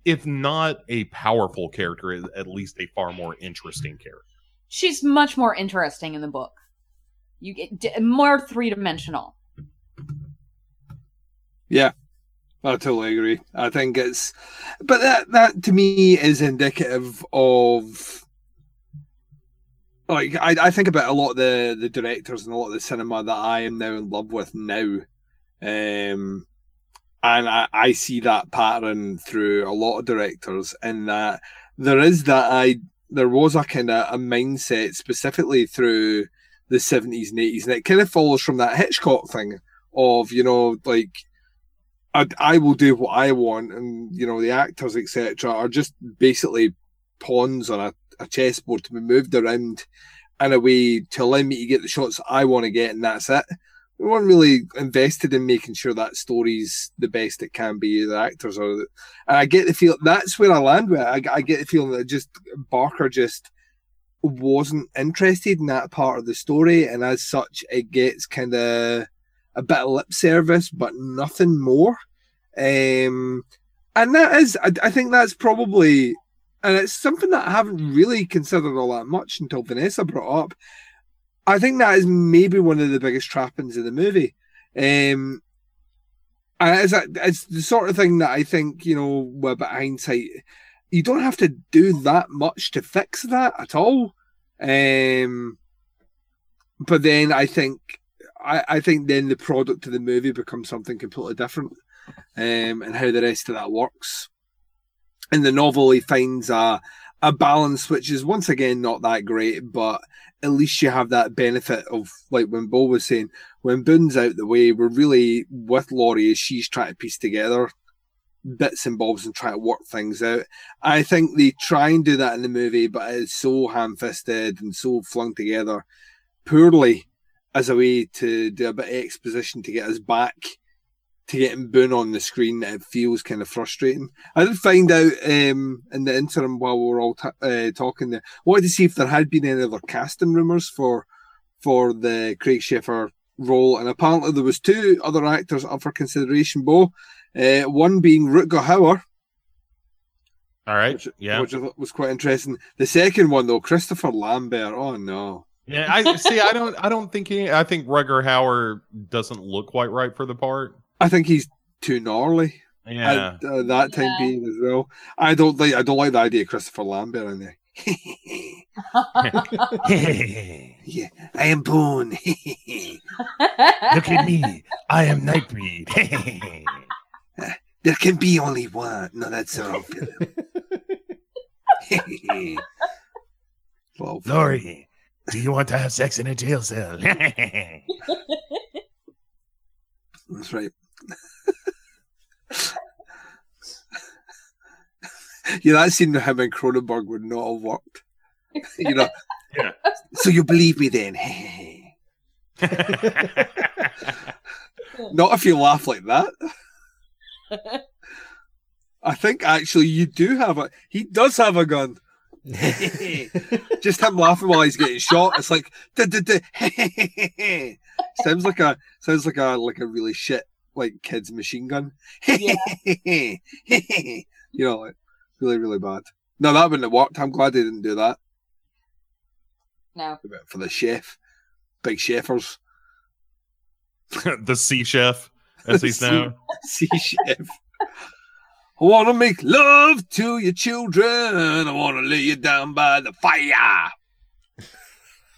if not a powerful character, at least a far more interesting character. She's much more interesting in the book. You get more three dimensional. Yeah, I totally agree. I think it's, but that that to me is indicative of, like I, I think about a lot of the the directors and a lot of the cinema that I am now in love with now, um, and I, I see that pattern through a lot of directors in that there is that I there was a kind of a mindset specifically through the 70s and 80s and it kind of follows from that hitchcock thing of you know like I, I will do what I want, and you know the actors etc. are just basically pawns on a, a chessboard to be moved around in a way to allow me to get the shots I want to get, and that's it. We weren't really invested in making sure that story's the best it can be. The actors are, and I get the feel that's where I land with it. I, I get the feeling that just Barker just wasn't interested in that part of the story, and as such, it gets kind of a bit of lip service, but nothing more. Um, and that is, I, I think that's probably, and it's something that I haven't really considered all that much until Vanessa brought up. I think that is maybe one of the biggest trappings of the movie. Um, and it's, it's the sort of thing that I think, you know, with hindsight, you don't have to do that much to fix that at all. Um, but then I think I, I think then the product of the movie becomes something completely different, um, and how the rest of that works. In the novel, he finds a a balance which is once again not that great, but at least you have that benefit of like when Bo was saying, when Boone's out the way, we're really with Lori as she's trying to piece together bits and bobs and try to work things out. I think they try and do that in the movie, but it's so ham fisted and so flung together poorly as a way to do a bit of exposition to get us back to getting Boone on the screen that it feels kind of frustrating. I did find out um, in the interim while we were all t- uh, talking there, wanted to see if there had been any other casting rumours for for the Craig Sheffer role, and apparently there was two other actors up for consideration. Bo, uh, one being Rutger Hauer, All right. which, yeah. which was quite interesting. The second one though, Christopher Lambert. Oh no, Yeah. I see. I don't. I don't think he. I think Rutger Hauer doesn't look quite right for the part. I think he's too gnarly. Yeah. At uh, that time Yeah. being as well. I don't like. I don't like the idea of Christopher Lambert in there. yeah, I am Boone. Look at me. I am Nightbreed. There can be only one. No, that's the wrong film. well, Lori, do you want to have sex in a jail cell? That's right. yeah, that scene with him and Cronenberg would not have worked. You know. Yeah. So you believe me then? not if you laugh like that. I think actually you do have a. He does have a gun. Just him laughing while he's getting shot. It's like sounds like a sounds like a like a really shit like kid's machine gun. you know, like really really bad. No, that wouldn't have worked. I'm glad they didn't do that no. for the chef, big chefers. the sea chef, as he's known. See, chef. I want to make love to your children. I want to lay you down by the fire.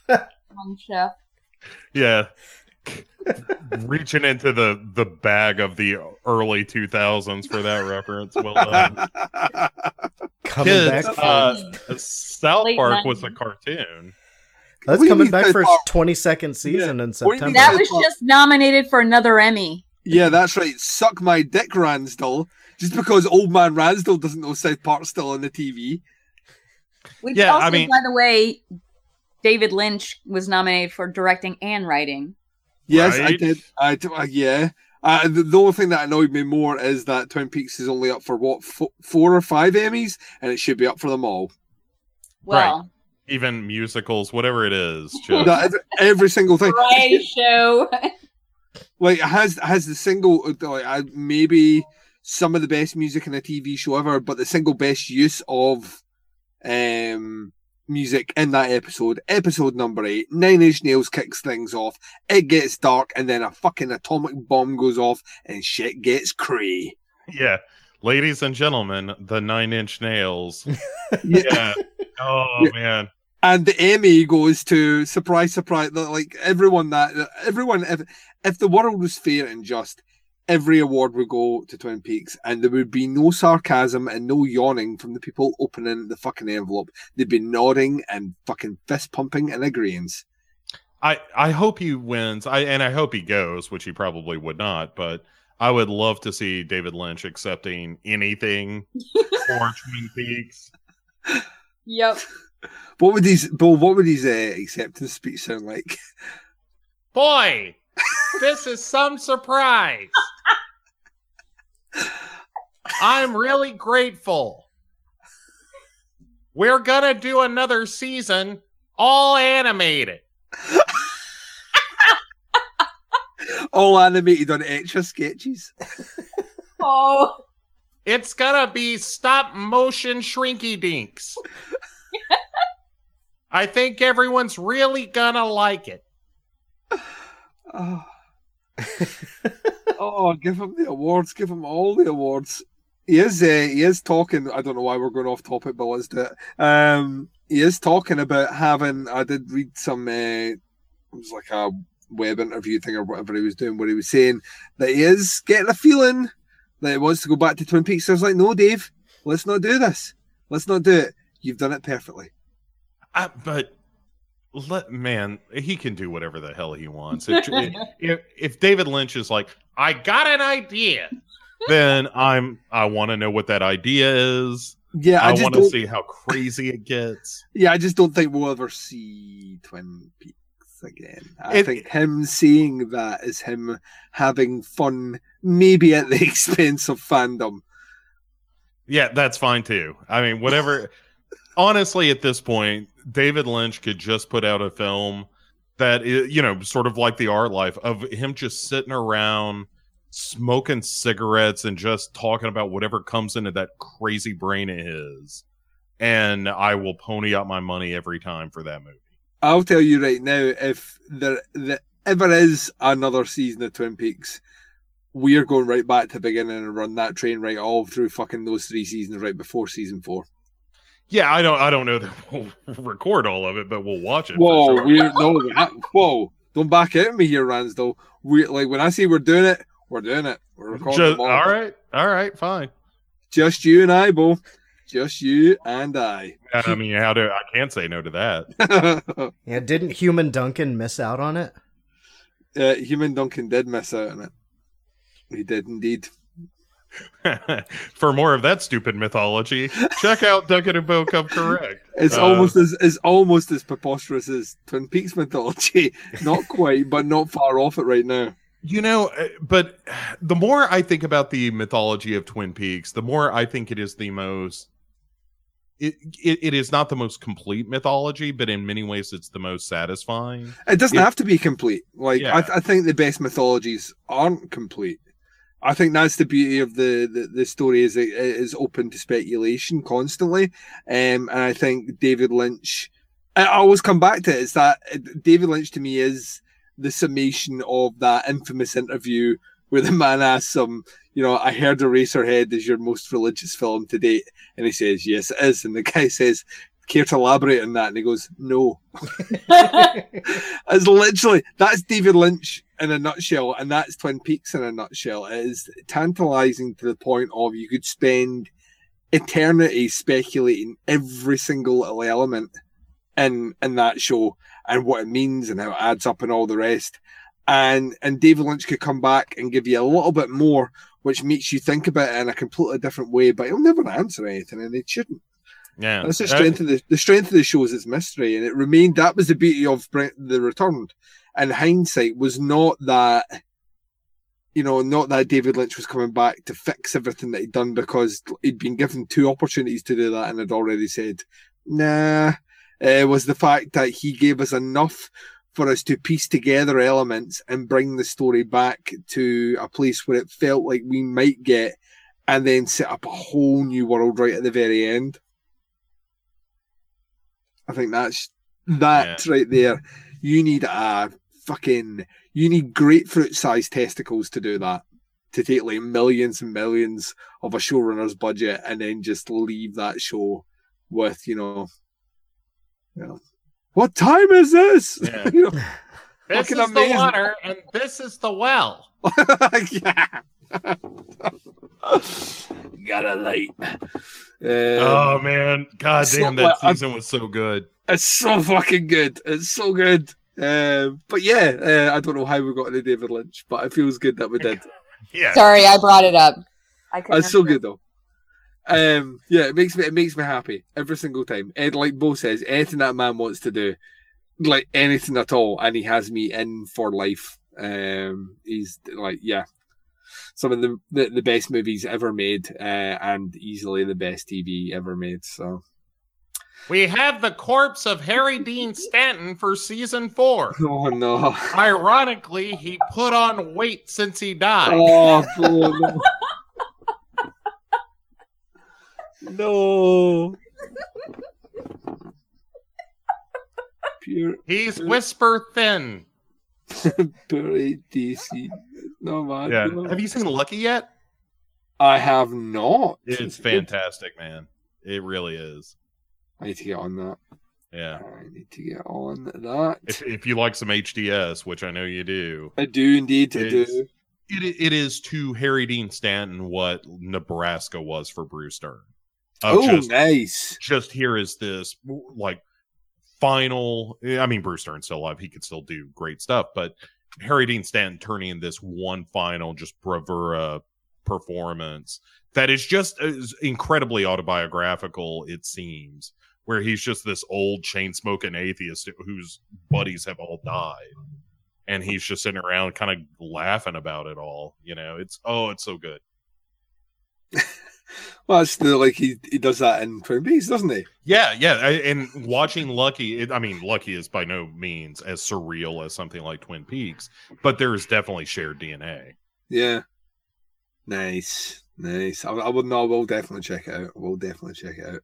One chef. Yeah. Reaching into the the bag of the early 2000s for that reference. Well done. coming Kids, back. uh, South Late Park was a cartoon. That's what do you coming mean back South for its Park? 22nd season in What do you mean September. That South was just nominated for another Emmy. Yeah, that's right. Suck my dick, Randell. Just because old man Randell doesn't know South Park's still on the TV. Which Yeah, also, I mean- by the way, David Lynch was nominated for directing and writing. Yes, I did. I, uh, yeah. Uh, the, the only thing that annoyed me more is that Twin Peaks is only up for what fo- four or five Emmys, and it should be up for them all. Well, Even musicals, whatever it is. Just, every, every single thing. variety show. like it has has the single like I, maybe some of the best music in a TV show ever, but the single best use of um music in that episode, episode number eight, Nine Inch Nails kicks things off, it gets dark, and then a fucking atomic bomb goes off and shit gets cray. yeah. Ladies and gentlemen, the nine inch nails. Yeah. Yeah. Oh Yeah. man. And the Emmy goes to surprise, surprise. Like everyone that everyone, if if the world was fair and just, every award would go to Twin Peaks, and there would be no sarcasm and no yawning from the people opening the fucking envelope. They'd be nodding and fucking fist pumping and agreeing. I I hope he wins. I and I hope he goes, which he probably would not, but I would love to see David Lynch accepting anything for Twin Peaks. yep. What would these, Bill? What would his uh, acceptance speech sound like? Boy, this is some surprise. I'm really grateful. We're gonna do another season, all animated. All animated on Etch A Sketches. Oh, It's gonna be stop motion shrinky dinks. I think everyone's really gonna like it. Oh. oh, give him the awards. Give him all the awards. He is. Uh, he is talking. I don't know why we're going off topic, but let's do it. Um, he is talking about having. I did read some. Uh, it was like a web interview thing or whatever he was doing, where he was saying that he is getting a feeling that he wants to go back to Twin Peaks. I was like, no, Dave, let's not do this. Let's not do it. You've done it perfectly. I, but let man, he can do whatever the hell he wants. If, if, if David Lynch is like, I got an idea, then I'm I want to know what that idea is. Yeah, I, I, just want to see how crazy it gets. yeah, I just don't think we'll ever see Twin Peaks again. I It- think him saying that is him having fun, maybe at the expense of fandom. Yeah, that's fine too. I mean, whatever. honestly, at this point, David Lynch could just put out a film that is, you know, sort of like the art life of him just sitting around smoking cigarettes and just talking about whatever comes into that crazy brain of his. And I will pony up my money every time for that movie. I'll tell you right now, if there, there ever is another season of Twin Peaks, we're going right back to the beginning and run that train right all through fucking those three seasons right before season four. Yeah, I don't I don't know that we'll record all of it, but we'll watch it. Whoa, sure. we're no, that- whoa! Don't back out of me here, Randell. We like when I say we're doing it, we're doing it. We're recording Just, all. all right, all right, fine. Just you and I, Bo. Just you and I. I mean, how do I can't say no to that. Yeah, didn't Human Duncan miss out on it? uh, Human Duncan did miss out on it. He did indeed. For more of that stupid mythology, check out Duncan and Bo Come Correct. It's Uh, almost as is almost as preposterous as Twin Peaks mythology. Not quite, but not far off it right now. You know, uh, but the more I think about the mythology of Twin Peaks, the more I think it is the most. It, it, it is not the most complete mythology, but in many ways, it's the most satisfying. It doesn't Yeah. have to be complete. Like Yeah. I, I think the best mythologies aren't complete. I think that's the beauty of the the, the story is it is open to speculation constantly. Um, and I think David Lynch. I always come back to it. It's that uh, David Lynch to me is the summation of that infamous interview where the man asks him, you know, I heard Eraserhead is your most religious film to date, and he says, yes, it is, and the guy says. Care to elaborate on that? And he goes, No. It's literally that's David Lynch in a nutshell, and that's Twin Peaks in a nutshell. It is tantalizing to the point of you could spend eternity speculating every single little element in in that show and what it means and how it adds up and all the rest. And and David Lynch could come back and give you a little bit more, which makes you think about it in a completely different way. But he'll never answer anything, and it shouldn't. Yeah, That's the That- strength of the the strength of the show is its mystery, and it remained. That was the beauty of the return. And hindsight was not that, you know, not that David Lynch was coming back to fix everything that he'd done because he'd been given two opportunities to do that and had already said, "Nah." It was the fact that he gave us enough for us to piece together elements and bring the story back to a place where it felt like we might get, and then set up a whole new world right at the very end. I think that's that right there. You need a fucking you need grapefruit sized testicles to do that. To take like millions and millions of a showrunner's budget and then just leave that show with, you know, you know what time is this? Yeah. You know, This is amazing. the water, and this is the well. yeah. Got a light. oh Um, man, god so damn, well, that I'm- season was so good. It's so fucking good. It's so good. Um, but yeah, uh, I don't know how we got into David Lynch, but it feels good that we did. Yeah, Sorry, I brought it up. I couldn't It's so good though. Um, yeah, it makes me it makes me happy every single time. And like Bo says, anything that man wants to do, like anything at all, and he has me in for life. Um, he's like, yeah, some of the the, the best movies ever made, uh, and easily the best TV ever made. So, we have the corpse of Harry Dean Stanton for season four. oh no, Ironically, he put on weight since he died. oh no. no. Pure He's whisper thin. pure DC. No man. Yeah. no. Have you seen Lucky yet? I have not. It's fantastic, man. It really is. I need to get on that. Yeah. I need to get on that. If, if you like some HDS, which I know you do, I do indeed. I It's- do. it it is to Harry Dean Stanton what Nebraska was for Bruce Dern. Of Oh, just, nice. just here is this like final. Eh, I mean, Bruce Dern's still alive; he could still do great stuff. But Harry Dean Stanton turning in this one final, just bravura performance that is just uh, is incredibly autobiographical. It seems where he's just this old chain smoking atheist whose buddies have all died. And he's just sitting around kind of laughing about it all. You know, it's oh, it's so good. Well, it's the, like he he does that in Twin Peaks, doesn't he? Yeah, yeah, I, and watching Lucky, it, I mean, Lucky is by no means as surreal as something like Twin Peaks, but there is definitely shared DNA. Yeah. Nice, nice. I, I will no, I will definitely check it out. I will definitely check it out.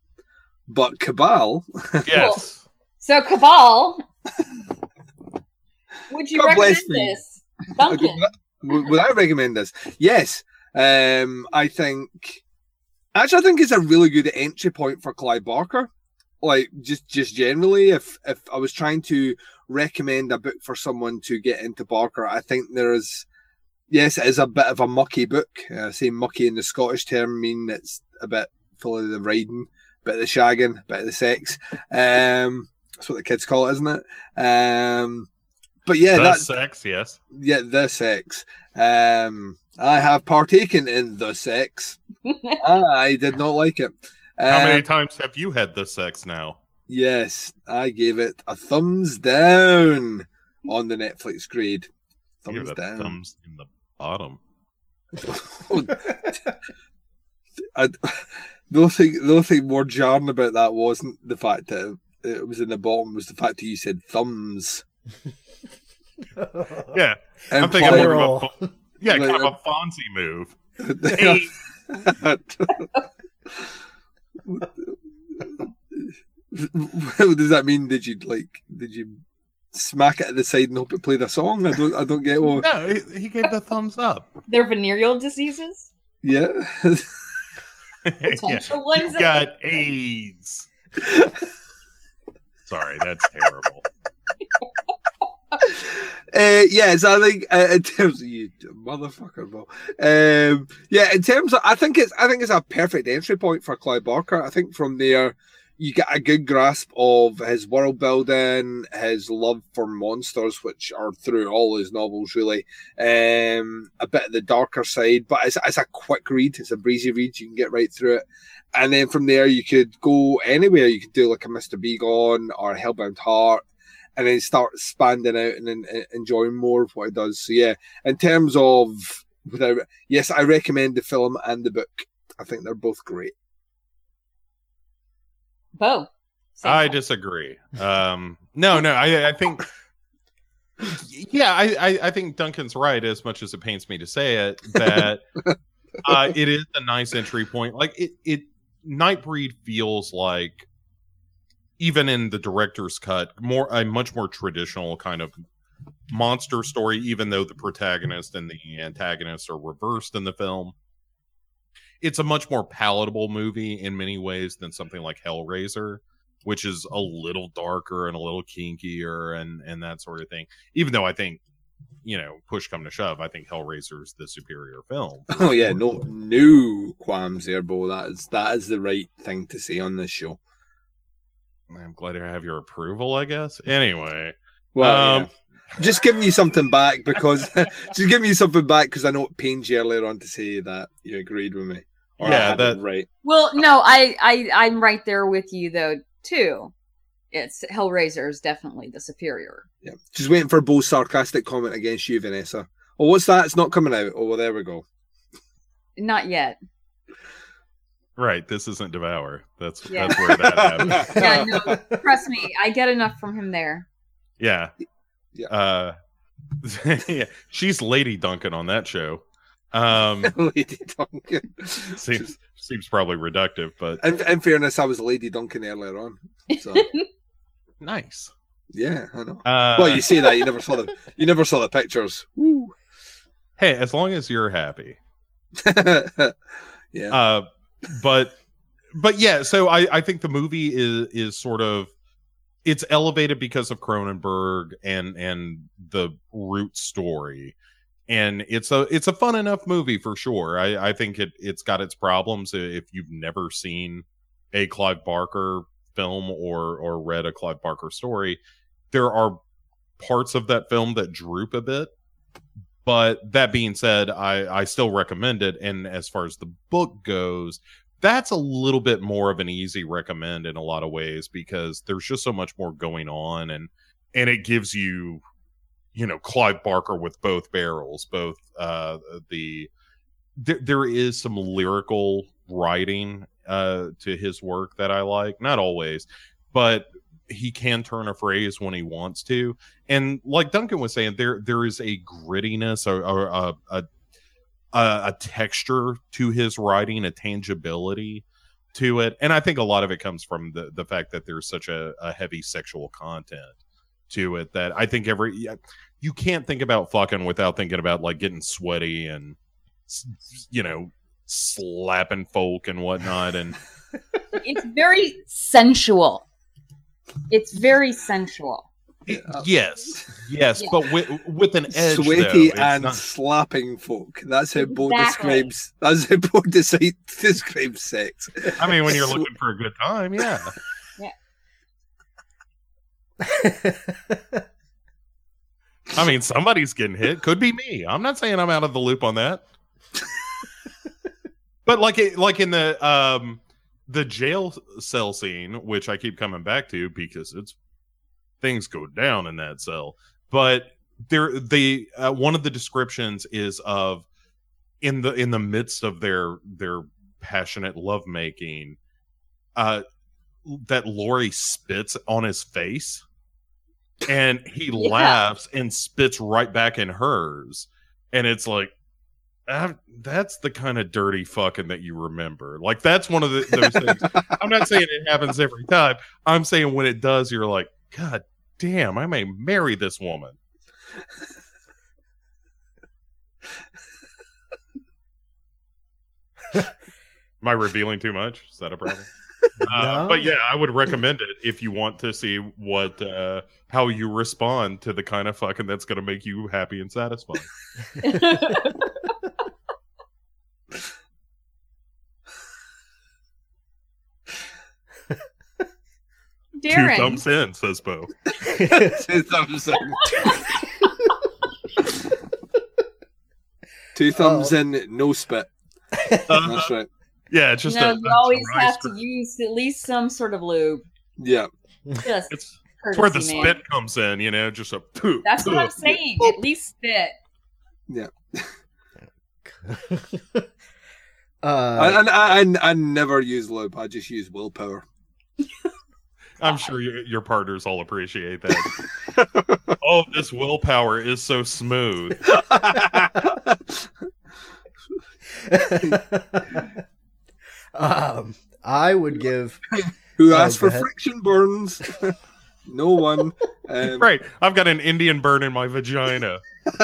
But Cabal, Yes, So Cabal, would you God recommend this, Duncan? would would I recommend this? Yes. Um, I think actually I think it's a really good entry point for Clive Barker. Like just just generally, if if I was trying to recommend a book for someone to get into Barker, I think there's yes, it is a bit of a mucky book. Uh, say mucky in the Scottish term mean it's a bit full of the riding, bit of the shagging, bit of the sex. Um, that's what the kids call it, isn't it? Um, but yeah, the that's sex, yes. yeah, the sex. Um, I have partaken in the sex. I did not like it. How many Um, times have you had the sex now? Yes, I gave it a thumbs down on the Netflix grade. Thumbs down. thumbs in the bottom. I, the only thing, the only thing more jarring about that wasn't the fact that it was in the bottom, was the fact that you said thumbs. Yeah, I'm thinking more of a Plural. Yeah, Like, kind of uh, a Fonzie move. Hey, does that mean? Did you like? Did you smack it at the side and hope it played a song? I don't. I don't get what. no, he, he gave the thumbs up. They're venereal diseases. Yeah. yeah. Potential ones. You got AIDS. Sorry, that's terrible. Uh, yes, I think uh, in terms of you motherfucker, Bo. Um, yeah, in terms of, I think it's, I think it's a perfect entry point for Clive Barker. I think from there you get a good grasp of his world building, his love for monsters, which are through all his novels, really. Um, a bit of the darker side, but it's, it's a quick read. It's a breezy read. You can get right through it. And then from there, you could go anywhere. You could do like a Mister B. Gone or Hellbound Heart and then start expanding out and, and enjoying more of what it does. So yeah, in terms of without yes, I recommend the film and the book. I think they're both great. Bo. Same I thing. disagree. Um, no, no, I, I think, yeah, I, I, I think Duncan's right. As much as it pains me to say it, that uh, it is a nice entry point. Like it, it Nightbreed feels like, even in the director's cut, more a much more traditional kind of monster story. Even though the protagonist and the antagonist are reversed in the film, it's a much more palatable movie in many ways than something like Hellraiser which is a little darker and a little kinkier and and that sort of thing. Even though I think, you know, push come to shove, I think Hellraiser is the superior film. Oh yeah, no no qualms there, Bo. That is that is the right thing to say on this show. I'm glad to have your approval, I guess. Anyway, Well, Um, yeah. just giving you something back because just giving you something back because I know it pains you earlier on to say that you agreed with me. Or Yeah, had it that- right. Well, no, I, I, I'm right there with you though too. It's Hellraiser is definitely the superior. Yeah, just waiting for Bo's sarcastic comment against you, Vanessa. Oh, what's that? It's not coming out. Oh, well, there we go. Not yet. Right, this isn't Devour. That's Yeah. that's where that happened. Yeah, no, trust me, I get enough from him there. Yeah. Yeah. Uh yeah, she's Lady Duncan on that show. Um Lady Duncan. seems seems probably reductive, but In, in fairness, I was Lady Duncan earlier on. So nice. yeah, I know. Uh well, you say that you never saw the you never saw the pictures. Woo. hey, as long as you're happy. yeah. uh but but yeah so i i think the movie is is sort of it's elevated because of Cronenberg and and the root story. And it's a it's a fun enough movie for sure. I, I think it it's got its problems if you've never seen a Clive Barker film or or read a Clive Barker story. There are parts of that film that droop a bit. But that being said, I, I still recommend it. And as far as the book goes, that's a little bit more of an easy recommend in a lot of ways because there's just so much more going on and and it gives you you know Clive Barker with both barrels both uh the there, there is some lyrical writing uh to his work that I like not always but he can turn a phrase when he wants to and like Duncan was saying there there is a grittiness or, or a, a a, a texture to his writing, a tangibility to it, and I think a lot of it comes from the the fact that there's such a, a heavy sexual content to it that I think every you can't think about fucking without thinking about like getting sweaty and you know slapping folk and whatnot and It's very sensual. It's very sensual. yes yes Yeah. but with with an edge. Sweaty It's and not- slapping folk. That's how Bo Exactly. describes. That's how Bo deci- describes sex. I mean when you're looking for a good time yeah. yeah I mean, somebody's getting hit. Could be me. I'm not saying I'm out of the loop on that. but like it, like in the um the jail cell scene, which I keep coming back to because it's things go down in that cell. But there, the uh, one of the descriptions is of in the in the midst of their their passionate lovemaking, uh, that Lori spits on his face and he Yeah. laughs and spits right back in hers and it's like that's the kind of dirty fucking that you remember. Like that's one of the, those things. I'm not saying it happens every time. I'm saying when it does you're like god damn i may marry this woman. Am i revealing too much? Is that a problem? Uh, No. but yeah i would recommend it if you want to see what uh how you respond to the kind of fucking that's going to make you happy and satisfied two thumbs in says bo Two thumbs in. Two thumbs in, no spit. That's right. yeah it's just no, a, you always dry have scrape. to use at least some sort of lube. Yeah. Just it's, it's where the man. spit comes in you know just a poo, That's what. I'm saying. At least spit. Yeah. uh, and, and I, I, I never use lube. I just use willpower. I'm sure your, your partners all appreciate that oh this willpower is so smooth um, I would give. Who Oh, asked go for ahead. friction burns? no one. Um, right i've got an indian burn in my vagina is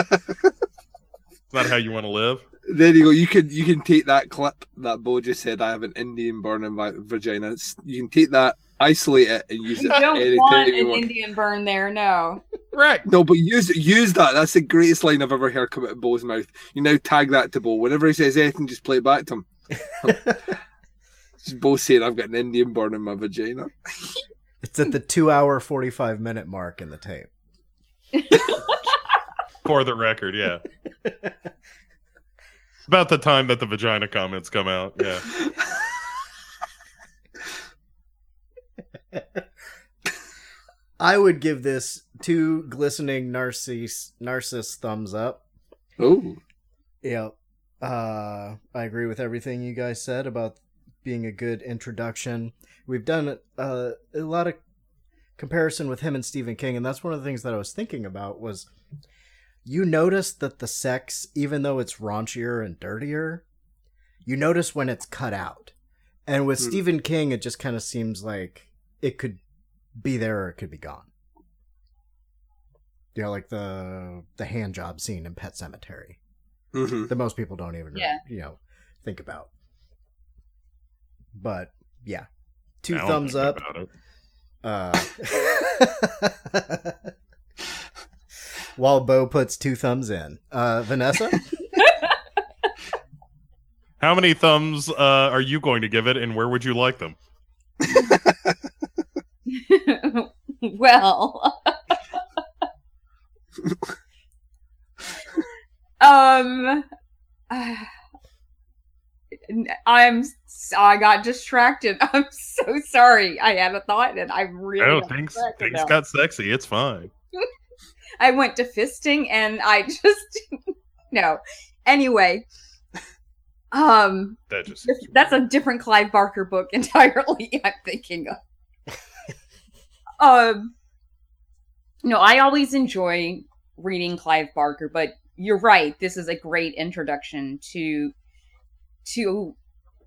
that how you want to live There you go. You can you can take that clip that Bo just said. I have an Indian burn in my vagina. It's, you can take that, isolate it, and use You it don't want you an want. Indian burn there, no. right No, but use use that. That's the greatest line I've ever heard come out of Bo's mouth. You now tag that to Bo. Whenever he says anything, just play it back to him. Just Bo saying, "I've got an Indian burn in my vagina." It's at the two hour, 45 minute mark in the tape. for the record yeah about the time that the vagina comments come out yeah I would give this two glistening narcissus, narciss thumbs up. Oh, Yeah. Uh, I agree with everything you guys said about being a good introduction. We've done uh, a lot of comparison with him and Stephen King, and that's one of the things that I was thinking about was you notice that the sex, even though it's raunchier and dirtier, you notice when it's cut out. And with Hmm. Stephen King, it just kind of seems like it could be there or it could be gone. You know, like the the hand job scene in Pet Sematary hmm that most people don't even Yeah. you know think about. But yeah, two I thumbs up. about. Uh, While Bo puts two thumbs in. Uh, Vanessa? How many thumbs uh, are you going to give it, and where would you like them? well, um, I'm. I got distracted. I'm so sorry. I had a thought, and I really. Oh, things things now. got sexy. It's fine. I went to fisting, and I just no. Anyway, um, That just that's a different Clive Barker book entirely. I'm thinking of. Um, no, I always enjoy reading Clive Barker, but you're right. This is a great introduction to to.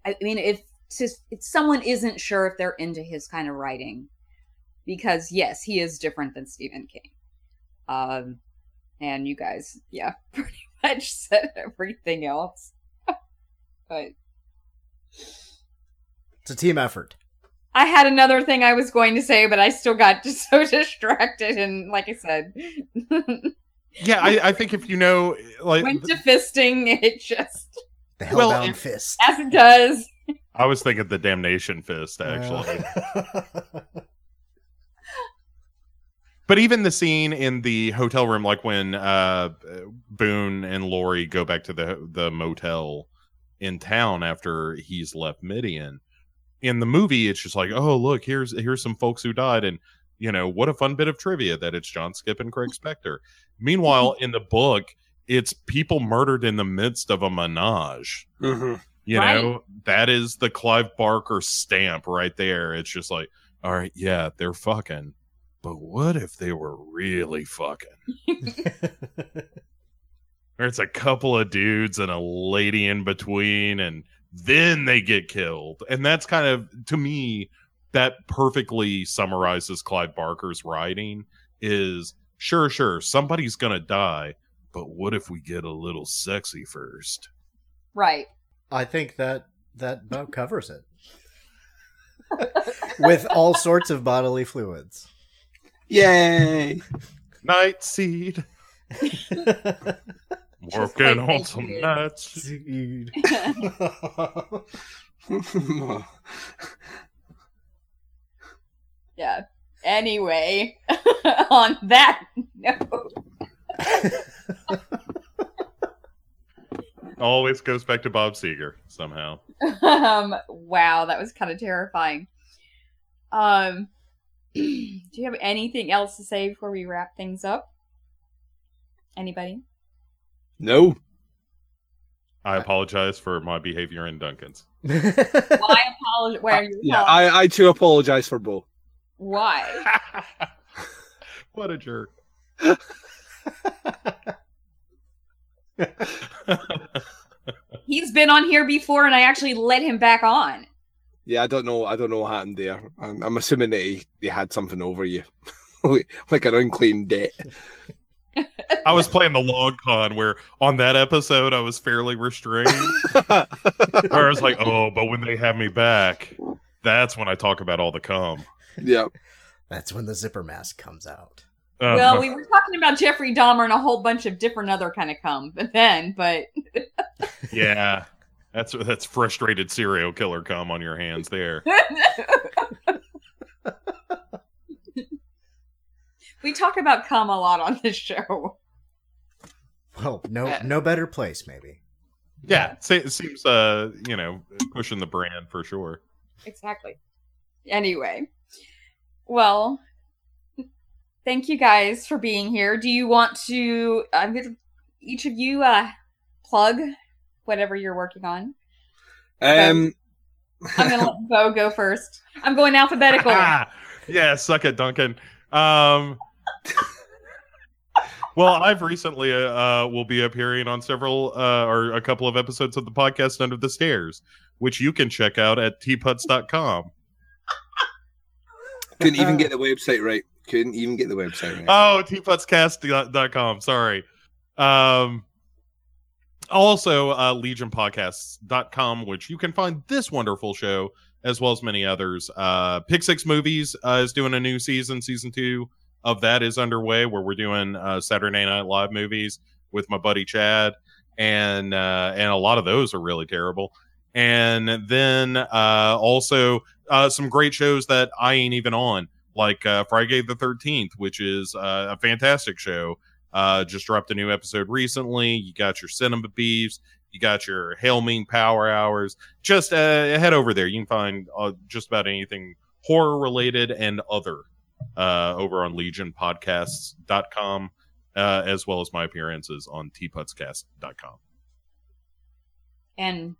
I mean, if to, if someone isn't sure if they're into his kind of writing, because yes, he is different than Stephen King. Um, and you guys, yeah, pretty much said everything else. but It's a team effort. I had another thing I was going to say, but I still got just so distracted. And like I said, yeah. I, I think if you know, like, went to fisting. It just, The Well, Hellbound and- Fist. as it does. I was thinking the damnation fist actually. But even the scene in the hotel room, like when uh, Boone and Lori go back to the the motel in town after he's left Midian, in the movie, it's just like, oh look, here's here's some folks who died, and you know what a fun bit of trivia that it's John Skipp and Craig Spector. Meanwhile, in the book, it's people murdered in the midst of a menage. hmm You Right. know, that is the Clive Barker stamp right there. It's just like, all right, yeah, they're fucking. But what if they were really fucking? Or it's a couple of dudes and a lady in between, and then they get killed. And that's kind of, to me, that perfectly summarizes Clive Barker's writing is sure, sure, somebody's going to die, but what if we get a little sexy first? Right. I think that that about covers it. With all sorts of bodily fluids. Yay! Night seed. Just Working like on they some did. nuts. Dude. yeah. Anyway, on that note, Always goes back to Bob Seger somehow. um, wow, that was kind of terrifying. Um, do you have anything else to say before we wrap things up? Anybody? No. I apologize for my behavior in Duncan's. Well, I apologize. Where are you? Yeah, I, I too apologize for both. Why? what a jerk. He's been on here before, and I actually let him back on. Yeah, I don't know. I don't know what happened there. I'm, I'm assuming that he, he had something over you, like an unclaimed debt. I was playing the log con where on that episode I was fairly restrained. where I was like, oh, but when they have me back, that's when I talk about all the cum. Yep. That's when the zipper mask comes out. Uh, well, we were talking about Jeffrey Dahmer and a whole bunch of different other kind of cum, but then, but yeah. That's that's frustrated serial killer cum on your hands there. we talk about cum a lot on this show. Well, no no better place, maybe. Yeah, it seems uh, you know, pushing the brand for sure. Exactly. Anyway, well, thank you guys for being here. Do you want to? I'm gonna each of you uh plug whatever you're working on. Um. I'm gonna let Bo go first. I'm going alphabetical. yeah, suck it, Duncan. Um, well, I've recently uh, uh, will be appearing on several uh, or a couple of episodes of the podcast Under the Stairs, which you can check out at tputs.com. Couldn't even get the website right. Couldn't even get the website right. Oh, tputscast.com. Sorry. Um, also, uh, legionpodcasts.com, which you can find this wonderful show as well as many others. Uh, Pick Six Movies uh, is doing a new season. Season two of that is underway, where we're doing uh, Saturday Night Live movies with my buddy Chad, and uh, and a lot of those are really terrible. And then uh, also uh, some great shows that I ain't even on, like uh, Friday the Thirteenth, which is uh, a fantastic show. Just dropped a new episode recently. You got your cinema beefs. You got your Hail Mean Power Hours. Just head over there. You can find just about anything horror related and other uh, over on legionpodcasts.com, uh, as well as my appearances on tputscast.com. And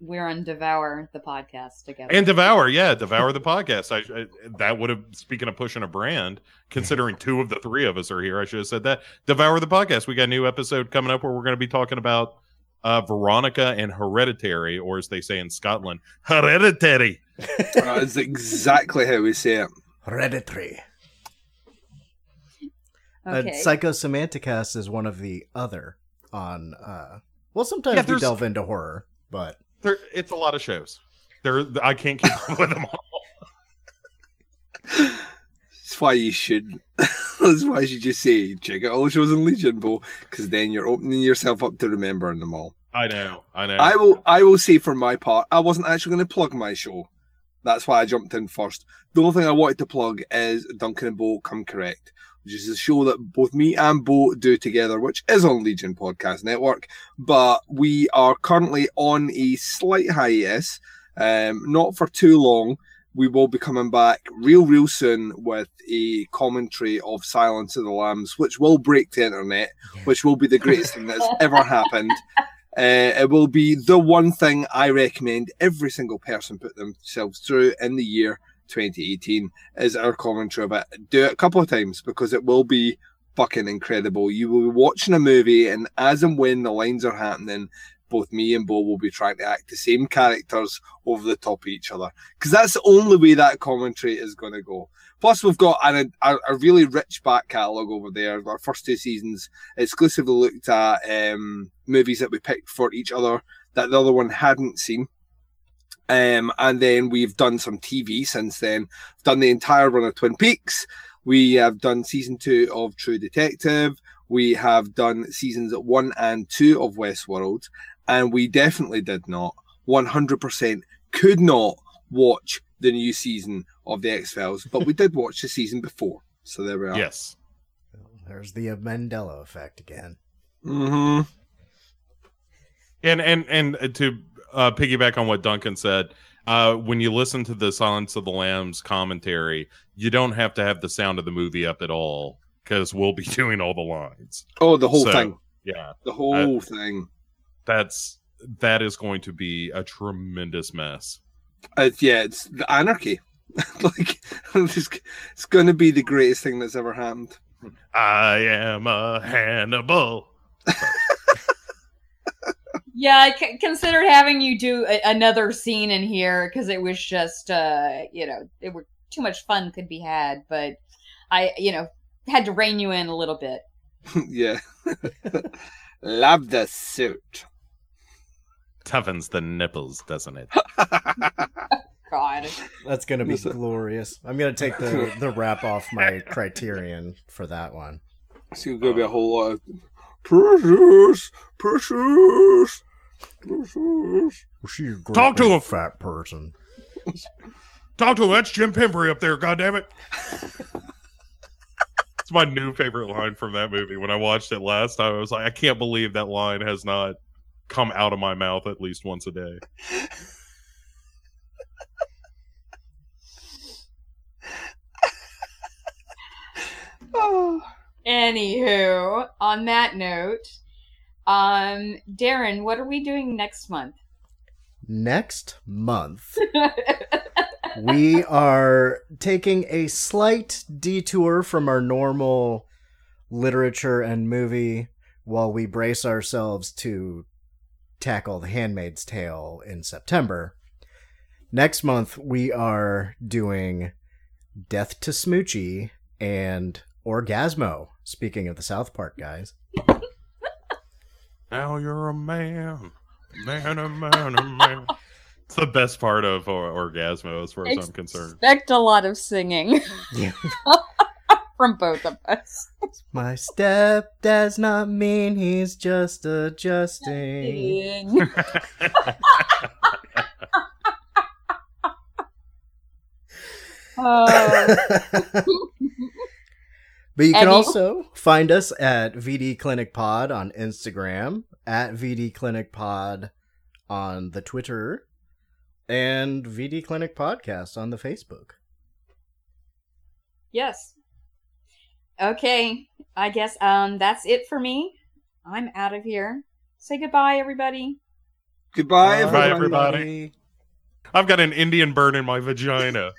we're on Devour the podcast together. And Devour, yeah, Devour the podcast. I, I that would have speaking of pushing a brand, considering two of the three of us are here, I should have said that. Devour the podcast. We got a new episode coming up where we're going to be talking about uh, Veronica and Hereditary, or as they say in Scotland, Hereditary. That's exactly how we say it. Hereditary. Okay. Uh, Psychosemanticast is one of the other on. uh Well, sometimes Yeah, we delve into horror, but There, it's a lot of shows. There, I can't keep up with them all. That's why you should. That's why you should just say check out all the shows in Legion, Bo, because then you're opening yourself up to remembering them all. I know, I know. I will. I will say for my part, I wasn't actually going to plug my show. That's why I jumped in first. The only thing I wanted to plug is Duncan and Bo Come Correct, which is a show that both me and Bo do together, which is on Legion Podcast Network. But we are currently on a slight hiatus, um, not for too long. We will be coming back real, real soon with a commentary of Silence of the Lambs, which will break the internet, which will be the greatest thing that's ever happened. Uh, it will be the one thing I recommend every single person put themselves through in the year 2018 is our commentary of it. Do it a couple of times because it will be fucking incredible. You will be watching a movie, and as and when the lines are happening, both me and Bo will be trying to act the same characters over the top of each other because that's the only way that commentary is going to go. Plus, we've got an, a, a really rich back catalogue over there. Our first two seasons exclusively looked at um, movies that we picked for each other that the other one hadn't seen. Um, and then we've done some TV since then. We've done the entire run of Twin Peaks. We have done season two of True Detective. We have done seasons one and two of Westworld. And we definitely did not, 100% could not watch the new season of The X Files, but we did watch the season before. So there we are. yes. there's the Mandela effect again. hmm and and and to uh, piggyback on what Duncan said, uh, when you listen to the Silence of the Lambs commentary, you don't have to have the sound of the movie up at all because we'll be doing all the lines. Oh, the whole So- thing. Yeah, The whole thing. that's that is going to be a tremendous mess. It's yeah, it's the anarchy. like it's, it's going to be the greatest thing that's ever happened. I am a Hannibal. Yeah, I c- considered having you do a- another scene in here because it was just, uh, you know, it were too much fun could be had, but I, you know, had to rein you in a little bit. yeah. Love the suit. Toughens the nipples, doesn't it? God, That's gonna be glorious. I'm gonna take the the wrap off my criterion for that one. It's going to be a whole lot of precious, precious, precious. She's a Talk to big him. fat person. Talk to him. That's Jim Pimbry up there. God damn it. it's my new favorite line from that movie. When I watched it last time, I was like, I can't believe that line has not come out of my mouth at least once a day. Oh. Anywho, on that note, um, Daeron, what are we doing next month? Next month, we are taking a slight detour from our normal literature and movie while we brace ourselves to tackle The Handmaid's Tale in September. Next month, we are doing Death to Smoochy and Orgazmo. Speaking of the South Park guys. Now you're a man. Man, a man, a man. It's the best part of or- Orgazmo, as far as I'm concerned. Expect a lot of singing Yeah. from both of us. My step does not mean he's just adjusting. Oh. But you can Eddie- also find us at VD Clinic Pod on Instagram, at VD Clinic Pod on the Twitter, and VD Clinic Podcast on the Facebook. Yes. Okay, I guess um that's it for me. I'm out of here. Say goodbye, everybody. Goodbye, Bye, everyone. everybody. I've got an Indian burn in my vagina.